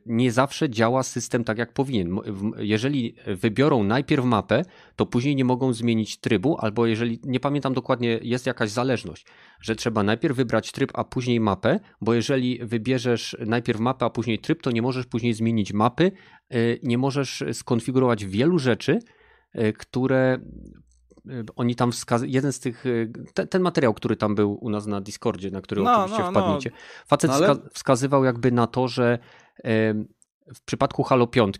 nie zawsze działa system tak jak powinien. Jeżeli wybiorą najpierw mapę, to później nie mogą zmienić trybu, albo jeżeli, nie pamiętam dokładnie, jest jakaś zależność, że trzeba najpierw wybrać tryb, a później mapę, bo jeżeli wybierzesz najpierw mapę, a później tryb, to nie możesz później zmienić mapy, y, nie możesz skonfigurować wielu rzeczy, y, które oni tam wskazują, jeden z tych, y, te, ten materiał, który tam był u nas na Discordzie, na który No, oczywiście no, no. wpadnijcie, facet No, ale- wska- wskazywał jakby na to, że w przypadku Halo 5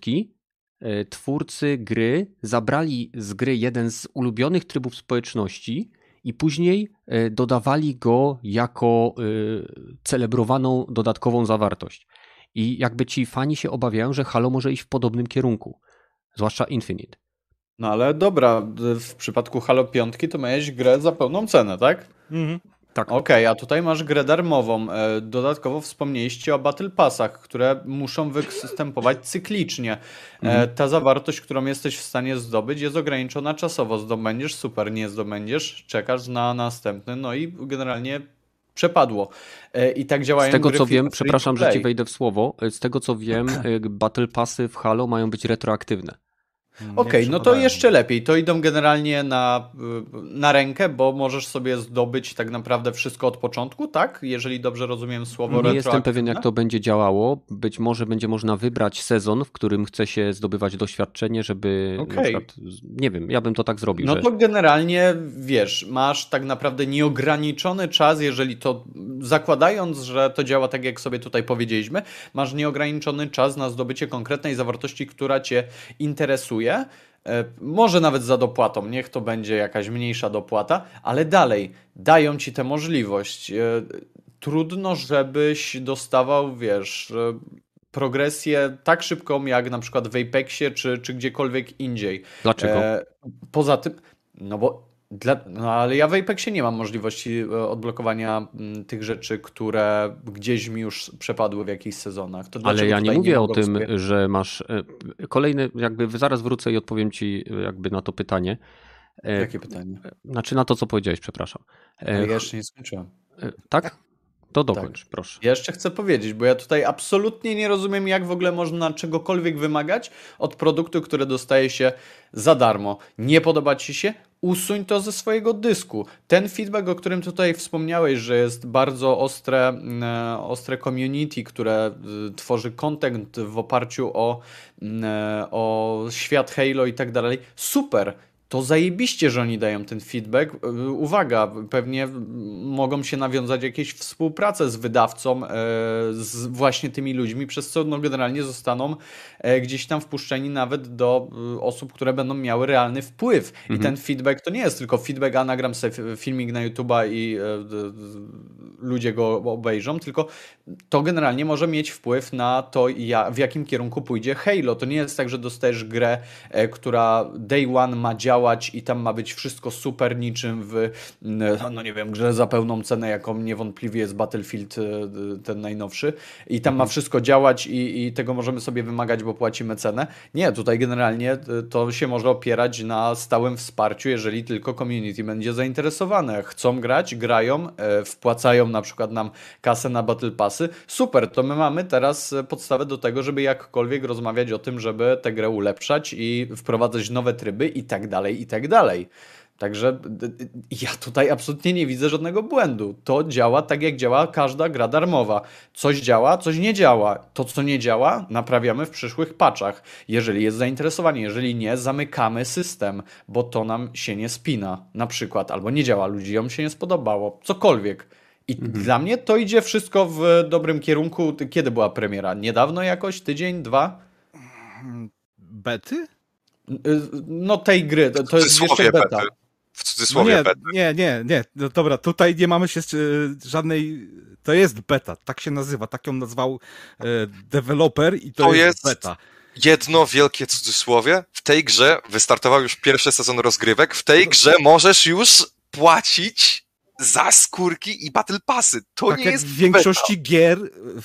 e, twórcy gry zabrali z gry jeden z ulubionych trybów społeczności i później e, dodawali go jako e, celebrowaną dodatkową zawartość. I jakby ci fani się obawiają, że Halo może iść w podobnym kierunku, zwłaszcza Infinite. No ale dobra, w przypadku Halo 5 to miałeś grę za pełną cenę, tak? Mhm. Tak. Okej, a tutaj masz grę darmową. E, Dodatkowo wspomnieliście o Battle Passach, które muszą występować cyklicznie. E, Ta zawartość, którą jesteś w stanie zdobyć, jest ograniczona czasowo. Zdobędziesz, super, nie zdobędziesz, czekasz na następny, no i generalnie przepadło. E, I tak działają Z tego co wiem, przepraszam, że ci wejdę w słowo, z tego co wiem, Battle Passy w Halo mają być retroaktywne. Okej, Nie no to jeszcze lepiej. To idą generalnie na, y, na rękę, bo możesz sobie zdobyć tak naprawdę wszystko od początku, tak? Jeżeli dobrze rozumiem słowo Nie jestem pewien, jak to będzie działało. Być może będzie można wybrać sezon, w którym chce się zdobywać doświadczenie, żeby przykład, nie wiem, ja bym to tak zrobił. No że... to generalnie wiesz, masz tak naprawdę nieograniczony czas, jeżeli to zakładając, że to działa tak, jak sobie tutaj powiedzieliśmy, masz nieograniczony czas na zdobycie konkretnej zawartości, która cię interesuje. E, Może nawet za dopłatą, niech to będzie jakaś mniejsza dopłata, ale dalej dają ci tę możliwość. E, Trudno, żebyś dostawał, wiesz, e, progresję tak szybką, jak na przykład w Apexie czy, czy gdziekolwiek indziej. Dlaczego? Poza tym, no bo dla, no ale ja w Apexie nie mam możliwości e, odblokowania m, tych rzeczy, które gdzieś mi już przepadły w jakichś sezonach. Ale ja nie mówię o mogą tym, sobie- że masz e, kolejny, jakby zaraz wrócę i odpowiem ci e, jakby na to pytanie. Jakie pytanie? Znaczy na to, co powiedziałeś, przepraszam. Ale ja jeszcze nie skończyłem. Tak? To dokończ, proszę. Ja jeszcze chcę powiedzieć, bo ja tutaj absolutnie nie rozumiem, jak w ogóle można czegokolwiek wymagać od produktu, który dostaje się za darmo. Nie podoba ci się? Usuń to ze swojego dysku. Ten feedback, o którym tutaj wspomniałeś, że jest bardzo ostre, e, ostre community, które e, tworzy content w oparciu o, e, o świat Halo i tak dalej, super to zajebiście, że oni dają ten feedback. Uwaga, pewnie mogą się nawiązać jakieś współprace z wydawcą, e, z właśnie tymi ludźmi, przez co no, generalnie zostaną e, gdzieś tam wpuszczeni nawet do e, osób, które będą miały realny wpływ. Mhm. I ten feedback to nie jest tylko feedback, a nagram sobie filmik na YouTube'a i ludzie go obejrzą, tylko to generalnie może mieć wpływ na to, w jakim kierunku pójdzie Halo. To nie jest tak, że dostajesz grę, która day one ma działać i tam ma być wszystko super niczym w, no nie wiem, grze za pełną cenę, jaką niewątpliwie jest Battlefield e, ten najnowszy i tam ma mhm. wszystko działać i, i tego możemy sobie wymagać, bo płacimy cenę. Nie, tutaj generalnie e, to się może opierać na stałym wsparciu, jeżeli tylko community będzie zainteresowane. Chcą grać, grają, e, wpłacają na przykład nam kasę na Battle Passy. Super, to my mamy teraz podstawę do tego, żeby jakkolwiek rozmawiać o tym, żeby tę grę ulepszać i wprowadzać nowe tryby i tak dalej i tak dalej. Także ja tutaj absolutnie nie widzę żadnego błędu. To działa tak, jak działa każda gra darmowa. Coś działa, coś nie działa. To, co nie działa, naprawiamy w przyszłych patchach. Jeżeli jest zainteresowanie, jeżeli nie, zamykamy system, bo to nam się nie spina, na przykład, albo nie działa, ludziom się nie spodobało, cokolwiek. I mhm. dla mnie to idzie wszystko w dobrym kierunku. Kiedy była premiera? Niedawno jakoś? Tydzień, dwa? Bety? No tej gry, to, to jest jeszcze beta. W cudzysłowie no beta. Nie, nie, nie. No dobra, tutaj nie mamy się e, żadnej. To jest beta, tak się nazywa, tak ją nazwał e, deweloper i to, to jest, jest beta. Jedno wielkie cudzysłowie. W tej grze wystartował już pierwszy sezon rozgrywek. W tej grze możesz już płacić za skórki i battle passy. To tak nie jak jest w większości beta. gier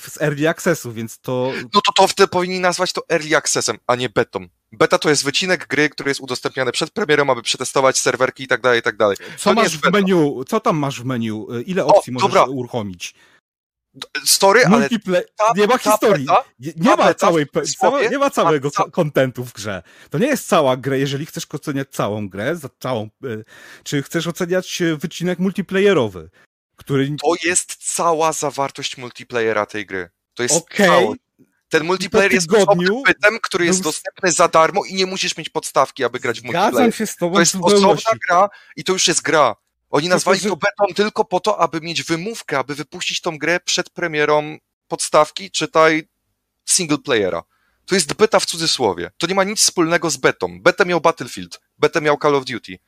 z early accessu, więc to... No to to wtedy powinni nazwać to early accessem, a nie betą. Beta to jest wycinek gry, który jest udostępniany przed premierą, aby przetestować serwerki i tak dalej, i tak dalej. Co masz w menu? Co tam masz w menu? Ile opcji o, możesz dobra. uruchomić? Story, ale. Ta, nie ma historii. Beta, nie, nie ma całej, całe, nie ma całego kontentu w grze. To nie jest cała gra, jeżeli chcesz oceniać całą grę, za całą, e, czy chcesz oceniać e, wycinek multiplayerowy, który. To jest cała zawartość multiplayera tej gry. To jest okay. Ten multiplayer jest bytem, który jest dostępny za darmo i nie musisz mieć podstawki, aby grać w multiplayer. Zgadzam się z tobą To jest osobna gra i to już jest gra. Oni nazwali to betą tylko po to, aby mieć wymówkę, aby wypuścić tą grę przed premierą podstawki, czytaj single playera. To jest beta w cudzysłowie. To nie ma nic wspólnego z betą. Betę miał Battlefield, betę miał Call of Duty.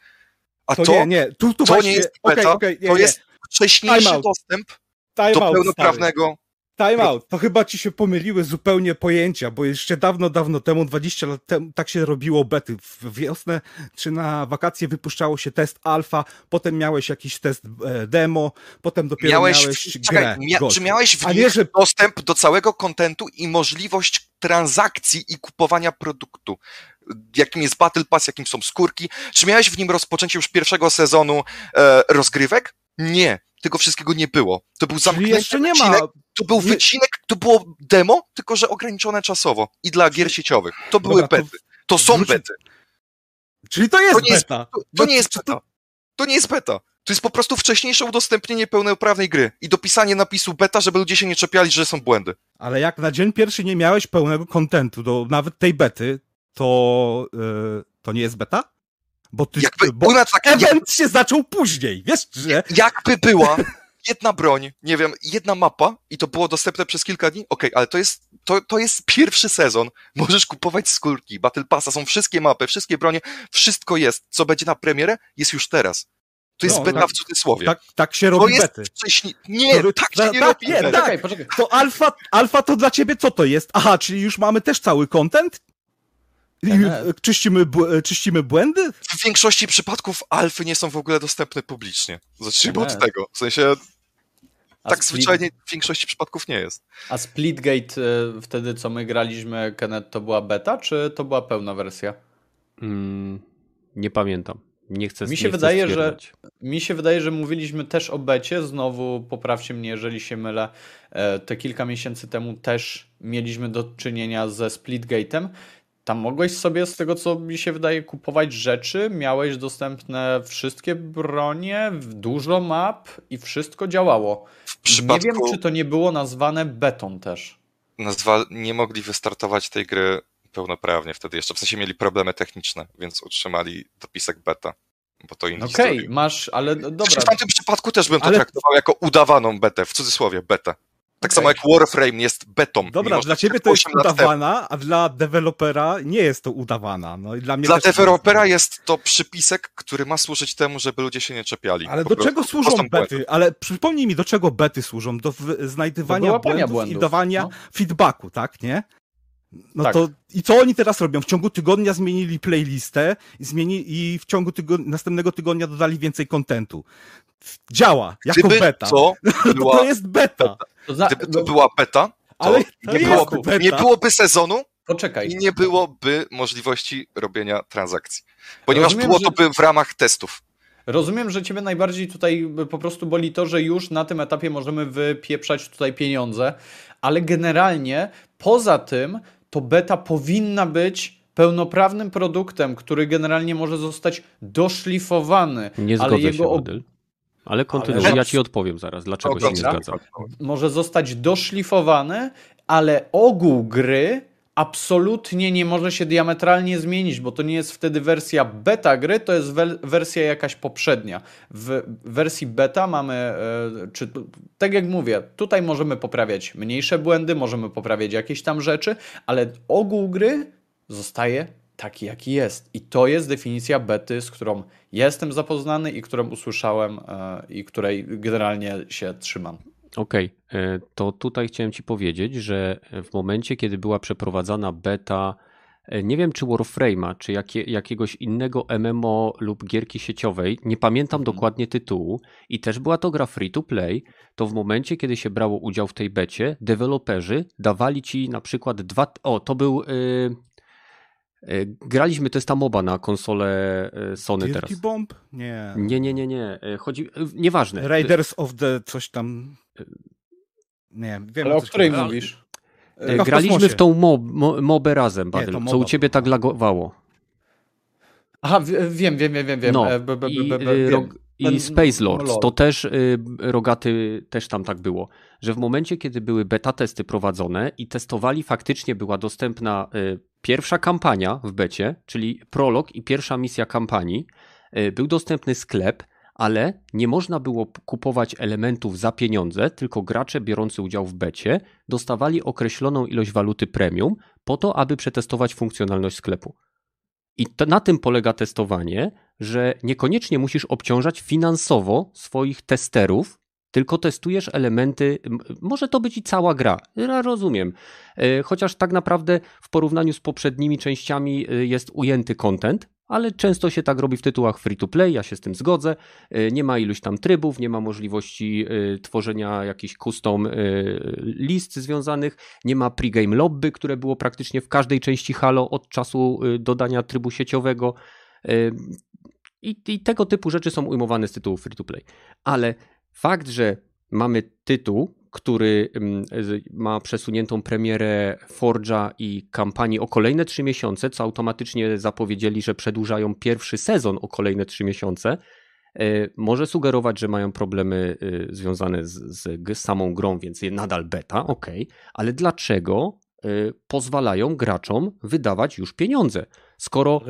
A to, to nie, nie. Tu, tu to właśnie... nie jest beta, okay, okay, nie, to jest wcześniejszy dostęp Time do pełnoprawnego Time out. To chyba ci się pomyliły zupełnie pojęcia, bo jeszcze dawno, dawno temu, 20 lat temu, tak się robiło bety. W wiosnę czy na wakacje wypuszczało się test alfa, potem miałeś jakiś test e, demo, potem dopiero miałeś, miałeś grę. Mia czy miałeś w nich że... dostęp do całego kontentu i możliwość transakcji i kupowania produktu? Jakim jest Battle Pass, jakim są skórki? Czy miałeś w nim rozpoczęcie już pierwszego sezonu e, rozgrywek? Nie tego wszystkiego nie było. To był zamknięty jeszcze nie ma... to był nie... wycinek, to było demo, tylko że ograniczone czasowo i dla gier sieciowych. To były Dobra, bety. To, są wróci... bety. Czyli to jest to nie beta. Jest, to, to nie jest beta. To nie jest beta. To jest po prostu wcześniejsze udostępnienie pełnoprawnej gry i dopisanie napisu beta, żeby ludzie się nie czepiali, że są błędy. Ale jak na dzień pierwszy nie miałeś pełnego kontentu do nawet tej bety, to yy, to nie jest beta? Bo ty, jakby, bo tak, event jak, się zaczął później, wiesz, że... Jakby była jedna broń, nie wiem, jedna mapa i to było dostępne przez kilka dni, okej, okay, ale to jest, to, to jest pierwszy sezon, możesz kupować skórki, Battle Passa, są wszystkie mapy, wszystkie bronie, wszystko jest, co będzie na premierę, jest już teraz. To jest no, beta tak, w cudzysłowie. Tak, tak się robi to bety. Wcześniej... Nie, to, tak się nie tak, robi nie, tak. Poczekaj, poczekaj. To alfa, alfa to dla ciebie co to jest? Aha, czyli już mamy też cały content? Czyścimy, czyścimy błędy? W większości przypadków alfy nie są w ogóle dostępne publicznie. Zacznijmy od tego. W sensie a tak split... zwyczajnie w większości przypadków nie jest. A Splitgate y, wtedy, co my graliśmy, Kenneth, to była beta, czy to była pełna wersja? Mm, nie pamiętam. Nie chcę mi się nie wydaje, że Mi się wydaje, że mówiliśmy też o becie. Znowu poprawcie mnie, jeżeli się mylę. E, te kilka miesięcy temu też mieliśmy do czynienia ze Splitgate'em tam mogłeś sobie, z tego co mi się wydaje, kupować rzeczy, miałeś dostępne wszystkie bronie, dużo map i wszystko działało. Nie wiem, czy to nie było nazwane beton też. Nazwa... Nie mogli wystartować tej gry pełnoprawnie wtedy jeszcze. W sensie mieli problemy techniczne, więc utrzymali dopisek beta. Bo to inny Okej, okay, masz, ale dobra. W tamtym przypadku też bym to ale... traktował jako udawaną betę, w cudzysłowie betę. Tak okay. samo jak Warframe jest betą. Dobra, dla ciebie to jest udawana, a dla dewelopera nie jest to udawana. No i dla mnie dla dewelopera jest to przypisek, który ma służyć temu, żeby ludzie się nie czepiali. Ale do czego służą bety? Błędy. Ale przypomnij mi, do czego bety służą? Do znajdywania do błędów, błędów, i dawania no. feedbacku, tak, nie? No tak. to i co oni teraz robią? W ciągu tygodnia zmienili playlistę i, zmieni, i w ciągu tygo, następnego tygodnia dodali więcej kontentu. Działa, jako Gdyby beta. To, była... to jest beta. To za... Gdyby to była beta, to, Ale to nie, byłoby, beta. nie byłoby sezonu Poczekaj. i nie byłoby możliwości robienia transakcji. Ponieważ Rozumiem, było to by w ramach testów. Rozumiem, że ciebie najbardziej tutaj po prostu boli to, że już na tym etapie możemy wypieprzać tutaj pieniądze, ale generalnie poza tym to beta powinna być pełnoprawnym produktem, który generalnie może zostać doszlifowany. Nie zgodzę ale jego... się. Ale kontynuuj, ale... ja ci odpowiem zaraz, dlaczego o, się nie zgadzam. Może zostać doszlifowany, ale ogół gry absolutnie nie może się diametralnie zmienić, bo to nie jest wtedy wersja beta gry, to jest wersja jakaś poprzednia. W wersji beta mamy, e, czy tak jak mówię, tutaj możemy poprawiać mniejsze błędy, możemy poprawiać jakieś tam rzeczy, ale ogół gry zostaje taki, jaki jest. I to jest definicja bety, z którą jestem zapoznany i którą usłyszałem e, i której generalnie się trzymam. Okej, okay. E, to tutaj chciałem Ci powiedzieć, że w momencie, kiedy była przeprowadzana beta, e, nie wiem czy Warframe'a, czy jakie, jakiegoś innego MMO lub gierki sieciowej, nie pamiętam mhm. dokładnie tytułu, i też była to gra free to play, to w momencie, kiedy się brało udział w tej becie, deweloperzy dawali Ci na przykład dwa. O, to był. Yy, graliśmy, to jest ta moba na konsolę Sony Dirty teraz. Bomb? Nie. Nie, nie, nie, nie. Chodzi. Nieważne. Raiders of the coś tam. Nie, wiem. Ale o której mówisz? Graliśmy w, tą mob, mobę razem, Badyl, co u ciebie tak lagowało. Aha, wiem, wiem, wiem, wiem. No, i, i Space Lords, to też y, Rogaty też tam tak było, że w momencie, kiedy były beta testy prowadzone i testowali, faktycznie była dostępna y, pierwsza kampania w becie, czyli prolog i pierwsza misja kampanii, y, był dostępny sklep, ale nie można było kupować elementów za pieniądze, tylko gracze biorący udział w becie dostawali określoną ilość waluty premium po to, aby przetestować funkcjonalność sklepu. I to, na tym polega testowanie, że niekoniecznie musisz obciążać finansowo swoich testerów, tylko testujesz elementy, może to być i cała gra, ja rozumiem. E, chociaż tak naprawdę w porównaniu z poprzednimi częściami e, jest ujęty content, ale często się tak robi w tytułach free to play, ja się z tym zgodzę. Y, nie ma iluś tam trybów, nie ma możliwości y, tworzenia jakichś custom y, list związanych, nie ma pregame lobby, które było praktycznie w każdej części Halo od czasu dodania trybu sieciowego. I, I tego typu rzeczy są ujmowane z tytułu free to play. Ale fakt, że mamy tytuł, który mm, ma przesuniętą premierę Forge'a i kampanii o kolejne trzy miesiące, co automatycznie zapowiedzieli, że przedłużają pierwszy sezon o kolejne trzy miesiące, e, może sugerować, że mają problemy e, związane z, z samą grą, więc nadal beta, ok, ale dlaczego e, pozwalają graczom wydawać już pieniądze? Skoro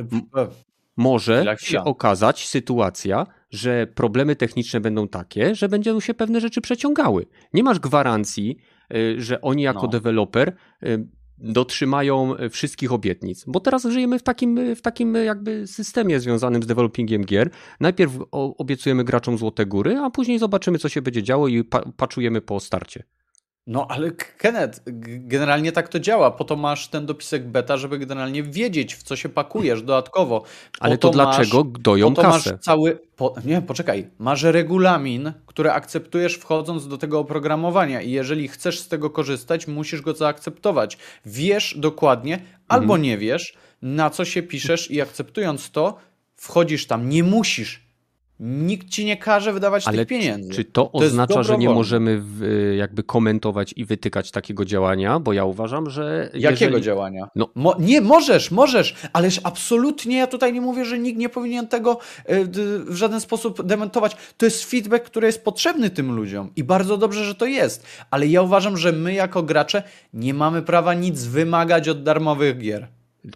może się okazać sytuacja, że problemy techniczne będą takie, że będą się pewne rzeczy przeciągały. Nie masz gwarancji, y, że oni jako no. deweloper y, dotrzymają wszystkich obietnic. Bo teraz żyjemy w takim, w takim jakby systemie związanym z developingiem gier. Najpierw obiecujemy graczom złote góry, a później zobaczymy, co się będzie działo i paczujemy po starcie. No ale Kenneth, generalnie tak to działa. Po to masz ten dopisek beta, żeby generalnie wiedzieć, w co się pakujesz dodatkowo. Po ale to, to dlaczego masz, doją po to kasę? Masz cały, po, nie, poczekaj. Masz regulamin, który akceptujesz wchodząc do tego oprogramowania i jeżeli chcesz z tego korzystać, musisz go zaakceptować. Wiesz dokładnie, mhm. albo nie wiesz, na co się piszesz i akceptując to, wchodzisz tam. Nie musisz Nikt ci nie każe wydawać Ale tych pieniędzy. Czy to, To oznacza, że nie możemy w, jakby komentować i wytykać takiego działania? Bo ja uważam, że. Jakiego jeżeli... działania? No. Mo nie, możesz, możesz, ależ absolutnie ja tutaj nie mówię, że nikt nie powinien tego d- w żaden sposób dementować. To jest feedback, który jest potrzebny tym ludziom i bardzo dobrze, że to jest. Ale ja uważam, że my jako gracze nie mamy prawa nic wymagać od darmowych gier.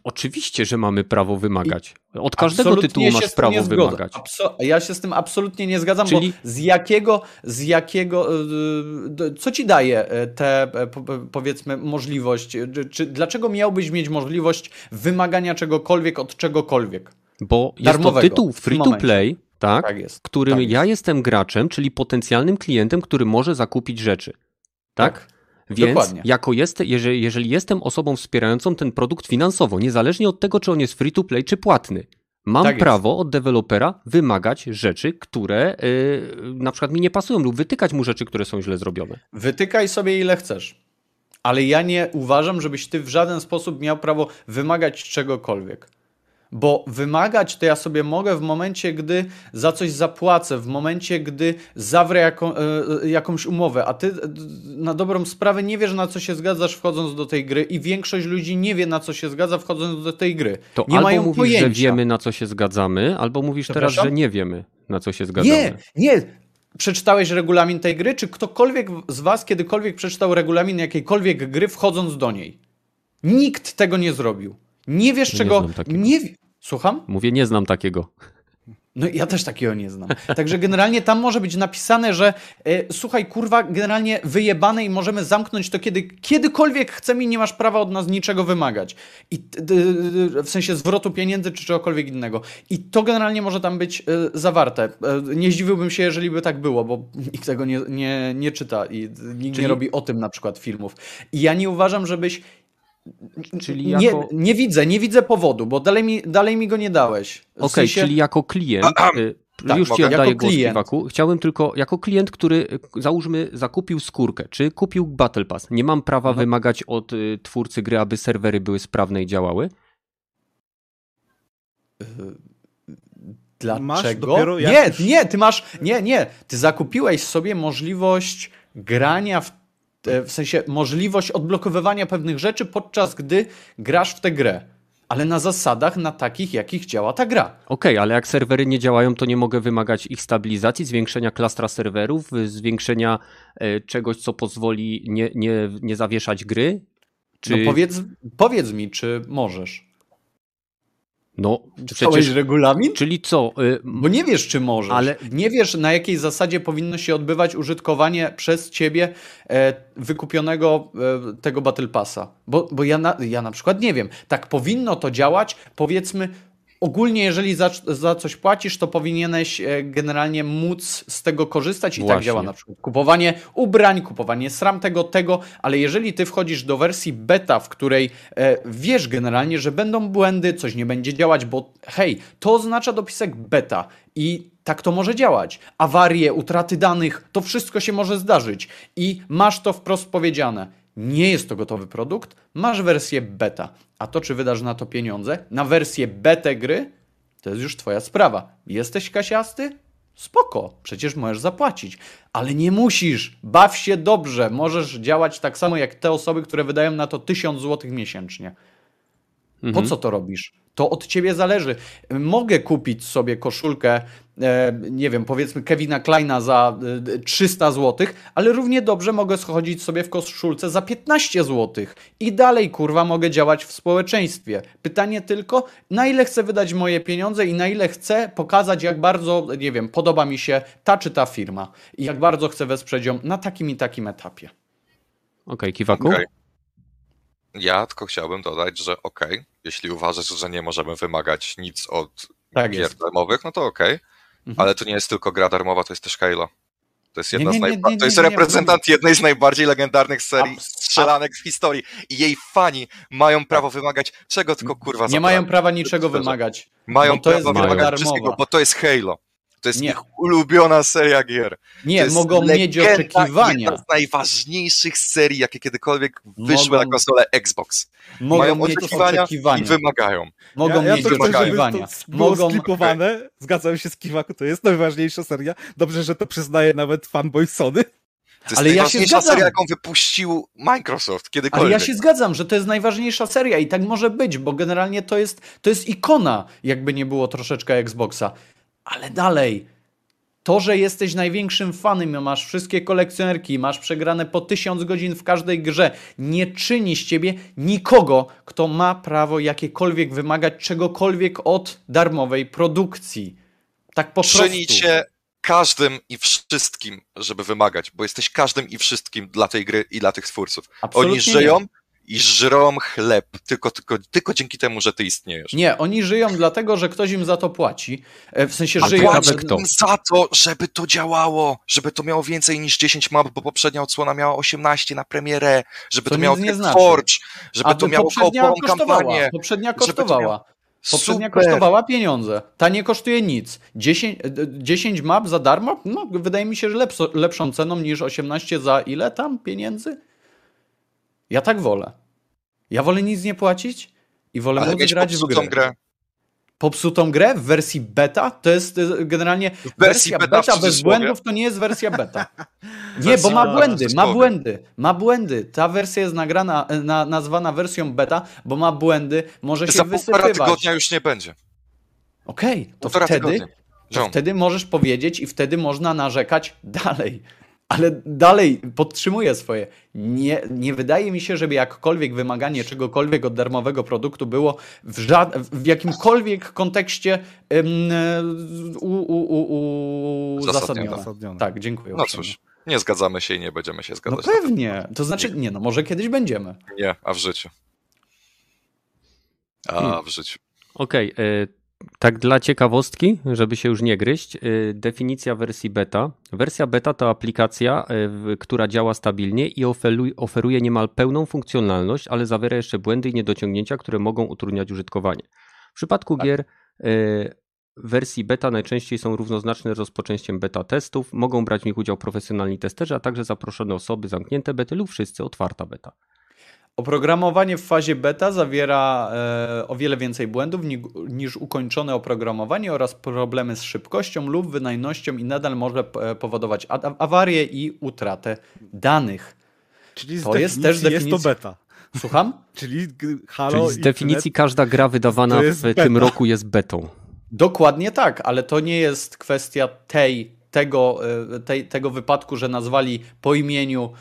Oczywiście, że mamy prawo wymagać. Od każdego Absolutnie tytułu masz prawo wymagać. Abso- ja się z tym absolutnie nie zgadzam, Czyli- bo z jakiego, z jakiego, d- co ci daje e, te, e, po- po- powiedzmy, możliwość, e, czy, dlaczego miałbyś mieć możliwość wymagania czegokolwiek od czegokolwiek? Bo jest to tytuł free to play, tak? Tak jest. którym tak jest. ja jestem graczem, czyli potencjalnym klientem, który może zakupić rzeczy. Tak? Więc Dokładnie. jako jest, jeżeli, jeżeli jestem osobą wspierającą ten produkt finansowo, niezależnie od tego, czy on jest free to play, czy płatny, mam Tak prawo od dewelopera wymagać rzeczy, które yy, na przykład mi nie pasują, lub wytykać mu rzeczy, które są źle zrobione. Wytykaj sobie ile chcesz. Ale ja nie uważam, żebyś ty w żaden sposób miał prawo wymagać czegokolwiek. Bo wymagać to ja sobie mogę w momencie, gdy za coś zapłacę, w momencie, gdy zawrę jaką, e, jakąś umowę, a ty e, na dobrą sprawę nie wiesz, na co się zgadzasz wchodząc do tej gry i większość ludzi nie wie, na co się zgadza wchodząc do tej gry. To nie albo mają mówisz, pojęcia. że wiemy, na co się zgadzamy, albo mówisz teraz, że nie wiemy, na co się zgadzamy. Nie, nie. Przeczytałeś regulamin tej gry? Czy ktokolwiek z Was kiedykolwiek przeczytał regulamin jakiejkolwiek gry wchodząc do niej? Nikt tego nie zrobił. Nie wiesz czego. Nie, Słucham? Mówię, nie znam takiego. No ja też takiego nie znam. Także generalnie tam może być napisane, że e, słuchaj, kurwa, generalnie wyjebane i możemy zamknąć to kiedy, kiedykolwiek chcemy i nie masz prawa od nas niczego wymagać. I t- w sensie zwrotu pieniędzy czy czegokolwiek innego. I to generalnie może tam być e, zawarte. E, nie zdziwiłbym się, jeżeli by tak było, bo nikt tego nie, nie, nie czyta i nikt Czyli- nie robi o tym na przykład filmów. I ja nie uważam, żebyś Czyli nie, jako... nie widzę, nie widzę powodu, bo dalej mi, dalej mi go nie dałeś. W Okej, sensie- czyli jako klient, y, Tak, już ci oddaję głos, klient. Kiwaku. Chciałbym tylko, jako klient, który y, załóżmy zakupił skórkę, czy kupił Battle Pass, nie mam prawa Mhm. wymagać od y, twórcy gry, aby serwery były sprawne i działały? Dlaczego? Masz dopiero jak nie, nie, ty masz. Nie, nie. Ty zakupiłeś sobie możliwość grania w. e, W sensie możliwość odblokowywania pewnych rzeczy, podczas gdy grasz w tę grę. Ale na zasadach, na takich, jakich działa ta gra. Okej, ale jak serwery nie działają, to nie mogę wymagać ich stabilizacji, zwiększenia klastra serwerów, y, zwiększenia y, czegoś, co pozwoli nie, nie, nie zawieszać gry? Czy... No powiedz, powiedz mi, czy możesz. No, Czytałeś przecież... regulamin? Czyli co? y, Bo nie wiesz, czy możesz. Ale- Nie wiesz, na jakiej zasadzie powinno się odbywać użytkowanie przez ciebie e, wykupionego e, tego Battle Passa. Bo, bo ja, na, ja na przykład nie wiem. Tak powinno to działać, powiedzmy. Ogólnie, jeżeli za, za coś płacisz, to powinieneś e, generalnie móc z tego korzystać i tak Właśnie. działa na przykład kupowanie ubrań, kupowanie sram tego, tego, ale jeżeli ty wchodzisz do wersji beta, w której e, wiesz generalnie, że będą błędy, coś nie będzie działać, bo hej, to oznacza dopisek beta i tak to może działać. Awarie, utraty danych, to wszystko się może zdarzyć i masz to wprost powiedziane. Nie jest to gotowy produkt, masz wersję beta. A to, czy wydasz na to pieniądze, na wersję betę gry, to jest już twoja sprawa. Jesteś kasiasty? Spoko, przecież możesz zapłacić, ale nie musisz. Baw się dobrze. Możesz działać tak samo jak te osoby, które wydają na to 1000 zł miesięcznie. Po Mhm. co to robisz? To od ciebie zależy. Mogę kupić sobie koszulkę, e, nie wiem, powiedzmy Kevina Kleina za e, 300 zł, ale równie dobrze mogę schodzić sobie w koszulce za 15 zł. I dalej, kurwa, mogę działać w społeczeństwie. Pytanie tylko, na ile chcę wydać moje pieniądze i na ile chcę pokazać, jak bardzo, nie wiem, podoba mi się ta czy ta firma. I jak bardzo chcę wesprzeć ją na takim i takim etapie. Okej, Kiwaku? Okej. Ja tylko chciałbym dodać, że okej, jeśli uważasz, że nie możemy wymagać nic od Tak gier jest. darmowych, no to okej, Mhm. ale to nie jest tylko gra darmowa, to jest też Halo. To jest, jedna Nie, nie, nie, to jest reprezentant jednej z najbardziej legendarnych serii strzelanek w historii i jej fani mają prawo wymagać czego tylko kurwa Nie mają prawa niczego wymagać. Mają prawo wymagać darmowa. wszystkiego, bo to jest Halo. To jest Nie. ich ulubiona seria gier. To Nie, jest mogą mieć oczekiwania. Jedna z najważniejszych serii, jakie kiedykolwiek wyszły Mogą- na konsolę Xbox. Mogą Mają mieć oczekiwania, oczekiwania. i wymagają. Mogą ja, ja mieć to chcę, żeby oczekiwania. Mogą... sklipowane. Zgadzam się z Kiwaku, to jest najważniejsza seria. Dobrze, że to przyznaje nawet fanboy Sony. To jest Ale ja się seria, jaką wypuścił Microsoft kiedykolwiek. Ale ja się zgadzam, że to jest najważniejsza seria i tak może być, bo generalnie to jest, to jest ikona, jakby nie było troszeczkę Xboxa. Ale dalej, to, że jesteś największym fanem, masz wszystkie kolekcjonerki, masz przegrane po tysiąc godzin w każdej grze, nie czyni z ciebie nikogo, kto ma prawo jakiekolwiek wymagać czegokolwiek od darmowej produkcji. Tak po prostu. Czynicie każdym i wszystkim, żeby wymagać, bo jesteś każdym i wszystkim dla tej gry i dla tych twórców. Absolutnie Oni nie. I żrą chleb tylko, tylko, tylko dzięki temu, że ty istniejesz. Nie, oni żyją dlatego, że ktoś im za to płaci. E, W sensie A żyją. kto. im za to, żeby to działało, żeby to miało więcej niż 10 map, bo poprzednia odsłona miała 18 na premierę, żeby To to, miało nie znaczy. Forge, żeby A to miało kosztowała. kampanię. Poprzednia kosztowała. Poprzednia Super. kosztowała pieniądze. Ta nie kosztuje nic. 10, e, 10 map za darmo? No, wydaje mi się, że lepso, lepszą ceną niż 18 za ile tam pieniędzy? Ja tak wolę. Ja wolę nic nie płacić i wolę Ale móc grać w grę. grę. Popsutą grę w wersji beta to jest generalnie wersja beta beta, w bez błędów to nie jest wersja beta. Nie, bo ma w błędy, ma błędy, ma błędy. Ta wersja jest nagrana, na, nazwana wersją beta, bo ma błędy, może się Za półtora wysypywać. tygodnia już nie będzie. Okej, to Półtora wtedy, to wtedy możesz powiedzieć i wtedy można narzekać dalej. Ale dalej podtrzymuję swoje. Nie, nie wydaje mi się, żeby jakkolwiek wymaganie czegokolwiek od darmowego produktu było w, żad- w jakimkolwiek kontekście e, u, u, u, u, Uzasadnione. Tak, dziękuję. No cóż, nie zgadzamy się i nie będziemy się No zgadzać. pewnie. To znaczy, nie no, może kiedyś będziemy. Nie, a w życiu. A Hmm. w życiu. Okej, e, tak dla ciekawostki, żeby się już nie gryźć, e, definicja wersji beta. Wersja beta to aplikacja, w- która działa stabilnie i oferu- oferuje niemal pełną funkcjonalność, ale zawiera jeszcze błędy i niedociągnięcia, które mogą utrudniać użytkowanie. W przypadku gier e, wersji beta najczęściej są równoznaczne z rozpoczęciem beta testów, mogą brać w nich udział profesjonalni testerzy, a także zaproszone osoby, zamknięte bety lub wszyscy otwarta beta. Oprogramowanie w fazie beta zawiera e, o wiele więcej błędów ni- niż ukończone oprogramowanie oraz problemy z szybkością lub wydajnością i nadal może e, powodować awarie i utratę danych. Czyli z To jest definicji też jest to definicja- beta. Słucham? Czyli Halo Czyli z definicji każda gra wydawana w jest tym beta. roku jest betą. Dokładnie tak, ale to nie jest kwestia tej, tego, e, tej, tego wypadku, że nazwali po imieniu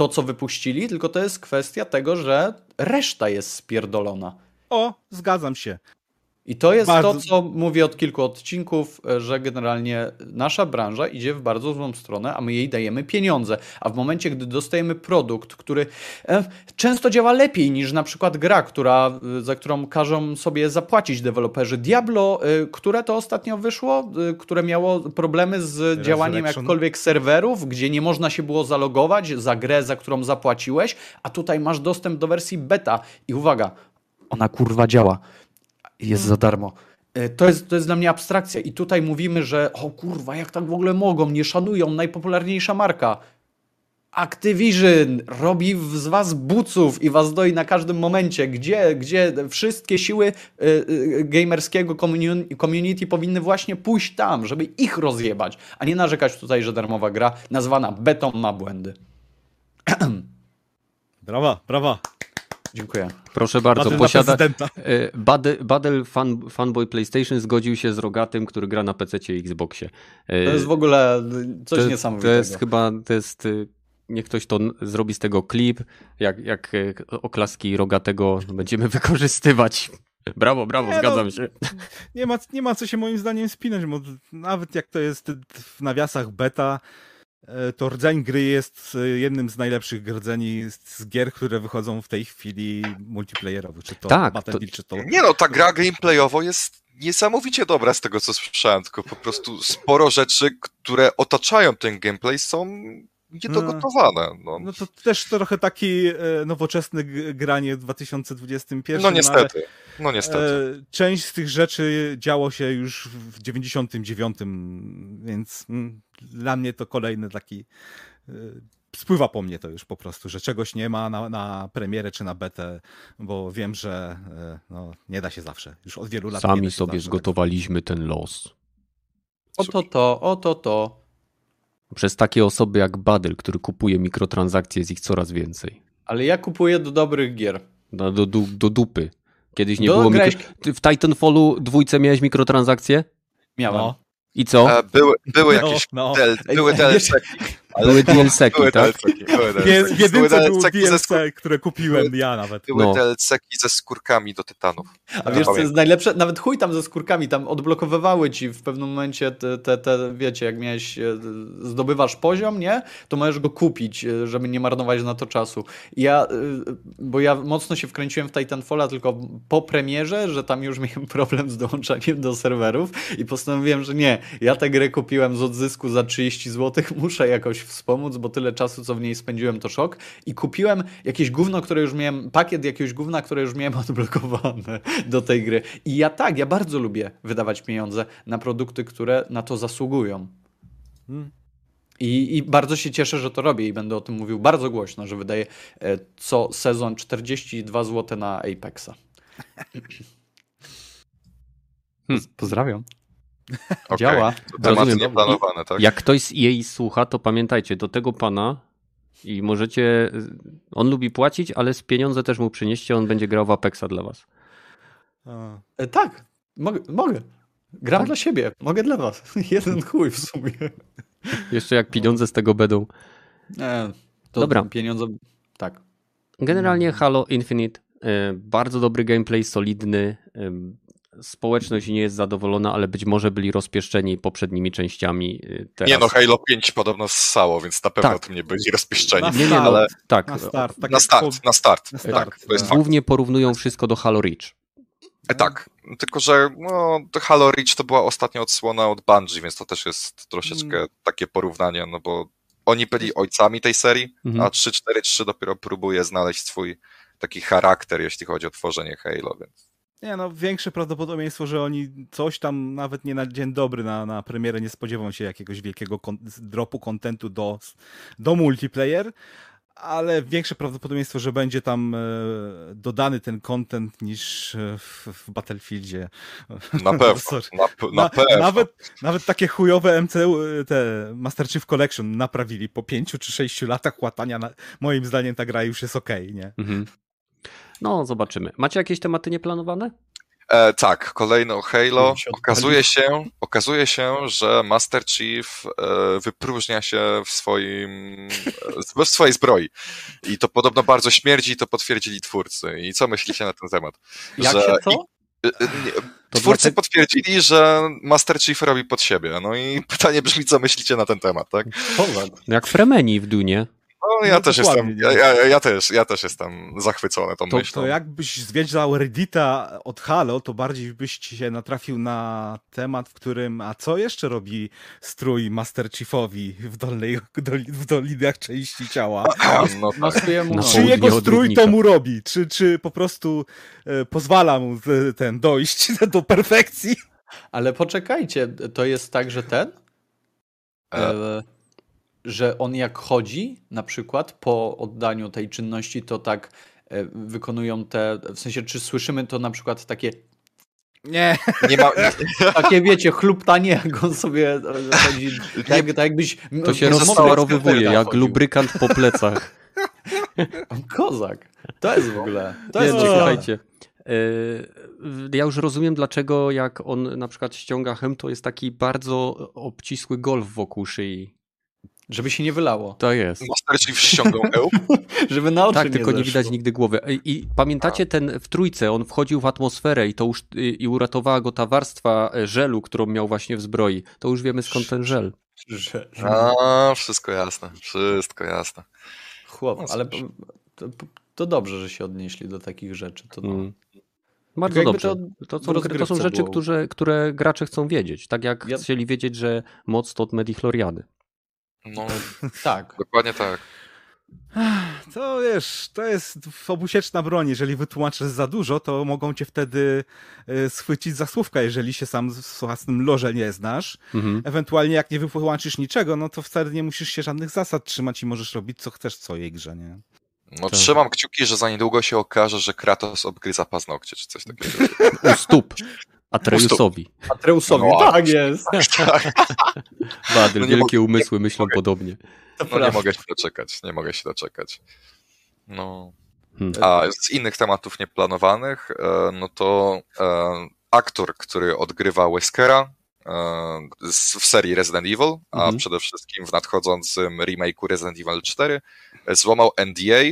to, co wypuścili, tylko to jest kwestia tego, że reszta jest spierdolona. O, zgadzam się. I to jest Bardzo- to, co mówię od kilku odcinków, e, że generalnie nasza branża idzie w bardzo złą stronę, a my jej dajemy pieniądze. A w momencie, gdy dostajemy produkt, który e, często działa lepiej niż na przykład gra, która, e, za którą każą sobie zapłacić deweloperzy. Diablo, które to ostatnio wyszło, które miało problemy z działaniem jakkolwiek serwerów, gdzie nie można się było zalogować za grę, za którą zapłaciłeś, a tutaj masz dostęp do wersji beta. I uwaga, ona kurwa działa jest za darmo. E, To jest, to jest dla mnie abstrakcja i tutaj mówimy, że o kurwa, jak tak w ogóle mogą, nie szanują, najpopularniejsza marka. Activision robi w- z was buców i was doi na każdym momencie, gdzie, gdzie wszystkie siły y, y, gamerskiego commun- community powinny właśnie pójść tam, żeby ich rozjebać, a nie narzekać tutaj, że darmowa gra nazwana betą ma błędy. Brawa, brawa. Dziękuję. Proszę bardzo, posiada. e, Battle, Battle fan, Fanboy PlayStation zgodził się z Rogatym, który gra na PC i Xboxie. E, To jest w ogóle coś to, to niesamowitego. jest chyba, to jest, e, niech ktoś to zrobi z tego klip, jak, jak oklaski Rogatego będziemy wykorzystywać. Brawo, brawo, Nie no, zgadzam się. Nie ma, nie ma co się moim zdaniem spinać, bo nawet jak to jest w nawiasach beta, to rdzeń gry jest e, jednym z najlepszych rdzeni z gier, które wychodzą w tej chwili multiplayerowych. Czy to Tak, Battlefield, czy to... Nie no, ta gra gameplayowo jest niesamowicie dobra z tego, co słyszałem, tylko po prostu sporo rzeczy, które otaczają ten gameplay są niedogotowane. No, No to też trochę taki e, nowoczesny granie w 2021. no ale, niestety, no niestety. E, część z tych rzeczy działo się już w 99, więc mm, dla mnie to kolejny taki. e, Spływa po mnie to już po prostu, że czegoś nie ma na, na premierę czy na betę, bo wiem, że no, nie da się zawsze. Już od wielu lat. nie da Sami się sobie zawsze. zgotowaliśmy ten los. Oto to, oto to. Przez takie osoby jak Badyl, który kupuje mikrotransakcje, jest ich coraz więcej. Ale ja kupuję do dobrych gier. Do, do, do, dupy. Kiedyś nie Do było grałeś- mikro... Ty w Titanfallu dwójce miałeś mikrotransakcje? Miałem. No, I co? E, były, były no, jakieś no. del, Ej, były DLC, ale Były DLC-ki, były tak? DLC-ki, były Były DLC, skór- które kupiłem ja nawet. Były No. DLC-ki ze skórkami do tytanów. A wiesz, co jest najlepsze? Nawet chuj tam ze skórkami, tam odblokowywały ci w pewnym momencie te, te, te wiecie, jak miałeś, e, zdobywasz poziom, nie? To możesz go kupić, e, żeby nie marnować na to czasu. Ja, e, bo ja mocno się wkręciłem w Titanfalla tylko po premierze, że tam już miałem problem z dołączaniem do serwerów i postanowiłem, że nie, ja tę grę kupiłem z odzysku za 30 zł, muszę jakoś wspomóc, bo tyle czasu, co w niej spędziłem, to szok. I kupiłem jakieś gówno, które już miałem, pakiet jakiegoś gówna, które już miałem odblokowane do tej gry. I ja tak, ja bardzo lubię wydawać pieniądze na produkty, które na to zasługują. Hmm. I, I bardzo się cieszę, że to robię i będę o tym mówił bardzo głośno, że wydaję e, co sezon 42 zł na Apexa. Hmm. Pozdrawiam. Okej, Działa. To Rozumiem. nieplanowane, tak? Jak ktoś z jej słucha, to pamiętajcie, do tego pana i możecie... On lubi płacić, ale z pieniądze też mu przynieście, on będzie grał w Apexa dla was. E, tak, mogę. mogę. Gram dla siebie, mogę dla was. Jeden chuj w sumie. Jeszcze jak pieniądze z tego będą. E, to Dobra. pieniądze, tak. Generalnie Halo Infinite, e, bardzo dobry gameplay, solidny. Społeczność nie jest zadowolona, ale być może byli rozpieszczeni poprzednimi częściami. e, Teraz. Nie no, Halo 5 podobno ssało, więc na pewno Tak. tym nie byli rozpieszczeni. Na Nie, nie, no, ale tak. Na start. Tak na start, po- na start. na Tak, start, to jest tak. fakt. Głównie porównują wszystko do Halo Reach. E, Tak, tylko że no, to Halo Reach to była ostatnia odsłona od Bungie, więc to też jest troszeczkę Mm. takie porównanie, no bo oni byli ojcami tej serii, Mhm. a 343 dopiero próbuje znaleźć swój taki charakter, jeśli chodzi o tworzenie Halo, więc Nie no, większe prawdopodobieństwo, że oni coś tam nawet nie na dzień dobry na, na premierę nie spodziewą się jakiegoś wielkiego kon- dropu kontentu do, do multiplayer, ale większe prawdopodobieństwo, że będzie tam e, dodany ten content niż e, w, w Battlefieldzie. na pewno, Sorry. na, na pewno. nawet, nawet takie chujowe MCU, e, te Master Chief Collection naprawili po pięciu czy sześciu latach łatania. Na, moim zdaniem ta gra już jest okej, nie? Mhm. No, zobaczymy. Macie jakieś tematy nieplanowane? E, tak, kolejne o Halo. 50 Okazuje się, okazuje się, że Master Chief e, wypróżnia się w swoim e, w swojej zbroi. I to podobno bardzo śmierdzi i to potwierdzili twórcy. I co myślicie na ten temat? Jak Że się co? i- e, e, nie, Twórcy dlatego- potwierdzili, że Master Chief robi pod siebie. No i pytanie brzmi, co myślicie na ten temat, tak? Jak Fremeni w Dunie. No ja No, też dokładnie, jestem, ja, ja, ja, też, ja też jestem zachwycony tą To- myślą. To jakbyś zwiedzał Reddita od Halo, to bardziej byś się natrafił na temat, w którym, a co jeszcze robi strój Master Chiefowi w, dolnej, w doliniach części ciała? No tak. Na Czy jego strój to mu robi? Czy, czy po prostu e, pozwala mu z- ten dojść do perfekcji? Ale poczekajcie, to jest tak, że ten, e, że on jak chodzi, na przykład po oddaniu tej czynności, to tak e, wykonują te, w sensie, czy słyszymy to na przykład takie, Nie. Nie ma, takie wiecie, chluptanie, jak on sobie chodzi, tak, tak jakbyś... To się Nie zostało rozsmarowywuje jak chodził. lubrykant po plecach. Kozak. To jest w ogóle, to Nie, jest no, słuchajcie. e, Ja już rozumiem, dlaczego jak on na przykład ściąga hem, to jest taki bardzo obcisły golf wokół szyi. Żeby się nie wylało. To jest. Master Chief ściągał eł. Żeby na oczy Tak, nie tylko nie zeszło. widać nigdy głowy. I, i pamiętacie ten w trójce, on wchodził w atmosferę i to już i uratowała go ta warstwa e, żelu, którą miał właśnie w zbroi. To już wiemy skąd ten żel. Że, A, wszystko jasne, wszystko jasne. chłop, No ale to, to dobrze, że się odnieśli do takich rzeczy. To no. Mm. Bardzo dobrze. to To, to są rzeczy, było. które, które gracze chcą wiedzieć. Tak jak Ja- chcieli wiedzieć, że moc to od Medichloriany. No, Tak. dokładnie tak. To wiesz, to jest obusieczna broń. Jeżeli wytłumaczysz za dużo, to mogą cię wtedy y, schwycić za słówka, jeżeli się sam w własnym loże nie znasz. Mhm. Ewentualnie jak nie wytłumaczysz niczego, no to wcale nie musisz się żadnych zasad trzymać i możesz robić co chcesz w swojej grze, nie? No, Tak. trzymam kciuki, że za niedługo się okaże, że Kratos obgryza paznokcie, czy coś takiego. U stóp. Atreusowi. Atreusowi, No, tak jest. tak. Badyl, No wielkie mogę- umysły nie myślą mogę. podobnie. No nie mogę się doczekać, nie mogę się doczekać. No. Hmm. A z innych tematów nieplanowanych, e, no to e, aktor, który odgrywa Weskera e, w serii Resident Evil, a Mhm. przede wszystkim w nadchodzącym remake'u Resident Evil 4, e, złamał NDA,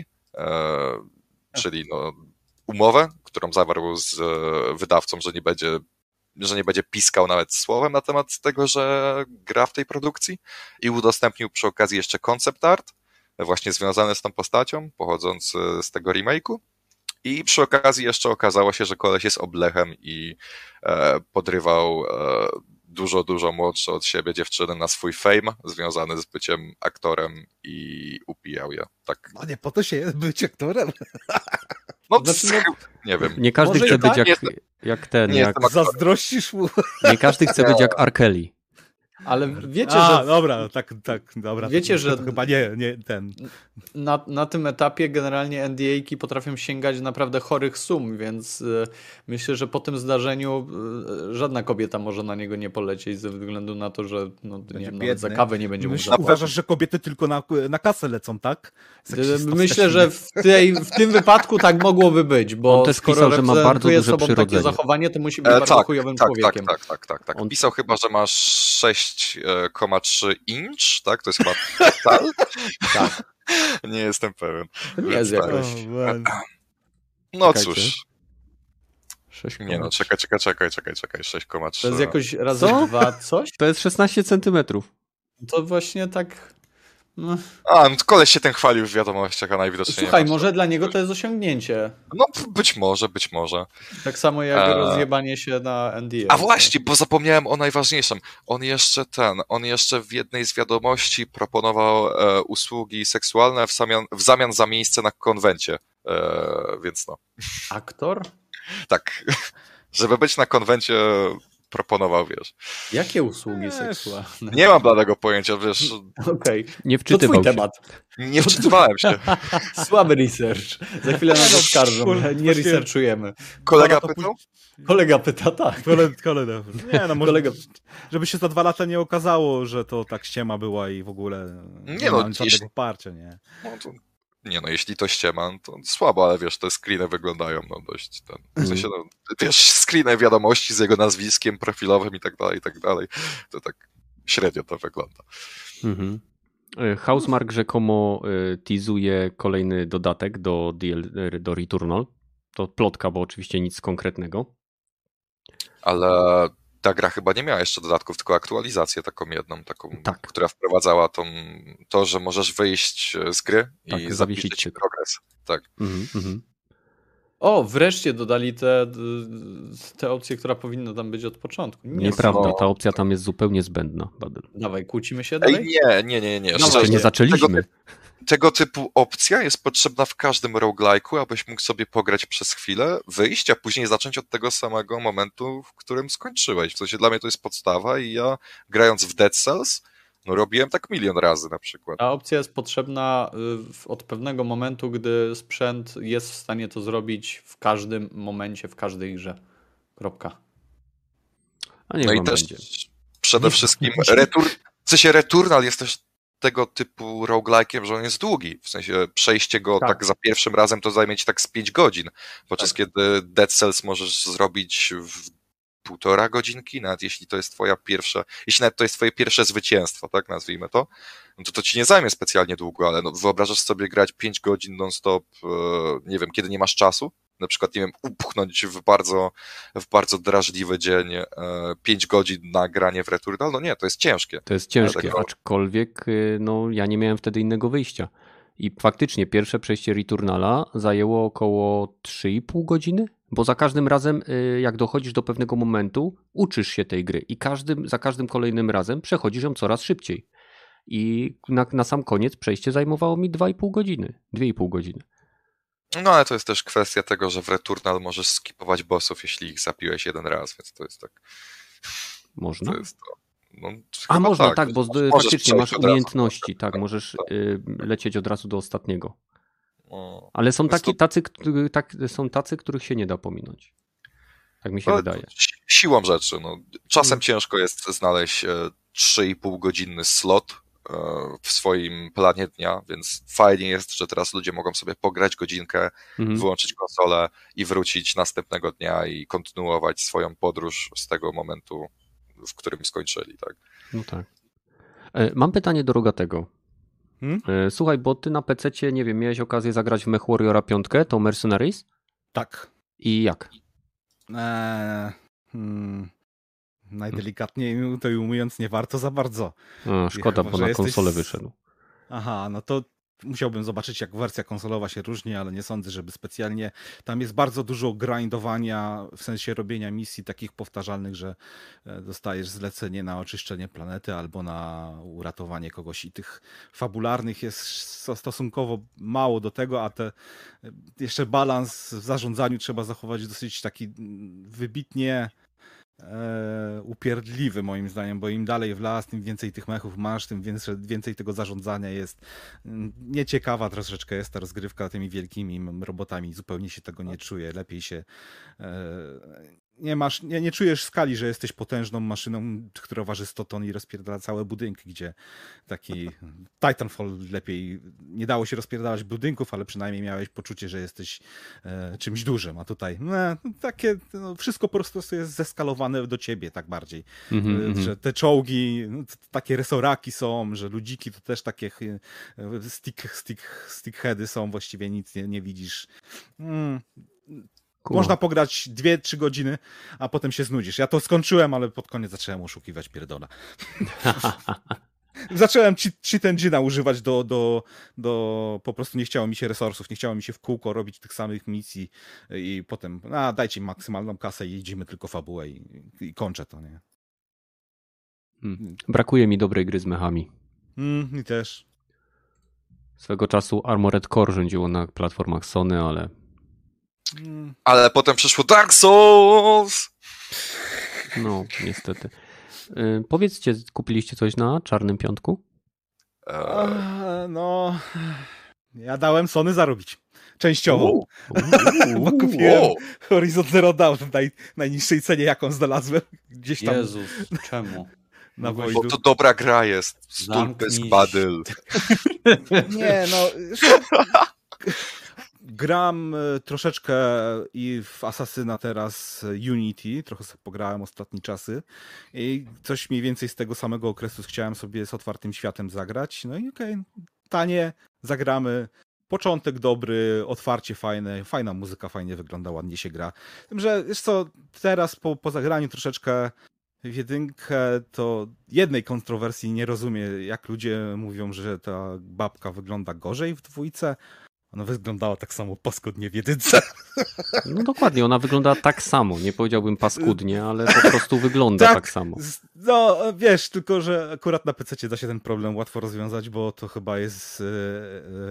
czyli no, umowę, którą zawarł z e, wydawcą, że nie będzie że nie będzie piskał nawet słowem na temat tego, że gra w tej produkcji i udostępnił przy okazji jeszcze concept art, właśnie związane z tą postacią, pochodząc e, z tego remake'u. I przy okazji jeszcze okazało się, że koleś jest oblechem i e, podrywał e, dużo, dużo młodsze od siebie dziewczyny na swój fame związany z byciem aktorem i upijał je. Tak. No nie, po to się jest być aktorem. No, Znaczy, no- nie wiem. Nie każdy Może chce być tak, jak, jak ten, nie jak. Zazdrościsz mu. nie każdy chce być jak R. Ale wiecie, A, że dobra, tak, tak, dobra. Wiecie, to, że- To chyba nie, nie ten. na, na tym etapie generalnie NDA-ki potrafią sięgać naprawdę chorych sum, więc y, myślę, że po tym zdarzeniu y, żadna kobieta może na niego nie polecieć ze względu na to, że no, nie wiem, nawet za kawę nie będzie mógł uważasz, że kobiety tylko na, na kasę lecą, tak? Y, Myślę, że w, tej, w tym wypadku tak mogłoby być, bo On też skoro pisał, że ma bardzo duże sobą takie zachowanie, to musi być E, bardzo tak, chujowym tak, człowiekiem. Tak, tak, tak, tak, tak. On- Pisał chyba, że masz 6,3 inch, tak? To jest chyba tal? Tak. Nie jestem pewien. To nie jest jakoś... No Czekajcie. cóż, Sześć nie no, czekaj, czekaj, czekaj, czekaj, czekaj, 6,3. To jest jakoś razy Co? dwa coś? To jest 16 centymetrów. To właśnie tak... No. A, no koleś się ten chwalił w wiadomościach, a najwidoczniej Słuchaj, może dla niego to jest osiągnięcie. No być może, być może. Tak samo jak A. rozjebanie się na NDA. A właśnie, bo zapomniałem o najważniejszym. On jeszcze ten, on jeszcze w jednej z wiadomości proponował e, usługi seksualne w zamian, w zamian za miejsce na konwencie. E, więc no, Aktor? tak. Żeby być na konwencie proponował, wiesz. Jakie usługi Wiesz. seksualne? Nie mam bladego pojęcia, wiesz, Okej, Nie to wczytywał twój się. temat. nie wczytywałem się. Słaby research. Za chwilę nas no, oskarżą. Nie researchujemy. Kolega to pytał? Kolega pyta, tak. Kole, kolega. Nie no, może, Kolega- żeby się za dwa lata nie okazało, że to tak ściema była i w ogóle nie, Nie no, ma żadnego jeśli- poparcia, nie? No to, nie no, jeśli to ściema, no to słabo, ale wiesz, te screeny wyglądają no dość ten, w sensie, no, wiesz, screeny wiadomości z jego nazwiskiem profilowym i tak dalej, i tak dalej, to tak średnio to wygląda. Mhm. E, Housemark rzekomo e, teasuje kolejny dodatek do, DL, e, do Returnal. To plotka, bo oczywiście nic konkretnego. Ale ta gra chyba nie miała jeszcze dodatków, tylko aktualizację taką jedną, taką, Tak. która wprowadzała tą, to, że możesz wyjść z gry i Tak, zapisać zawiesić cykl. progres. Tak. Mhm, mhm. O, wreszcie dodali te, te opcje, która powinna tam być od początku. Nie, Nieprawda, ta opcja tam jest zupełnie zbędna, Badyl. Dawaj, kłócimy się Ej, dalej? nie, nie, nie, nie. Szczerze, Jeszcze nie zaczęliśmy. tego typu opcja jest potrzebna w każdym roguelike'u, abyś mógł sobie pograć przez chwilę, wyjść, a później zacząć od tego samego momentu, w którym skończyłeś. W sensie dla mnie to jest podstawa i ja grając w Dead Cells, no robiłem tak milion razy na przykład. Ta opcja jest potrzebna y, od pewnego momentu, gdy sprzęt jest w stanie to zrobić w każdym momencie, w każdej grze. Kropka. A nie No i też będzie. przede wszystkim retur... w sensie Returnal jest też tego typu roguelike'iem, że on jest długi. W sensie przejście go tak, Tak. za pierwszym razem to zajmie ci tak z 5 godzin, podczas kiedy Dead Cells możesz zrobić w półtora godzinki, nawet jeśli to jest twoja pierwsza, jeśli nawet to jest twoje pierwsze zwycięstwo, tak? Nazwijmy to, no to to ci nie zajmie specjalnie długo, ale no, wyobrażasz sobie grać 5 godzin non-stop, e, nie wiem, kiedy nie masz czasu, na przykład, nie wiem, upchnąć w bardzo, w bardzo drażliwy dzień e, 5 godzin na granie w Returnal, no nie, to jest ciężkie. To jest ciężkie, Dlatego- aczkolwiek y, no, ja nie miałem wtedy innego wyjścia. I faktycznie pierwsze przejście Returnala zajęło około 3,5 godziny, bo za każdym razem, y, jak dochodzisz do pewnego momentu, uczysz się tej gry i każdym, za każdym kolejnym razem przechodzisz ją coraz szybciej. i na, na sam koniec przejście zajmowało mi 2,5 godziny, 2,5 godziny. No ale to jest też kwestia tego, że w Returnal możesz skipować bossów, jeśli ich zapiłeś jeden raz, więc to jest tak. Można? To jest to. No, A można, tak, bo Możesz faktycznie masz od razu. umiejętności, tak, Tak, możesz tak. y, lecieć od razu do ostatniego. No. Ale są, taki, to- tacy, którzy- tak, są tacy, których się nie da pominąć. Tak mi się Ale wydaje. si- Siłą rzeczy. No. Czasem Mm. ciężko jest znaleźć e, 3,5 godzinny slot e, w swoim planie dnia, więc fajnie jest, że teraz ludzie mogą sobie pograć godzinkę, Mhm. wyłączyć konsolę i wrócić następnego dnia i kontynuować swoją podróż z tego momentu, w którym skończyli. Tak? No tak. E, Mam pytanie do Rogatego. Hmm? E, Słuchaj, bo ty na PC, nie wiem, miałeś okazję zagrać w Mech Warriora 5, to Mercenaries? Tak. I jak? Eee, hmm, najdelikatniej to ujmując, nie warto za bardzo. A, szkoda, chyba, bo na konsolę wyszedł. Aha, no to musiałbym zobaczyć, jak wersja konsolowa się różni, ale nie sądzę, żeby specjalnie. Tam jest bardzo dużo grindowania, w sensie robienia misji takich powtarzalnych, że e, dostajesz zlecenie na oczyszczenie planety albo na uratowanie kogoś i tych fabularnych jest sto- stosunkowo mało do tego, a te e, jeszcze balans w zarządzaniu trzeba zachować dosyć taki mm, wybitnie e, upierdliwy moim zdaniem, bo im dalej w las, tym więcej tych mechów masz, tym więcej, więcej tego zarządzania jest. Mm, Nieciekawa troszeczkę jest ta rozgrywka tymi wielkimi robotami, zupełnie się tego nie czuje, lepiej się e, nie masz, nie, nie czujesz skali, że jesteś potężną maszyną, która waży 100 ton i rozpierdala całe budynki, gdzie taki Titanfall lepiej, nie dało się rozpierdalać budynków, ale przynajmniej miałeś poczucie, że jesteś e, czymś dużym, a tutaj no, takie, no, wszystko po prostu jest zeskalowane do ciebie tak bardziej. E, mhm. Że te czołgi, no, takie resoraki są, że ludziki to też takie e, stick, stick, stickheady są, właściwie nic nie, nie widzisz. Mm, Można pograć 2-3 godziny, a potem się znudzisz. Ja to skończyłem, ale pod koniec zacząłem oszukiwać pierdola. Zacząłem cheat, cheat engine'a używać do, do, do... Po prostu nie chciało mi się resursów, nie chciało mi się w kółko robić tych samych misji i potem, a dajcie maksymalną kasę i jedziemy tylko fabułę i, i kończę to, nie? Hmm. Brakuje mi dobrej gry z mechami. Mm, mi też. Swego czasu Armored Core rządziło na platformach Sony, ale Ale potem przyszło Dark Souls! no, niestety. Y, powiedzcie, kupiliście coś na Czarnym Piątku? E, A, No... Ja dałem Sony zarobić. Częściowo. Uuu. Bo kupiłem Wow. Horizon Zero Dawn w naj, najniższej cenie, jaką znalazłem. Gdzieś tam Jezus, czemu? na Bo Wojdu. to dobra gra jest. Stulpysk się. Badyl. Nie, no. Gram e, troszeczkę i w Asasyna teraz e, Unity, trochę sobie pograłem ostatnie czasy i coś mniej więcej z tego samego okresu chciałem sobie z otwartym światem zagrać. No i okej, tanie, zagramy. Początek dobry, otwarcie fajne, fajna muzyka, fajnie wygląda, ładnie się gra. Tym, że wiesz co, teraz po, po zagraniu troszeczkę w jedynkę to jednej kontrowersji nie rozumie, jak ludzie mówią, że ta babka wygląda gorzej w dwójce. Ona wyglądała tak samo paskudnie w jedynce. No dokładnie, ona wygląda tak samo. Nie powiedziałbym paskudnie, ale po prostu wygląda tak, Tak. samo. No, wiesz, tylko że akurat na PC da się ten problem łatwo rozwiązać, bo to chyba jest e,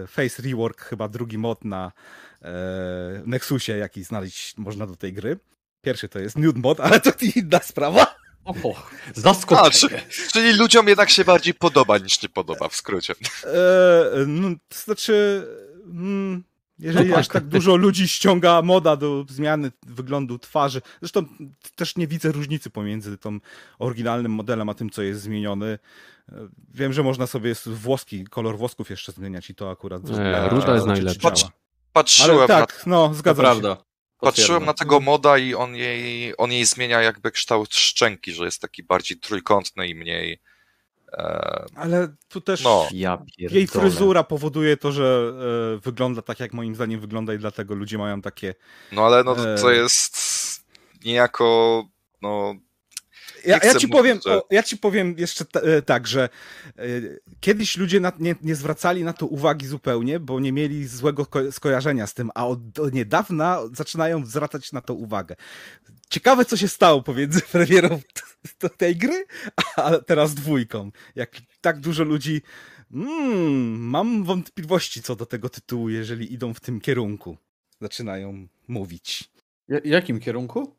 e, Face Rework, chyba drugi mod na e, Nexusie, jaki znaleźć można do tej gry. Pierwszy to jest Nude mod, ale to inna sprawa. O, A, czy, zaskoczenie. czyli ludziom jednak się bardziej podoba niż nie podoba, w skrócie. E, no, to znaczy, mm, jeżeli No aż tak. tak dużo ludzi ściąga moda do zmiany wyglądu twarzy, zresztą też nie widzę różnicy pomiędzy tym oryginalnym modelem, a tym, co jest zmieniony. E, Wiem, że można sobie włoski, kolor włosków jeszcze zmieniać i to akurat... E, ruda jest najlepsza. działa. Patrzyłem, Ale na, tak, no, To zgadzam się. prawda. patrzyłem na tego moda i on jej, on jej zmienia jakby kształt szczęki, że jest taki bardziej trójkątny i mniej... E, Ale tu też No. Ja jej fryzura powoduje to, że e, wygląda tak, jak moim zdaniem wygląda i dlatego ludzie mają takie no ale no, to- to E. jest niejako... No, Ja, ja, ci mówić, powiem, o, ja ci powiem jeszcze e, tak, że e, kiedyś ludzie na, nie, nie zwracali na to uwagi zupełnie, bo nie mieli złego ko- skojarzenia z tym, a od, od niedawna zaczynają zwracać na to uwagę. Ciekawe, co się stało pomiędzy premierą t- t- tej gry, a teraz dwójką. Jak tak dużo ludzi. Mm, mam wątpliwości co do tego tytułu, jeżeli idą w tym kierunku. Zaczynają mówić. Ja- jakim kierunku?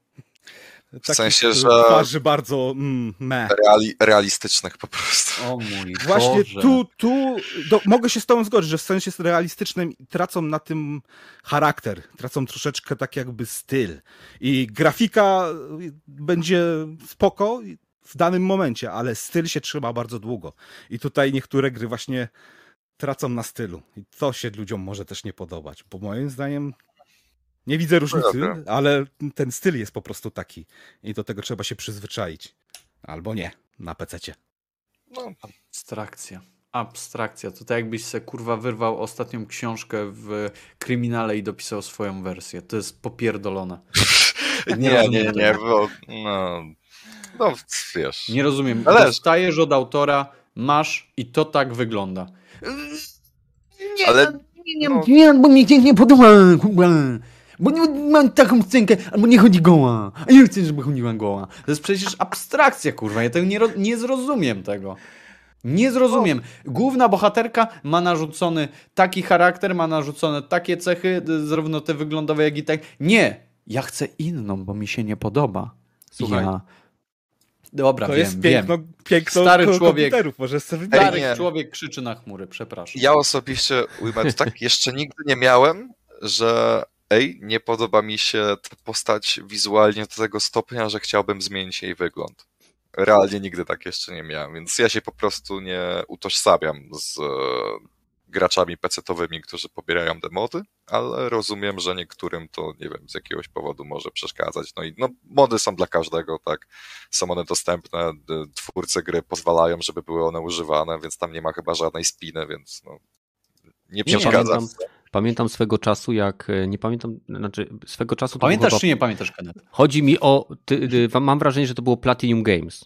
W sensie, e, że- Twarzy bardzo mm, meh. Reali, realistycznych po prostu. O mój Właśnie Boże. tu, tu do, mogę się z tobą zgodzić, że w sensie realistycznym tracą na tym charakter, tracą troszeczkę tak jakby styl. I grafika będzie spoko w danym momencie, ale styl się trzyma bardzo długo. I tutaj niektóre gry właśnie tracą na stylu. I to się ludziom może też nie podobać, bo moim zdaniem nie widzę różnicy, Dobra. ale ten styl jest po prostu taki. I do tego trzeba się przyzwyczaić. Albo nie, na pececie. No, Abstrakcja. Abstrakcja. To tak jakbyś se kurwa wyrwał ostatnią książkę w kryminale i dopisał swoją wersję. To jest popierdolone. nie, nie, nie, tego. bo no, no wiesz. Nie rozumiem. Ale- Dostajesz od autora, masz i to tak wygląda. Nie, Ale- nie, nie, no. nie, bo mi nie podoba. Bo nie, mam taką scenkę, albo nie chodzi goła. A ja chcę, żeby chodziła goła. To jest przecież abstrakcja, kurwa. Ja tego nie, nie zrozumiem tego. Nie zrozumiem. Główna bohaterka ma narzucony taki charakter, ma narzucone takie cechy, zarówno te wyglądowe, jak i tak. Nie! Ja chcę inną, bo mi się nie podoba. Słuchaj. Ja... Dobra, To wiem, jest wiem. piękno, piękno Stary człowiek. możesz sobie. Stary nie. człowiek krzyczy na chmury, przepraszam. Ja osobiście ujmę tak, jeszcze nigdy nie miałem, że ej, nie podoba mi się ta postać wizualnie do tego stopnia, że chciałbym zmienić jej wygląd. Realnie nigdy tak jeszcze nie miałem, więc ja się po prostu nie utożsamiam z e, graczami pecetowymi, którzy pobierają demody, ale rozumiem, że niektórym to, nie wiem, z jakiegoś powodu może przeszkadzać. No i no, mody są dla każdego, tak? Są one dostępne, twórcy gry pozwalają, żeby były one używane, więc tam nie ma chyba żadnej spiny, więc no, nie Nie, przeszkadza. pamiętam, pamiętam swego czasu, jak e, nie pamiętam, znaczy swego czasu Pamiętasz było czy nie pamiętasz, Kenneth? Chodzi mi o. Ty, ty, mam wrażenie, że to było Platinum Games,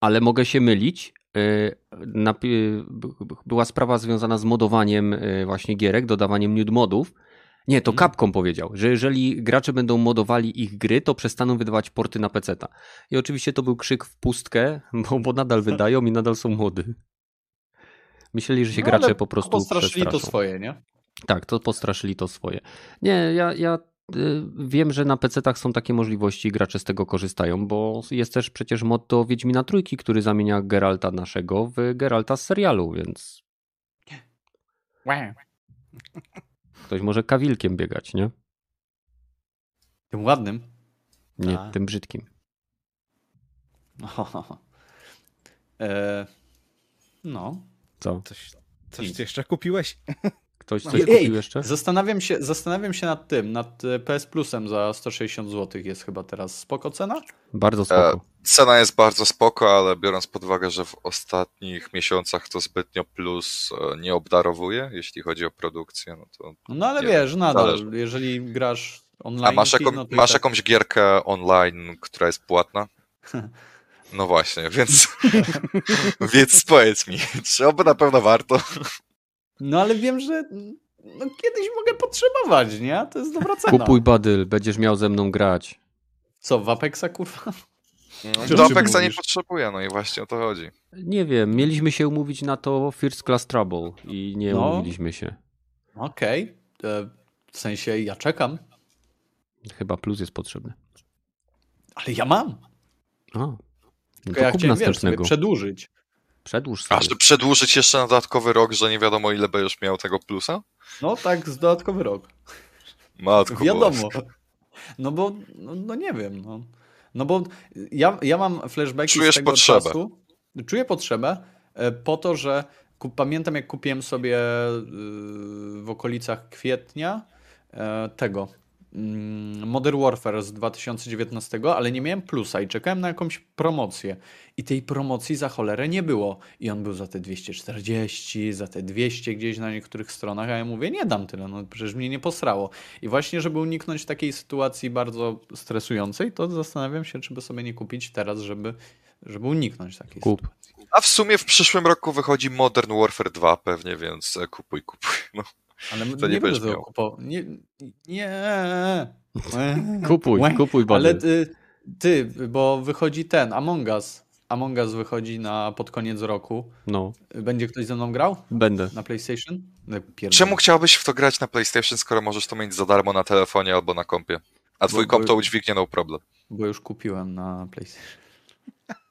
ale mogę się mylić. B- b- była sprawa związana z modowaniem właśnie gierek, dodawaniem nude modów. Nie, to Mhm. Capcom powiedział, że jeżeli gracze będą modowali ich gry, to przestaną wydawać porty na PC-ta. I oczywiście to był krzyk w pustkę, bo, bo nadal wydają i nadal są mody. Myśleli, że się No, gracze po prostu Postraszyli to swoje, nie? Tak, to postraszyli to swoje. Nie, ja, ja y, wiem, że na PC-tach są takie możliwości i gracze z tego korzystają, bo jest też przecież mod do Wiedźmina Trójki, który zamienia Geralta naszego w Geralta z serialu, więc ktoś może kawilkiem biegać, nie? Tym ładnym. Nie, Tak. tym brzydkim. e, no. Co? Coś, coś jeszcze kupiłeś? Ktoś coś Ej, kupił jeszcze? Zastanawiam się, zastanawiam się nad tym, nad e, PS Plusem za 160 zł jest chyba teraz spoko cena? Bardzo spoko. Cena jest bardzo spoko, ale biorąc pod uwagę, że w ostatnich miesiącach to zbytnio plus e, nie obdarowuje, jeśli chodzi o produkcję, no to... No ale Nie wiesz, nadal, zależy. jeżeli grasz online, A masz, jaką, no masz tak- jakąś gierkę online, która jest płatna? No właśnie, więc, więc powiedz mi, czy oby na pewno warto? No ale wiem, że no, kiedyś mogę potrzebować, nie? To jest dobra cena. Kupuj Badyl, będziesz miał ze mną grać. Co, w Apexa kurwa? No, Do Apexa nie potrzebuję, no i właśnie o to chodzi. Nie wiem, mieliśmy się umówić na to First Class Trouble i nie No. umówiliśmy się. Okej. E, W sensie ja czekam, Chyba plus jest potrzebny. ale ja mam. A, no to ja kup chciałem, wiesz, przedłużyć. Przedłuż A, sobie. żeby przedłużyć jeszcze na dodatkowy rok, że nie wiadomo ile będziesz miał tego plusa? No tak, z dodatkowy rok. Matku Wiadomo. No bo, no, no nie wiem, no. No bo ja, ja mam flashbacki Czujesz z tego potrzebę. czasu. Czuję potrzebę e, po to, że ku, pamiętam jak kupiłem sobie y, w okolicach kwietnia e, tego Modern Warfare z 2019, ale nie miałem plusa i czekałem na jakąś promocję. I tej promocji za cholerę nie było. I on był za te 240, za te 200 gdzieś na niektórych stronach, a ja mówię, nie dam tyle, no przecież mnie nie posrało. I właśnie, żeby uniknąć takiej sytuacji bardzo stresującej, to zastanawiam się, czy by sobie nie kupić teraz, żeby żeby uniknąć takiej Kup. sytuacji. A w sumie w przyszłym roku wychodzi Modern Warfare 2 pewnie, więc e, kupuj, kupuj. No. Ale To nie nie, będę tego kupował. Nie, nie. Kupuj, kupuj Ale Badyl. ty, ty, bo wychodzi ten, Among Us. Among Us wychodzi na pod koniec roku. No, Będzie ktoś ze mną grał będę. na PlayStation? No, pierdolę. Czemu chciałbyś w to grać na PlayStation, skoro możesz to mieć za darmo na telefonie albo na kompie? A twój Bo- komp to udźwignie no problem. Bo już kupiłem na PlayStation.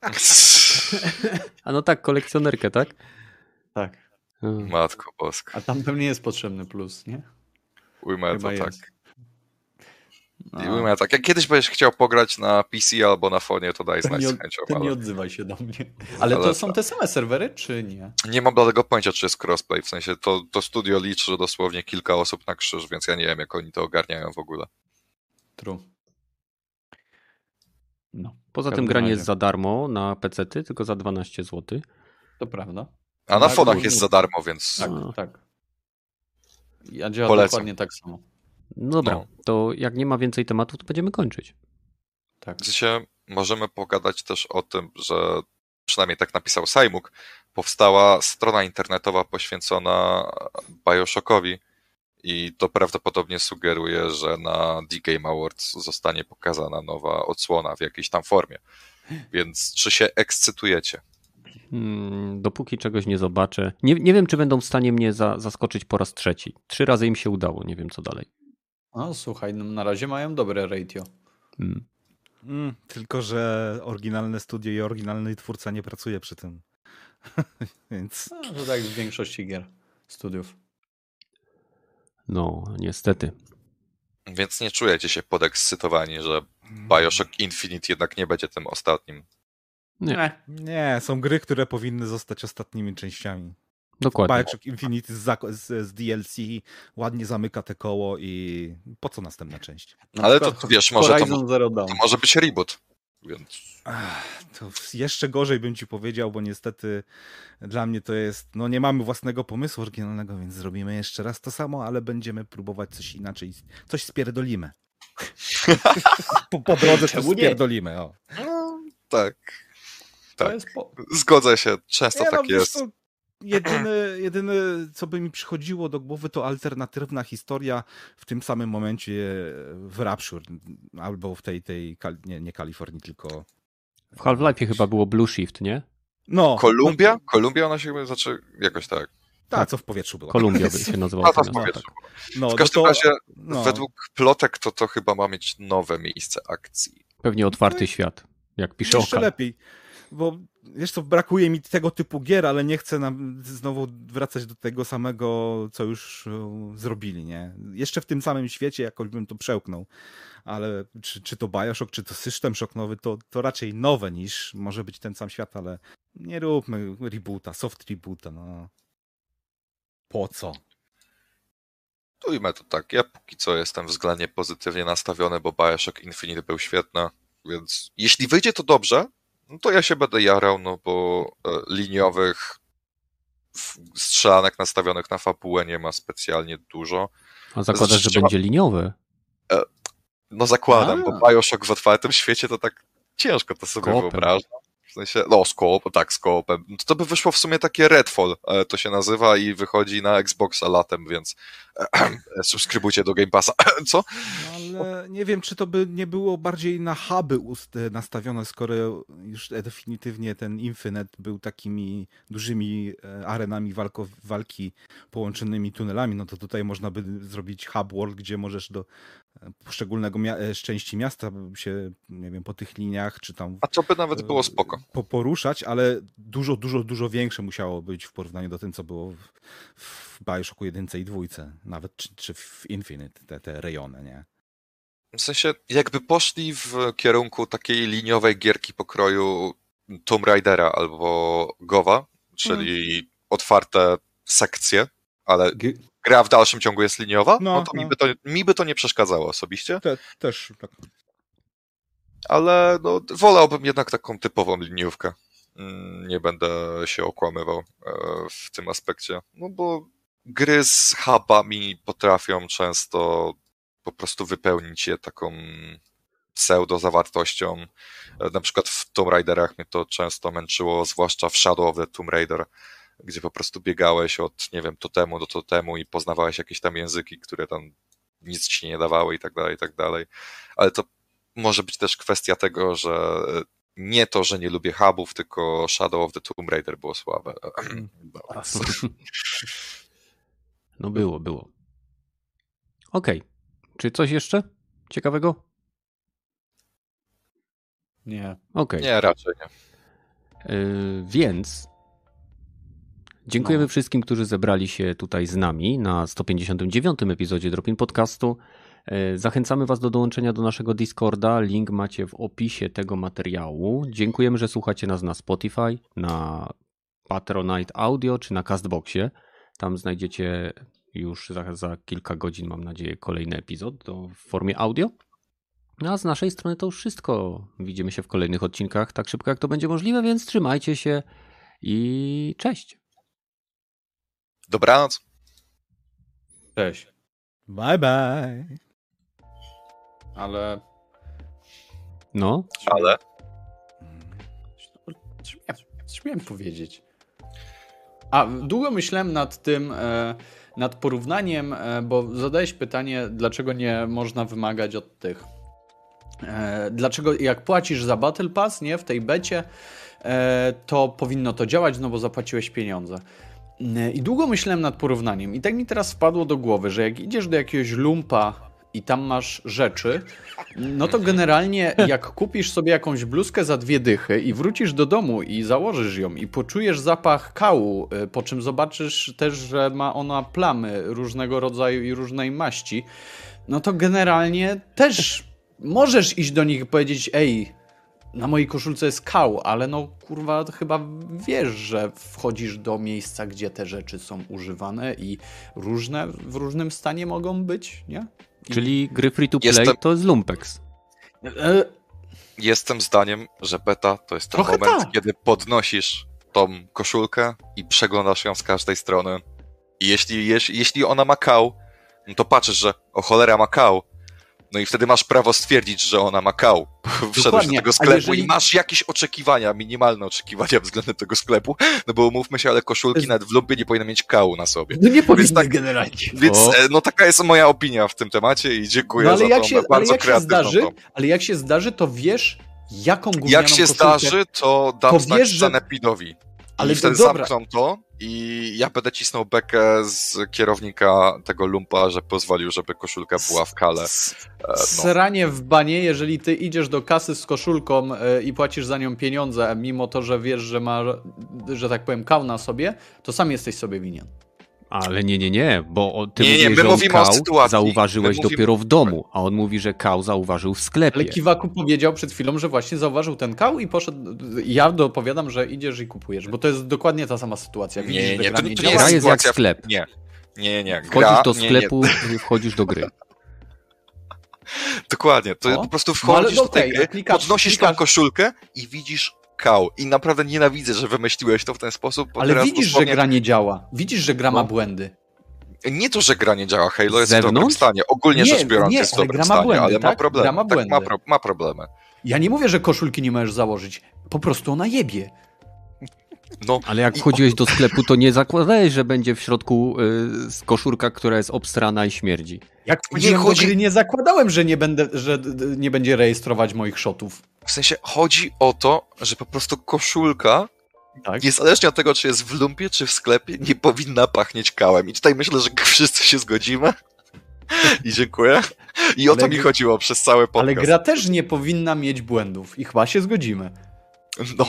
A no tak, kolekcjonerkę, tak? Tak. Hmm. Matko boska. A tam pewnie jest potrzebny plus, nie? Ujmę to Chyba tak. jest. I No. ujmę tak. Jak kiedyś będziesz chciał pograć na PC albo na fonie, to daj To znać z chęcią. to nie Ale odzywaj się do mnie. Ale, Ale to to- są te same serwery, czy nie? nie mam bladego pojęcia, czy jest crossplay. W sensie to, to studio liczy dosłownie kilka osób na krzyż, więc ja nie wiem, jak oni to ogarniają w ogóle. True. No, Poza tym granie razie. jest za darmo na PC-ty, tylko za 12 zł. to prawda. A na Tak, fonach jest za darmo, więc Tak, tak. Ja działa Polecam. dokładnie tak samo. No dobra, No. to jak nie ma więcej tematów, to będziemy kończyć. Tak. w sensie możemy pogadać też o tym, że przynajmniej tak napisał Sajmuk, powstała strona internetowa poświęcona Bioshockowi i to prawdopodobnie sugeruje, że na D-Game Awards zostanie pokazana nowa odsłona w jakiejś tam formie. Więc czy się ekscytujecie? Hmm, dopóki czegoś nie zobaczę. Nie, nie wiem, czy będą w stanie mnie za, zaskoczyć po raz trzeci. Trzy razy im się udało, nie wiem co dalej. No słuchaj, no, na razie mają dobre ratio. Hmm. Mm, tylko, że oryginalne studio i oryginalny twórca nie pracuje przy tym. Więc No, to tak w większości gier studiów. No, niestety. Więc nie czujecie się podekscytowani, że Bioshock Infinite jednak nie będzie tym ostatnim. Nie. Nie. nie, są gry, które powinny zostać ostatnimi częściami. Dokładnie. Bioshock Infinite z, z, z DLC ładnie zamyka te koło i po co następna część? Ale to przykład wiesz, może to, to może być reboot. Więc Ach, To jeszcze gorzej bym ci powiedział, bo niestety dla mnie to jest, no nie mamy własnego pomysłu oryginalnego, więc zrobimy jeszcze raz to samo, ale będziemy próbować coś inaczej, coś spierdolimy. po, po drodze coś spierdolimy, o. no, tak. To Tak. jest po... Zgodzę się, często Nie, no, tak wiesz jest. Jedyne, jedyne, co by mi przychodziło do głowy, to alternatywna historia w tym samym momencie w Rapture, albo w tej, tej nie, nie Kalifornii, tylko... W Half-Life chyba było Blue Shift, nie? No, Kolumbia? Kolumbia ona się znaczy jakoś tak. tak, co w powietrzu było. Kolumbia by się nazywała. A to to w miasto, powietrzu. tak. No, W no każdym to- razie, no. według plotek, to to chyba ma mieć nowe miejsce akcji. Pewnie otwarty świat, jak pisze Jeszcze Oka. lepiej, bo wiesz co, brakuje mi tego typu gier, ale nie chcę nam znowu wracać do tego samego, co już e, zrobili, nie? Jeszcze w tym samym świecie jakoś bym to przełknął, ale czy, czy to Bioshock, czy to System Shock nowy, to, to raczej nowe niż może być ten sam świat, ale nie róbmy reboota, soft reboota, no. Po co? Ujmę to tak, ja póki co jestem względnie pozytywnie nastawiony, bo Bioshock Infinite był świetny, więc jeśli wyjdzie to dobrze, no to ja się będę jarał, no bo e, liniowych strzelanek nastawionych na fabułę nie ma specjalnie dużo. A zakładasz, że Trzeba- będzie liniowy? No zakładam, A. bo Bioshock w otwartym świecie to tak ciężko to sobie Koopem. wyobrażam. W sensie, no z koop, tak, z koopem. To, to by wyszło w sumie takie Redfall, e, to się nazywa i wychodzi na Xboxa latem, więc subskrybujcie do Game Passa. Co? Ale nie wiem, czy to by nie było bardziej na huby ust- nastawione, skoro już definitywnie ten Infinite był takimi dużymi e, arenami walko, walki połączonymi tunelami, no to tutaj można by zrobić hub world, gdzie możesz do e, poszczególnego mia- e, części miasta się, nie wiem, po tych liniach, czy tam A to by nawet było spoko. po, poruszać, ale dużo, dużo, dużo większe musiało być w porównaniu do tym, co było w, w Bioshocku 1 i 2, nawet czy, czy w Infinite, te, te rejony, nie? W sensie, jakby poszli w kierunku takiej liniowej gierki pokroju Tomb Raidera albo Gowa, czyli otwarte sekcje, ale G- gra w dalszym ciągu jest liniowa, no, No, to, no. Mi, by to mi by to nie przeszkadzało osobiście, Te, też tak. ale no, wolałbym jednak taką typową liniówkę. Mm, Nie będę się okłamywał e, w tym aspekcie, no bo gry z hubami potrafią często po prostu wypełnić je taką pseudo zawartością. E, Na przykład w Tomb Raiderach mnie to często męczyło, zwłaszcza w Shadow of the Tomb Raider, gdzie po prostu biegałeś od, nie wiem, totemu do totemu i poznawałeś jakieś tam języki, które tam nic ci nie dawały i tak dalej, i tak dalej. Ale to może być też kwestia tego, że nie to, że nie lubię hubów, tylko Shadow of the Tomb Raider było słabe. No. No było, było. Okej. Czy coś jeszcze ciekawego? Nie. Okej. Nie, raczej nie. Y, Więc dziękujemy No. wszystkim, którzy zebrali się tutaj z nami na 159. epizodzie Dropin Podcastu. Y, Zachęcamy Was do dołączenia do naszego Discorda. Link macie w opisie tego materiału. Dziękujemy, że słuchacie nas na Spotify, na Patronite Audio czy na Castboxie. Tam znajdziecie już za, za kilka godzin, mam nadzieję, kolejny epizod do, w formie audio. No a z naszej strony to już wszystko. Widzimy się w kolejnych odcinkach tak szybko, jak to będzie możliwe, więc trzymajcie się i cześć. Dobranoc. Cześć. Bye bye. Ale... No, Ale Co miałem, co miałem powiedzieć? A, długo myślałem nad tym, e, nad porównaniem, e, bo zadałeś pytanie, dlaczego nie można wymagać od tych. E, dlaczego jak płacisz za Battle Pass, nie, w tej becie, e, to powinno to działać, no bo zapłaciłeś pieniądze. I długo myślałem nad porównaniem. I tak mi teraz wpadło do głowy, że jak idziesz do jakiegoś lumpa i tam masz rzeczy, no to generalnie jak kupisz sobie jakąś bluzkę za dwie dychy i wrócisz do domu i założysz ją i poczujesz zapach kału, y, po czym zobaczysz też, że ma ona plamy różnego rodzaju i różnej maści, no to generalnie też możesz iść do nich i powiedzieć, ej, na mojej koszulce jest kał, ale no kurwa chyba wiesz, że wchodzisz do miejsca, gdzie te rzeczy są używane i różne w różnym stanie mogą być, nie? Czyli gry free to play Jestem- to jest Lumpex. E, jestem zdaniem, że beta to jest ten Trochę moment, tak. kiedy podnosisz tą koszulkę i przeglądasz ją z każdej strony. I jeśli, jeśli, jeśli ona ma kał, no to patrzysz, że o cholera ma kał. No i wtedy masz prawo stwierdzić, że ona ma kał. Wszedłeś do tego sklepu jeżeli- i masz jakieś oczekiwania, minimalne oczekiwania względem tego sklepu, no bo umówmy się, ale koszulki jest- nawet w lumpie nie powinny mieć kału na sobie. No nie powinny tak- generalnie. Więc O. e, no taka jest moja opinia w tym temacie i dziękuję No ale za jak tą się, ale bardzo jak się kreatywną zdarzy, tą. ale jak się zdarzy, to wiesz, jaką gównianą Jak się koszulkę... zdarzy, to dam to znać wiesz, że- sanepidowi. Ale I wtedy dobra. zamkną to i ja będę cisnął bekę z kierownika tego lumpa, że pozwolił, żeby koszulka była w kale. E, no. Sranie w banie, jeżeli ty idziesz do kasy z koszulką e, i płacisz za nią pieniądze, mimo to, że wiesz, że ma, że tak powiem, kał na sobie, to sam jesteś sobie winien. Ale nie, nie, nie, bo o- ty Nie, nie, mówisz, my że on kał sytuacji. zauważyłeś My mówimy- dopiero w domu, a on mówi, że kał zauważył w sklepie. Ale Kiwaku powiedział przed chwilą, że właśnie zauważył ten kał i poszedł. Ja dopowiadam, że idziesz i kupujesz, bo to jest dokładnie ta sama sytuacja. Nie, Widzisz, nie, że nie, gra to- nie to nie działa. Gra jest jak sklep. Nie, nie, nie, nie. Wchodzisz Gra, do nie, nie, sklepu, wchodzisz do gry. Dokładnie, to O. po prostu No ale wchodzisz do tej gry, klikasz- podnosisz tą klikasz- koszulkę i widzisz kał. I naprawdę nienawidzę, że wymyśliłeś to w ten sposób, Ale widzisz, że dosłownie... gra nie działa. Widzisz, że gra ma No. błędy. Nie to, że gra nie działa, Halo jest w dobrym zewnątrz? stanie. Ogólnie Nie, rzecz biorąc nie, jest w dobrym ma stanie, błędy, ale ma tak? problemy. Gra ma tak, ma, pro, ma problemy. Ja nie mówię, że koszulki nie możesz założyć. Po prostu ona jebie. No, Ale jak I- wchodziłeś do sklepu, to nie zakładałeś, że będzie w środku y, koszulka, która jest obstrana i śmierdzi. Jak wchodziłem chodzi- gry, nie zakładałem, że nie, będę, że nie będzie rejestrować moich shotów. w sensie chodzi o to, że po prostu koszulka, Tak? niezależnie od tego, czy jest w lumpie, czy w sklepie, nie powinna pachnieć kałem. I tutaj myślę, że wszyscy się zgodzimy. I dziękuję. I o Ale to mi chodziło przez cały podcast. Ale gra też nie powinna mieć błędów i chyba się zgodzimy. No.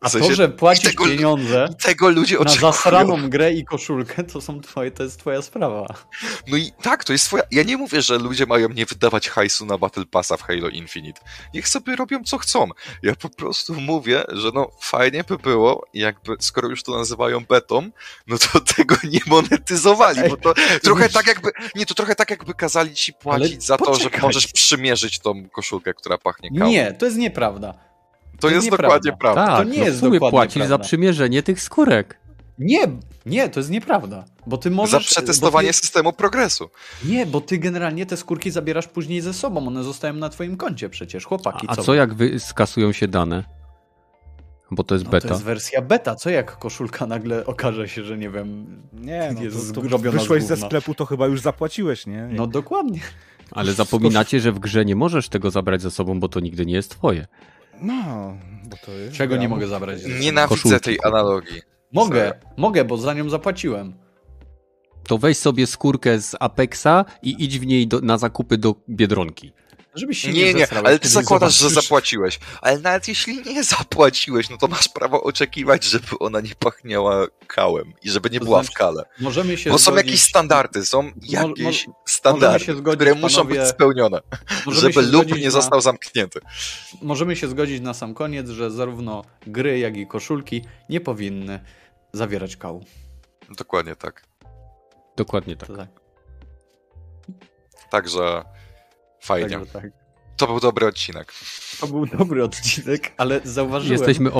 A W sensie, to, że płacisz tego- pieniądze Tego ludzie na zasraną grę i koszulkę, to są twoje, to jest twoja sprawa. No i tak, to jest twoja... Ja nie mówię, że ludzie mają nie wydawać hajsu na Battle Passa w Halo Infinite. Niech sobie robią co chcą. Ja po prostu mówię, że no fajnie by było, jakby, skoro już to nazywają betą, no to tego nie monetyzowali, bo to trochę tak jakby, nie, to trochę tak jakby kazali ci płacić Ale za to, że poczekaj. możesz przymierzyć tą koszulkę, która pachnie kawą. Nie, to jest nieprawda. To jest nieprawda. dokładnie prawda. Tak, nie no jest w sumie dokładnie płacisz za prawda. przymierzenie tych skórek. Nie, nie, to jest nieprawda. Bo ty możesz. Za przetestowanie ty, systemu progresu. Nie, bo ty generalnie te skórki zabierasz później ze sobą. One zostają na twoim koncie przecież, chłopaki. A co jak wy skasują się dane? Bo to jest No, beta. to jest wersja beta. Co jak koszulka nagle okaże się, że nie wiem. Nie, no, Jest to, to wyszłeś ze sklepu, to chyba już zapłaciłeś, nie? No dokładnie. Ale zapominacie, że w grze nie możesz tego zabrać ze sobą, bo to nigdy nie jest twoje. No, bo to jest... Czego nie gra. mogę zabrać? Nienawidzę Koszulki. tej analogii. Mogę, mogę, bo za nią zapłaciłem. To weź sobie skórkę z Apexa i idź w niej do, na zakupy do Biedronki. Żebyś się Nie, nie, zesrał, ale ty zakładasz, że zobaczysz- zapłaciłeś. Ale nawet jeśli nie zapłaciłeś, no to masz prawo oczekiwać, żeby ona nie pachniała kałem i żeby nie To była w znaczy, kale. Możemy się Bo są zgodzić, jakieś standardy, są jakieś możemy się standardy, zgodzić, które muszą panowie, być spełnione, żeby lub nie na- został zamknięty. Możemy się zgodzić na sam koniec, że zarówno gry, jak i koszulki nie powinny zawierać kału. Dokładnie tak. Dokładnie tak. Tak. Także fajnie. Także tak. To był dobry odcinek. To był dobry odcinek, ale zauważyłem, Jesteśmy